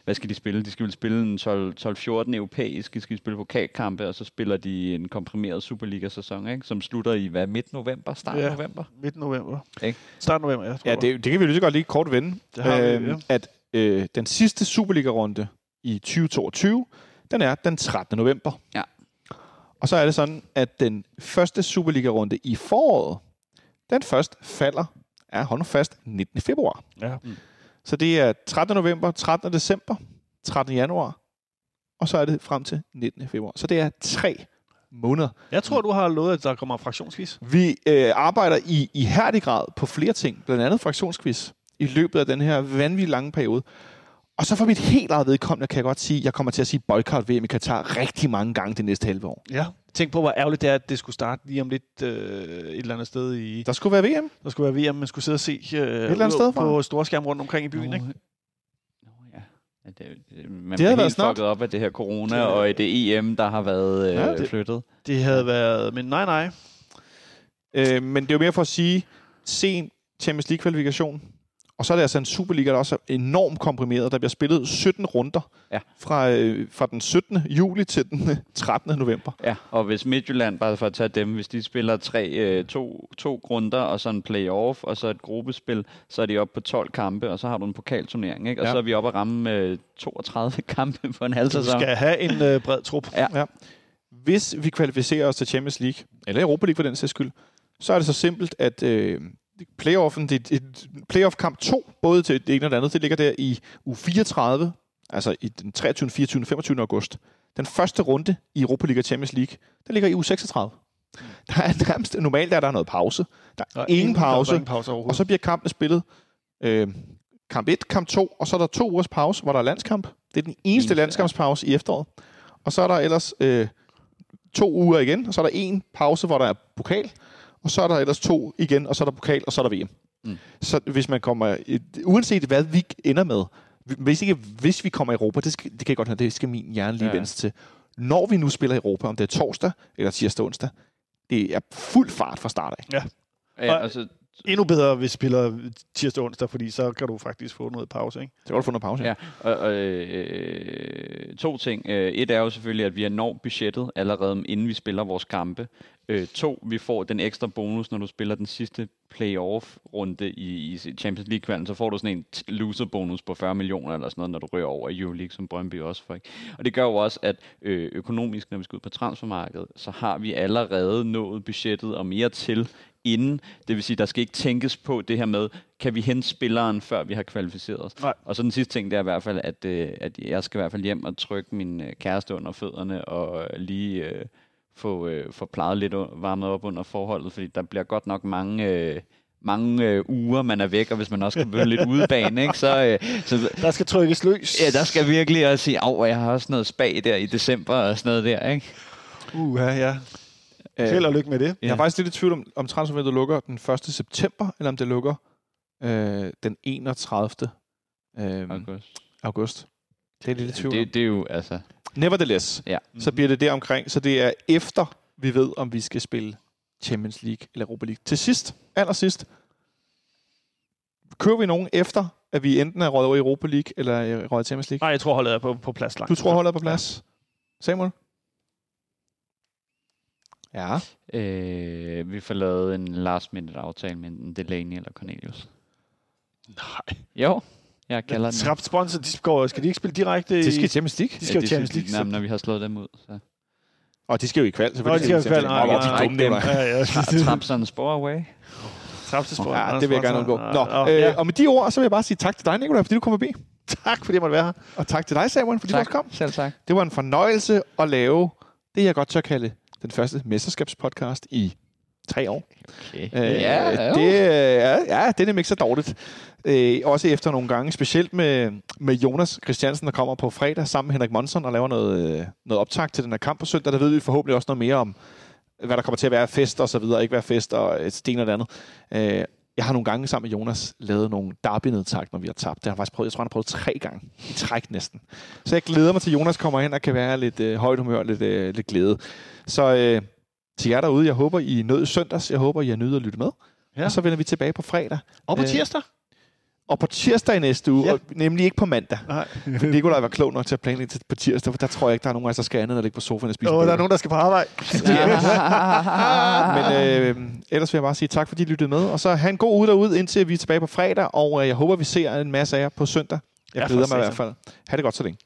hvad skal de spille? De skal vel spille en 12-14 europæisk, de skal spille pokalkampe, og så spiller de en komprimeret Superliga-sæson, ikke? som slutter i hvad, midt november, start ja, november? midt november. Ikke? Start november, jeg tror Ja, det, det kan vi lige så godt lige kort vende. Det har øh, vi, ja. At øh, den sidste Superliga-runde i 2022, den er den 13. november. Ja. Og så er det sådan, at den første Superliga-runde i foråret, den først falder, er hold fast, 19. februar. Ja. Mm. Så det er 13. november, 13. december, 13. januar, og så er det frem til 19. februar. Så det er tre måneder. Jeg tror, du har lovet, at der kommer fraktionsquiz. Vi øh, arbejder i ihærdig grad på flere ting, blandt andet fraktionsquiz, i løbet af den her vanvittigt lange periode. Og så for mit helt eget vedkommende kan jeg godt sige, at jeg kommer til at sige boykot VM i Katar rigtig mange gange det næste halve år. Ja. Tænk på, hvor ærgerligt det er, at det skulle starte lige om lidt øh, et eller andet sted i... Der skulle være VM. Der skulle være VM, man skulle sidde og se øh, et eller andet sted på storskærm rundt omkring i byen, ikke? Ja, det, det, man det havde helt fucket op af det her corona det, og det EM, der har været øh, ja, det, flyttet. Det havde været... Men nej, nej. Øh, men det er jo mere for at sige, sen Champions League-kvalifikation, Og så er det altså en Superliga, der også er enormt komprimeret. Der bliver spillet 17 runder Ja. fra, øh, fra den 17. juli til den øh, 13. november. Ja, og hvis Midtjylland, bare for at tage dem, hvis de spiller tre, øh, to, to grunder, og så en playoff, og så et gruppespil, så er de oppe på 12 kampe, og så har du en pokalturnering, ikke? Og Ja. så er vi oppe at ramme øh, 32 kampe på en halv Så du sæson. skal have en øh, bred trup. Ja. Hvis vi kvalificerer os til Champions League, eller Europa League for den sags skyld, så er det så simpelt, at øh, playoffen, det er playoff-kamp 2, både til det ene og det andet, det ligger der i uge 34, altså i den 23., 24., 25. august. Den første runde i Europa League og Champions League, den ligger i uge 36. Der er nærmest, normalt er der noget pause. Der er Og ingen pause, Ingen pause og så bliver kampene spillet øh, kamp 1, kamp 2, og så er der to ugers pause, hvor der er landskampf. Det er den eneste Eneste, landskampspause i efteråret. Og så er der ellers øh, to uger igen, og så er der en pause, hvor der er pokal, og så er der ellers to igen, og så er der pokal, og så er der VM. Mm. Så hvis man kommer, et, uanset hvad vi ender med, hvis, ikke, hvis vi kommer i Europa, det, skal, det kan jeg godt høre, det skal min hjerne lige Ja. ja. vende til. Når vi nu spiller i Europa, om det er torsdag eller tirsdag onsdag, det er fuld fart fra start af. Ja, altså, Endnu bedre, hvis vi spiller tirsdag og onsdag, fordi så kan du faktisk få noget pause, ikke? Det var du få noget pause. Ja, og, og øh, to ting. Øh, et er jo selvfølgelig, at vi har nået budgettet allerede, inden vi spiller vores kampe. Øh, to, vi får den ekstra bonus, når du spiller den sidste playoff-runde i, i Champions League-kvalen, så får du sådan en loser-bonus på 40 millioner eller sådan noget, når du rører over i Euroleague, som Brøndby også får. Ikke? Og det gør jo også, at øh, økonomisk, når vi skal ud på transfermarkedet, så har vi allerede nået budgettet og mere til inden. Det vil sige, der skal ikke tænkes på det her med, kan vi hente spilleren, før vi har kvalificeret os. Nej. Og så den sidste ting, det er i hvert fald, at, øh, at jeg skal i hvert fald hjem og trykke min øh, kæreste under fødderne og øh, lige øh, få, øh, få plejet lidt varmet op under forholdet, fordi der bliver godt nok mange... Øh, mange øh, uger, man er væk, og hvis man også skal være lidt udebane, ikke, så, øh, så Der skal trykkes løs. ja, der skal virkelig også sige, at jeg har også noget spag der i december og sådan noget der, ikke? Uh, ja. Øh, Held og lykke med det. Jeg er faktisk lidt i tvivl om, om transfervinduet lukker den 1. september, eller om det lukker øh, den 31. Øh, August. august. Det er lidt i tvivl. Det, det er jo, altså... Nevertheless, Ja. så bliver det der omkring. Så det er efter, vi ved, om vi skal spille Champions League eller Europa League. Til sidst, allersidst, kører vi nogen efter, at vi enten er røget over i Europa League eller er røget i Champions League? Nej, jeg tror, holdet er på, på plads langt. Du tror, holdet er på plads? Samuel? Ja. Øh, vi får lavet en last minute aftale med enten Delaney eller Cornelius. Nej. Jo, jeg kalder den. Trapped sponsor, de går, skal de ikke spille direkte Det skal i i... Champions League. De skal jo det Champions League. Jamen, når vi har slået dem ud, så... Og de skal jo i kval, Nå, de skal jo i kval. Nej, er nej, de var. Ja, ja. Trap sådan en spore away. Trapped sponsor. Ja, det vil jeg gerne undgå. Nå, Nå, øh, ja. og med de ord, så vil jeg bare sige tak til dig, Nicolaj, fordi du kom forbi. Tak, fordi jeg måtte være her. Og tak til dig, Samuel, fordi du også kom. Selv tak. Det var en fornøjelse at lave det, jeg godt tør kalde den første mesterskabspodcast i tre år. Okay. Øh, ja, det, ja, ja, det er nemlig ikke så dårligt. Øh, også efter nogle gange, specielt med, med Jonas Christiansen, der kommer på fredag sammen med Henrik Monson og laver noget, øh, noget optag til den her kamp på søndag. Der ved vi forhåbentlig også noget mere om, hvad der kommer til at være fest og så videre, ikke være fest og et sten og det andet. Øh, jeg har nogle gange sammen med Jonas lavet nogle derby-nedtag, når vi har tabt. Det har jeg faktisk prøvet, jeg tror, han har prøvet tre gange i træk næsten. Så jeg glæder mig til, at Jonas kommer ind og kan være lidt øh, højt humør, lidt, øh, lidt glæde. Så øh, til jer derude, jeg håber, I nød søndags. Jeg håber, I har nydet at lytte med. Ja. Ja. Og så vender vi tilbage på fredag. Og på Øh, tirsdag? Og på tirsdag i næste uge, Ja. og nemlig ikke på mandag. Nej. For Nikolaj var klog nok til at planlægge til på tirsdag, for der tror jeg ikke, der er nogen af os, der skal andet end at ligge på sofaen og spise Åh, der er nogen, der skal på arbejde. Men øh, ellers vil jeg bare sige tak, fordi I lyttede med. Og så have en god uge derude, indtil vi er tilbage på fredag. Og øh, jeg håber, vi ser en masse af jer på søndag. Jeg Ja, glæder mig i hvert fald. Ha' det godt så længe.